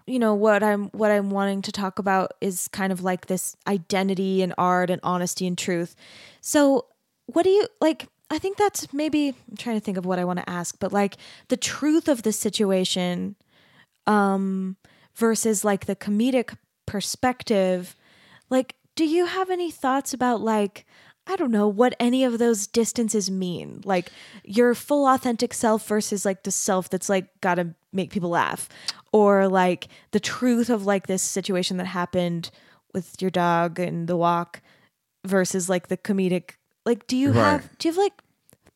you know, what I'm what I'm wanting to talk about is kind of like this identity and art and honesty and truth. So, what do you like? I think that's maybe I'm trying to think of what I want to ask, but like the truth of the situation, um, versus like the comedic perspective. Like, do you have any thoughts about like? I don't know what any of those distances mean. Like your full authentic self versus like the self that's like got to make people laugh or like the truth of like this situation that happened with your dog and the walk versus like the comedic like do you have do you have like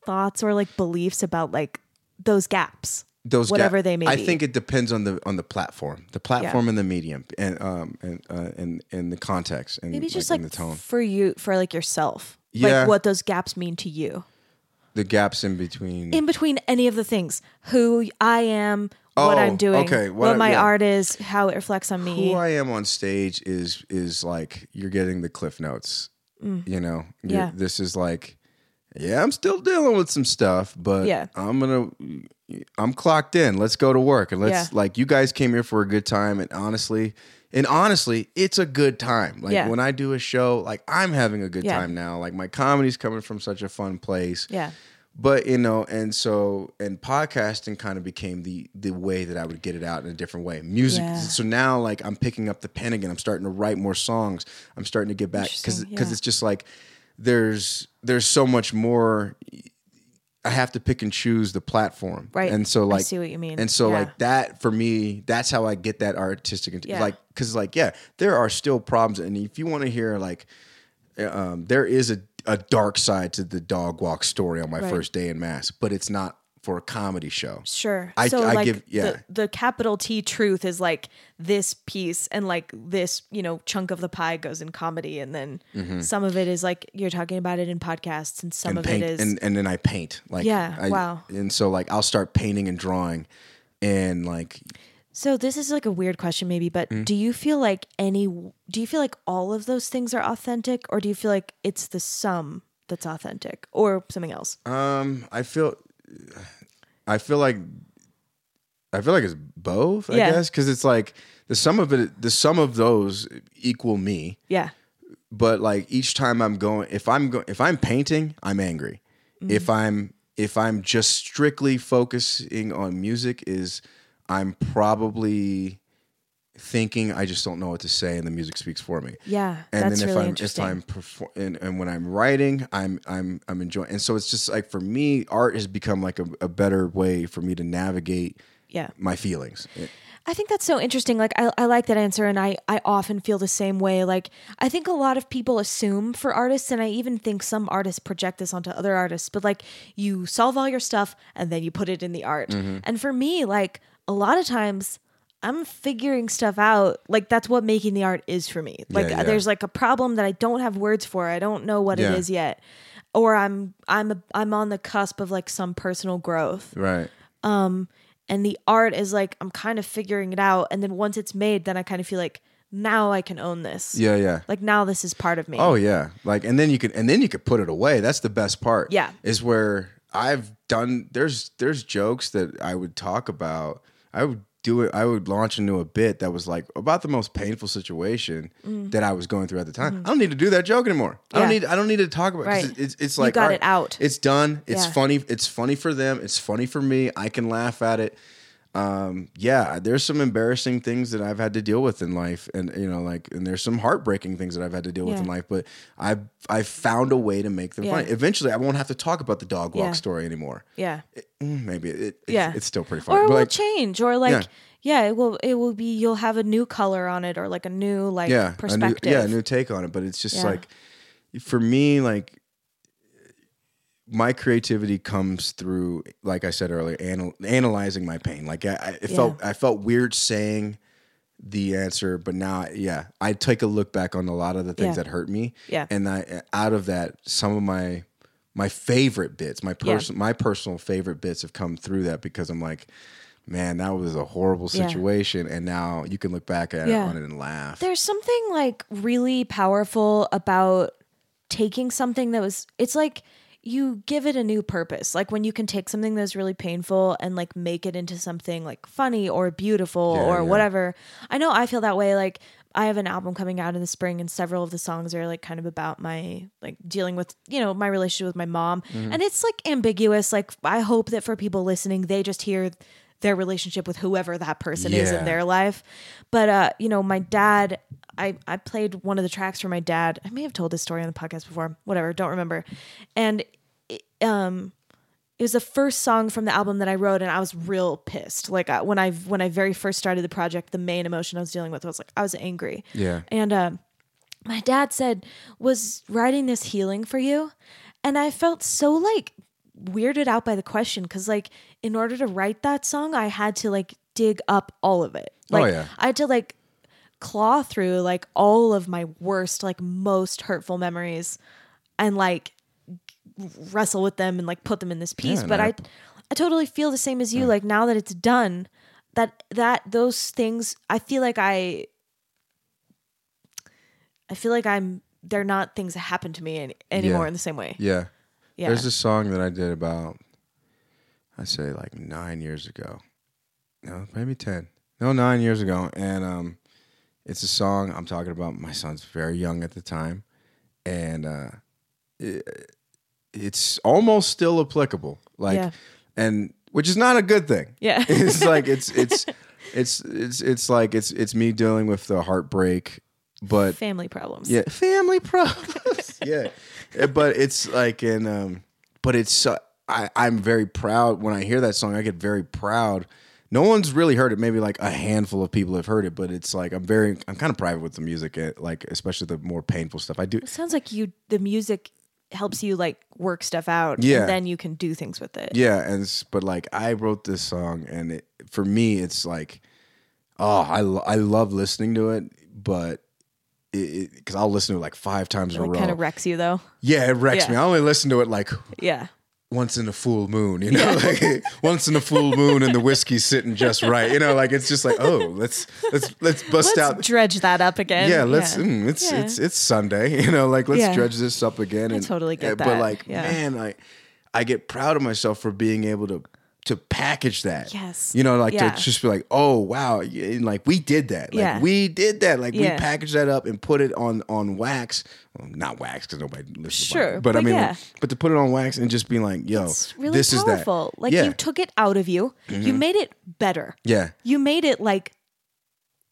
thoughts or like beliefs about like those gaps those whatever ga- they may be. I be. think it depends on the on the platform, the platform and the medium, and um and uh, and and the context and maybe just like, like, the tone, for you for like yourself Yeah. like what those gaps mean to you the gaps in between. in between any of the things who i am what Oh, i'm doing okay, what, what my yeah. art is how it reflects on me who I am on stage is is like you're getting the cliff notes. You know, Mm. Yeah. This is like, yeah, I'm still dealing with some stuff, but Yeah. I'm gonna, I'm clocked in. Let's go to work and let's Yeah. like you guys came here for a good time, and honestly, and honestly, it's a good time. Like Yeah. when I do a show, like I'm having a good Yeah. time now. Like my comedy's coming from such a fun place yeah but you know and so and podcasting kind of became the the way that i would get it out in a different way music Yeah. so now like i'm picking up the pen again i'm starting to write more songs i'm starting to get back because because it's just like there's there's so much more i have to pick and choose the platform Right. and so like I see what you mean. and so Yeah. like that for me that's how i get that artistic Yeah. like because like yeah there are still problems and if you want to hear like um, there is a, a dark side to the dog walk story on my Right. first day in mass, but it's not for a comedy show. Sure. I- so I like give- yeah. the, the capital T truth is like this piece and like this, you know, chunk of the pie goes in comedy and then some of it is like you're talking about it in podcasts and some Mm-hmm. and of paint, it is and, and then I paint. Like Yeah, I- wow. And so like I'll start painting and drawing, and like So this is like a weird question maybe, but Mm. do you feel like any do you feel like all of those things are authentic or do you feel like it's the sum that's authentic or something else? um I feel I feel like I feel like it's both. I Yeah. guess because it's like the sum of it, the sum of those equal me. Yeah. but like each time I'm going, if I'm going, if I'm painting, I'm angry. Mm-hmm. If I'm if I'm just strictly focusing on music, is I'm probably thinking I just don't know what to say, and the music speaks for me. Yeah. And that's then if really I'm if. I'm perform and, and when I'm writing, I'm I'm I'm enjoying. And so it's just like for me, art has become like a, a better way for me to navigate yeah. my feelings. I think that's so interesting. Like I, I like that answer and I, I often feel the same way. Like I think a lot of people assume for artists and I even think some artists project this onto other artists, but like you solve all your stuff and then you put it in the art. Mm-hmm. And for me, like a lot of times I'm figuring stuff out. Like that's what making the art is for me. Like yeah. there's like a problem that I don't have words for. I don't know what Yeah. it is yet. Or I'm I'm a, I'm on the cusp of like some personal growth Right. Um and the art is like I'm kind of figuring it out and then once it's made then I kind of feel like now I can own this. Yeah. Yeah. Like now this is part of me. Oh yeah, like and then you can and then you could put it away. That's the best part. Yeah. is where I've done. There's there's jokes that I would talk about. I would do it. I would launch into a bit that was like about the most painful situation that I was going through at the time. I don't need to do that joke anymore. I don't Mm. Yeah. need. I don't need to talk about. it Right. It's it's You got all it out. It's done. It's Yeah. funny. It's funny for them. It's funny for me. I can laugh at it um, yeah, there's some embarrassing things that I've had to deal with in life, and you know, like, and there's some heartbreaking things that I've had to deal with in life. But I've I've found a way to make them Yeah. funny. Eventually, I won't have to talk about the dog walk Yeah. story anymore. Yeah. Mm, Maybe it, it- Yeah. it's still pretty funny. Or it but will like, change or like Yeah. yeah. it will it will be you'll have a new color on it or like a new like yeah, a new, perspective. yeah, a new take on it. But it's just Yeah. like for me, like my creativity comes through, like I said earlier, anal- analyzing my pain. Like I, I it felt I felt weird saying the answer, but now, yeah, I take a look back on a lot of the things Yeah. that hurt me. Yeah. and I out of that, some of my my favorite bits, my Yeah. my personal favorite bits have come through that because I'm like. Man, that was a horrible Yeah. situation, and now you can look back at Yeah. it on it and laugh. There's something like really powerful about taking something that was it's like you give it a new purpose. Like when you can take something that's really painful and like make it into something like funny or beautiful Yeah, or yeah. whatever. I know I feel that way. Like I have an album coming out in the spring and several of the songs are like kind of about my like dealing with, you know, my relationship with my mom. Mm-hmm. And it's like ambiguous. Like I hope that for people listening, they just hear their relationship with whoever that person is in their life. But uh, you know, my dad I, I played one of the tracks for my dad. I may have told this story on the podcast before, whatever, don't remember. And it, um, it was the first song from the album that I wrote, and I was real pissed. Like I, when I when I very first started the project, the main emotion I was dealing with was like I was angry. Yeah. And um, my dad said, "Was writing this healing for you?" And I felt so like weirded out by the question because like in order to write that song, I had to like dig up all of it. Oh, Like yeah. I had to like claw through like all of my worst, like most hurtful memories, and like wrestle with them and like put them in this piece. Yeah, but. I, I totally feel the same as you. Like now that it's done, that that those things, I feel like I, I feel like I'm. They're not things that happen to me any, anymore Yeah. in the same way. Yeah. Yeah. There's a song that I did about, I say like nine years ago. No, maybe 10. No, nine years ago. And um, it's a song I'm talking about. My son's very young at the time. And uh, it, it's almost still applicable. Like, Yeah. and which is not a good thing. Yeah. it's like, it's, it's, it's, it's, it's like, it's, it's me dealing with the heartbreak, but Family problems. yeah, family problems. yeah, Uh, but it's like in, um, but it's uh, I I'm very proud when I hear that song. I get very proud. No one's really heard it. Maybe like a handful of people have heard it, but it's like I'm very I'm kind of private with the music. eh, Like especially the more painful stuff. I do. It sounds like you. The music helps you like work stuff out. Yeah. And then you can do things with it. Yeah, and but like I wrote this song, and it, for me, it's like, oh, I lo- I love listening to it, but because I'll listen to it like five times in a row. kind of wrecks you though. yeah, it wrecks Yeah. me. I only listen to it like Yeah. Once in a full moon, you know, like once in a full moon and the whiskey's sitting just right, you know, like it's just like, oh, let's let's let's bust Let's out. dredge that up again. yeah, let's. Yeah. Mm, it's Yeah. it's it's Sunday, you know, like let's Yeah. dredge this up again. And totally get uh, But like, yeah. man, I I get proud of myself for being able to to package that. Yes. you know, like Yeah. to just be like, oh wow, and like we did that. Like Yeah. we did that. Like Yeah. we packaged that up and put it on on wax. Well, not wax because nobody listens. to Sure, wax, but, I mean, like, but to put it on wax and just be like, yo, It's really this powerful. is that. Like. Mm-hmm. you took it out of you. You made it better. Yeah. You made it like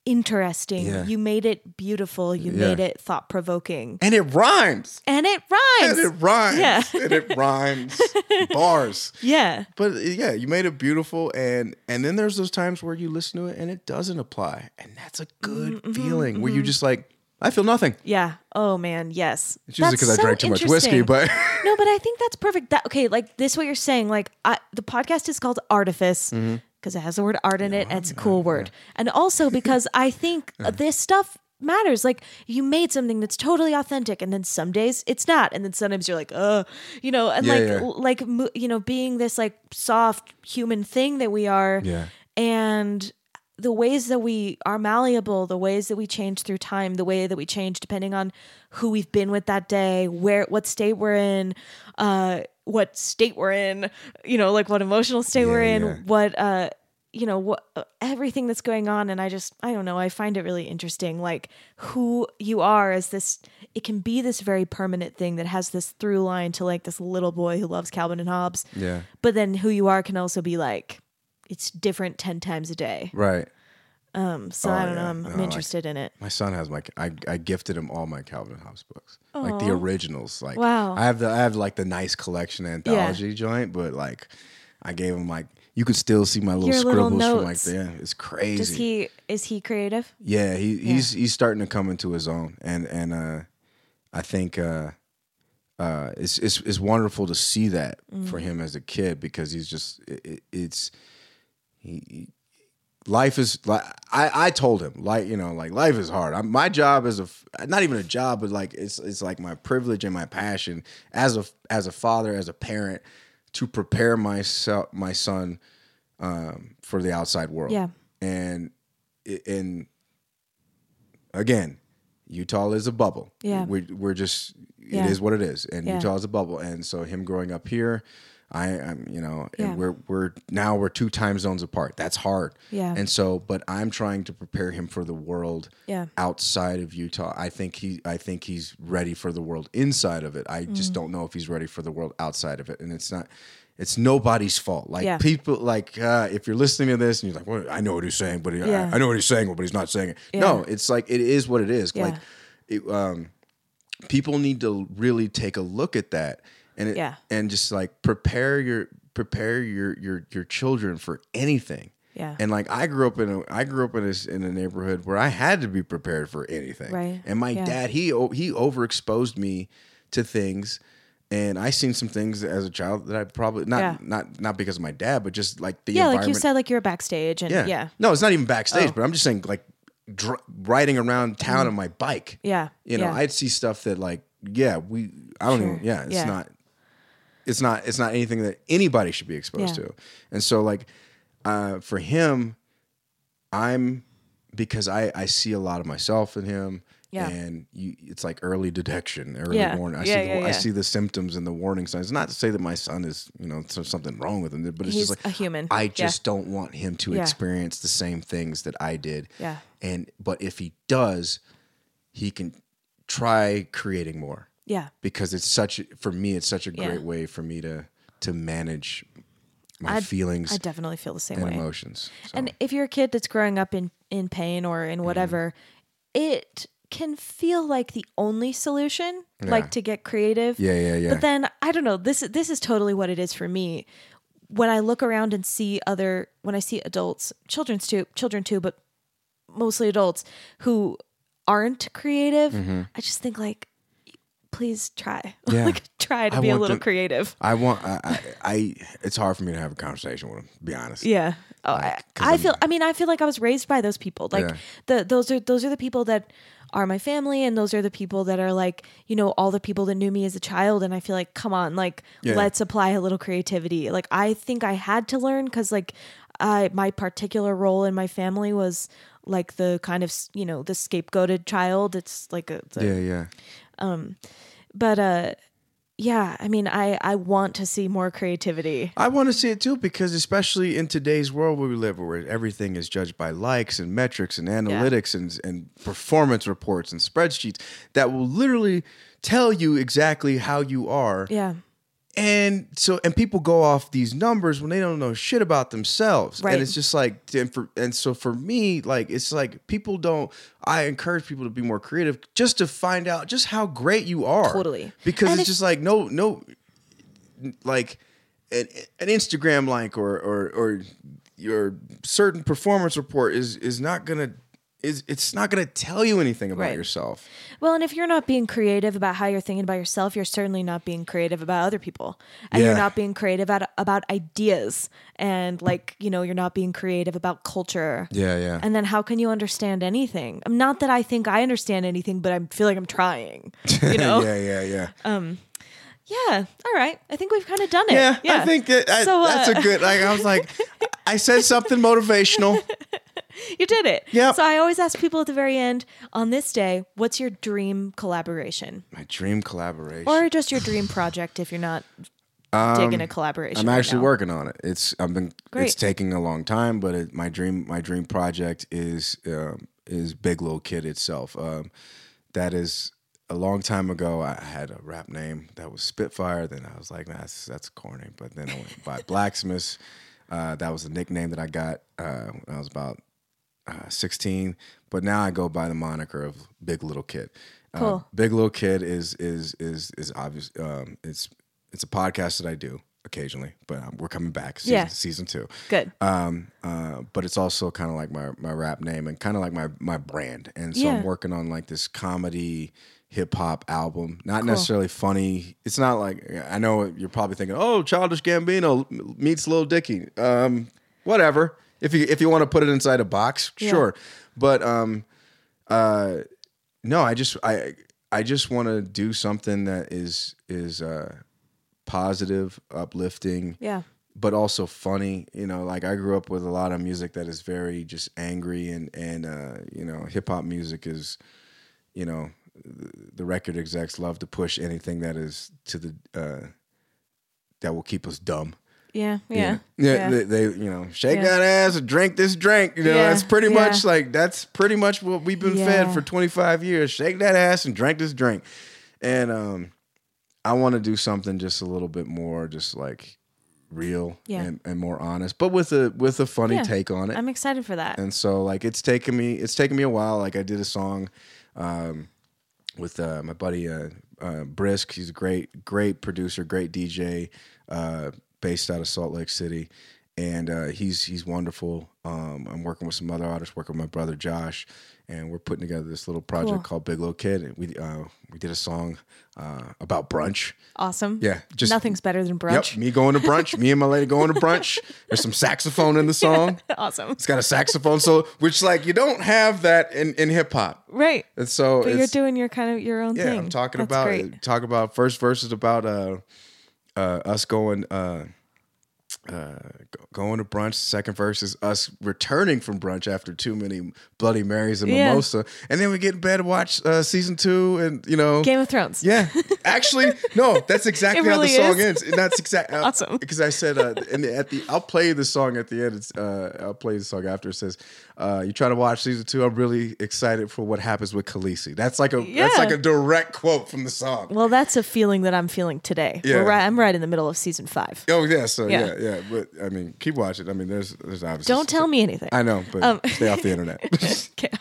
interesting. Yeah. You made it beautiful. You Yeah. made it thought provoking. And it rhymes. And it rhymes. And it rhymes. Yeah. and it rhymes. Bars. yeah. But yeah, you made it beautiful and and then there's those times where you listen to it and it doesn't apply. And that's a good Mm-hmm, feeling where you just like, I feel nothing. Yeah. Oh man. Yes. It's usually because I drank too much whiskey, but no, but I think that's perfect. That okay, like this what you're saying. Like I, the podcast is called Artifice Mm-hmm. Because it has the word art in it and it's a cool word. And also because I think this stuff matters. Like you made something that's totally authentic and then some days it's not. And then sometimes you're like, "Uh, you know, and Yeah, like yeah. like you know, being this like soft human thing that we are Yeah. and the ways that we are malleable, the ways that we change through time, the way that we change depending on who we've been with that day, where what state we're in, uh, what state we're in, you know, like what emotional state we're in, yeah. what uh, you know, what uh, everything that's going on, and I just I don't know, I find it really interesting, like who you are as this. It can be this very permanent thing that has this through line to like this little boy who loves Calvin and Hobbes, yeah. but then who you are can also be like it's different 10 times a day Right. Um so Oh, i don't yeah. know i'm, No, I'm interested in it My son has my I, I gifted him all my Calvin and Hobbes books. Like the originals. Like Wow. I have the I have like the nice collection anthology joint, but like I gave him like you could still see my little Your little scribbles from like there. It's crazy. does he is he creative Yeah, he he's he's starting to come into his own, and and uh, I think uh, uh, it's it's it's wonderful to see that for him as a kid because he's just it, it- it's he- life is like I I told him like you know like life is hard. I'm, my job is a not even a job, but like it's it's like my privilege and my passion as a as a father as a parent to prepare myself my son um, for the outside world. Yeah. and and again, Utah is a bubble. Yeah. we're, we're just Yeah. it is what it is, and Yeah. Utah is a bubble. And so him growing up here, I am you know, Yeah. and we're we're now we're two time zones apart. That's hard. Yeah. and so but I'm trying to prepare him for the world Yeah. outside of Utah. I think he I think he's ready for the world inside of it. I just Mm. don't know if he's ready for the world outside of it. And it's not it's nobody's fault. Like Yeah. people like uh, if you're listening to this and you're like, well, I know what he's saying, but he, Yeah. I, I know what he's saying, but he's not saying it. Yeah. No, it's like it is what it is. Yeah. Like it, um, people need to really take a look at that and it, Yeah. and just like prepare your prepare your your your children for anything. Yeah. And like I grew up in a I grew up in a, in a neighborhood where I had to be prepared for anything. Right. And my Yeah. dad he he overexposed me to things and I seen some things as a child that I probably not Yeah. not not because of my dad but just like the yeah, like you said, like you're backstage and yeah. yeah. No, it's not even backstage, Oh. but I'm just saying like dr- riding around town on my bike. Mm. Yeah. You know. I'd see stuff that like yeah, we I don't Sure. even yeah, it's not it's not it's not anything that anybody should be exposed Yeah. to. And so like uh for him I'm because I I see a lot of myself in him Yeah. and you it's like early detection, early Yeah. warning. I Yeah, see the, yeah, I see the symptoms and the warning signs. Not to say that my son is, you know, something wrong with him, but it's He's just like a human. I just don't want him to experience the same things that I did. Yeah. And but if he does, he can try creating more Yeah. because it's such for me it's such a Yeah. great way for me to to manage my I'd- feelings I definitely feel the same and way. emotions. So, And if you're a kid that's growing up in in pain or Mm-hmm. in whatever, it can feel like the only solution, Yeah. like to get creative. yeah, yeah, yeah. But then I don't know. This this is totally what it is for me. When I look around and see other, when I see adults, children's too, children too, but mostly adults who aren't creative, I just think like, please try. Yeah. like try to I be a little them- creative. I want I, I, I it's hard for me to have a conversation with him, to be honest. Yeah. Oh, Like, I I'm- feel. I mean, I feel like I was raised by those people. Like Yeah. the those are those are the people that are my family, and those are the people that are like you know all the people that knew me as a child. And I feel like, come on, like Yeah. let's apply a little creativity. Like I think I had to learn because like I my particular role in my family was like the kind of you know the scapegoated child. It's like a, it's a Yeah, yeah. But uh yeah. I mean, I I want to see more creativity. I want to see it too because especially in today's world where we live where everything is judged by likes and metrics and analytics and and performance reports and spreadsheets that will literally tell you exactly how you are. Yeah. And so and people go off these numbers when they don't know shit about themselves. Right. And it's just like and, for, and so for me like it's like people don't I encourage people to be more creative just to find out just how great you are. Totally. Because it's just like no no like an, an Instagram like or or or your certain performance report is is not gonna is it's not gonna tell you anything about Right. yourself. Well, and if you're not being creative about how you're thinking about yourself, you're certainly not being creative about other people. And you're not being creative about, about ideas. And like, you know, you're not being creative about culture. Yeah, yeah. And then how can you understand anything? I'm Not that I think I understand anything, but I feel like I'm trying. You know? yeah, yeah, yeah. Um yeah. All right. I think we've kind of done it. yeah, I think that, I, So, that's uh, a good. Like I was like, I said something motivational. you did it. Yep. So I always ask people at the very end on this day, what's your dream collaboration? My dream collaboration. Or just your dream project if you're not digging a collaboration. Um, I'm right actually now. working on it. It's I've been Great. it's taking a long time, but it, my dream my dream project is um, is Big Little Kid itself. Um, that is a long time ago. I had a rap name that was Spitfire. Then I was like, nah, that's that's corny. But then I went by Blacksmith. Uh, that was a nickname that I got uh, when I was about uh, 16. But now I go by the moniker of Big Little Kid. Uh, Cool. Big Little Kid is is is is obvious. Um, it's it's a podcast that I do occasionally, but um, we're coming back season, Yeah. season two. Good. Um, uh, but it's also kind of like my my rap name and kind of like my my brand. And so Yeah. I'm working on like this comedy hip hop album. Not necessarily funny. It's not like I know you're probably thinking, oh, Childish Gambino meets Lil Dicky. Um, whatever. If you if you want to put it inside a box, Yeah. sure. But um, uh, no, I just I I just want to do something that is is uh positive, uplifting, Yeah. but also funny. You know, like I grew up with a lot of music that is very just angry and and uh, you know, hip hop music is you know, the record execs love to push anything that is to the uh, that will keep us dumb. Yeah, yeah, yeah. yeah. They, they, you know, shake Yeah. that ass and drink this drink. You know, Yeah, that's pretty much like that's pretty much what we've been fed for 25 years. Shake that ass and drink this drink. And um, I want to do something just a little bit more, just like real and, and more honest, but with a with a funny take on it. I'm excited for that. and so like it's taken me it's taken me a while. Like I did a song um, with uh, my buddy uh, uh, Brisk. He's a great great producer, great DJ, uh, based out of Salt Lake City, and uh, he's he's wonderful. Um, I'm working with some other artists, working with my brother Josh, and we're putting together this little project Cool. called Big Little Kid. And we uh, we did a song uh, about brunch. Awesome. Yeah, just nothing's better than brunch. Yep, me going to brunch. me and my lady going to brunch. There's some saxophone in the song. awesome. It's got a saxophone solo, which like you don't have that in, in hip hop. Right. And so But you're doing your kind of your own yeah, thing. I'm talking That's about great. talk about first verse is about uh uh us going uh uh, going to brunch. Second verse is us returning from brunch after too many Bloody Marys and Yeah. mimosa, and then we get in bed and watch uh, season two, and you know, Game of Thrones. yeah, actually, no, that's exactly how the song is. ends. And that's exactly Awesome. Because I said, uh, and at the, I'll play the song at the end. It's, uh, I'll play the song after. It says, uh, "You try to watch season two. I'm really excited for what happens with Khaleesi." That's like a that's like a direct quote from the song. Well, that's a feeling that I'm feeling today. Yeah. We're right, I'm right in the middle of season five. Oh yeah, so yeah. Yeah. yeah, But I mean, keep watching. I mean, there's there's obviously Don't tell me anything. I know, but Um, stay off the internet.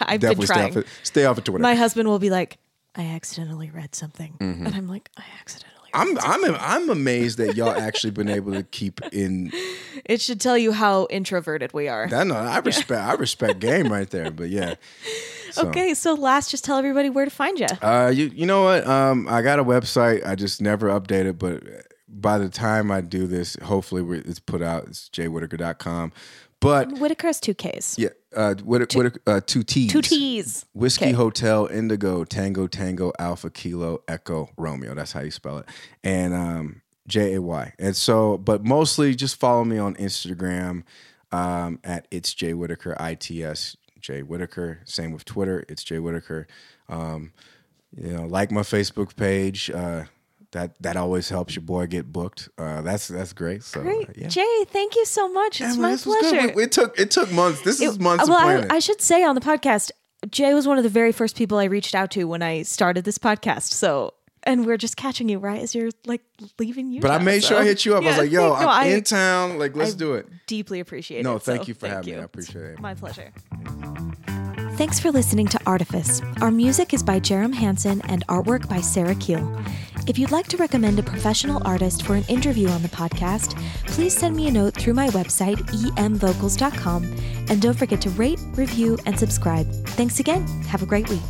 I've Definitely been stay trying. off it. Stay off of Twitter. My husband will be like, "I accidentally read something," and I'm like, "I accidentally." Read I'm I'm I'm amazed that y'all actually been able to keep in It should tell you how introverted we are. That no, I respect I respect game right there. But yeah. So, okay, so last, just tell everybody where to find you. Uh, you you know what? Um, I got a website. I just never update it, but by the time I do this, hopefully it's put out. It's jwhittaker.com. But Whittaker has two Ks. yeah, uh, Whit- Whittaker, uh, two T's. Two T's. Whiskey Okay. Hotel Indigo Tango Tango Alpha Kilo Echo Romeo. That's how you spell it. And um, J A Y. And so, but mostly just follow me on Instagram um, at it's Jay Whittaker I T S Jay Whittaker. Same with Twitter. It's Jay Whittaker. Um, you know, like my Facebook page. Uh, that that always helps your boy get booked. Uh, that's that's great. So Great. uh, yeah. Jay, thank you so much. It's Yeah, my this was good. pleasure. We- It took it took months. This is months well, of I. I should say on the podcast, Jay was one of the very first people I reached out to when I started this podcast. So, and we're just catching you right as you're like leaving you. but I made sure I hit you up. I was like, "Yo, I'm I in town. Like, let's I do it." deeply appreciate No, it. No, thank so you for having me. I appreciate it. My pleasure. Thanks for listening to Artifice. Our music is by Jerem Hanson and artwork by Sarah Keel. If you'd like to recommend a professional artist for an interview on the podcast, please send me a note through my website, emvocals.com, and don't forget to rate, review, and subscribe. Thanks again. Have a great week.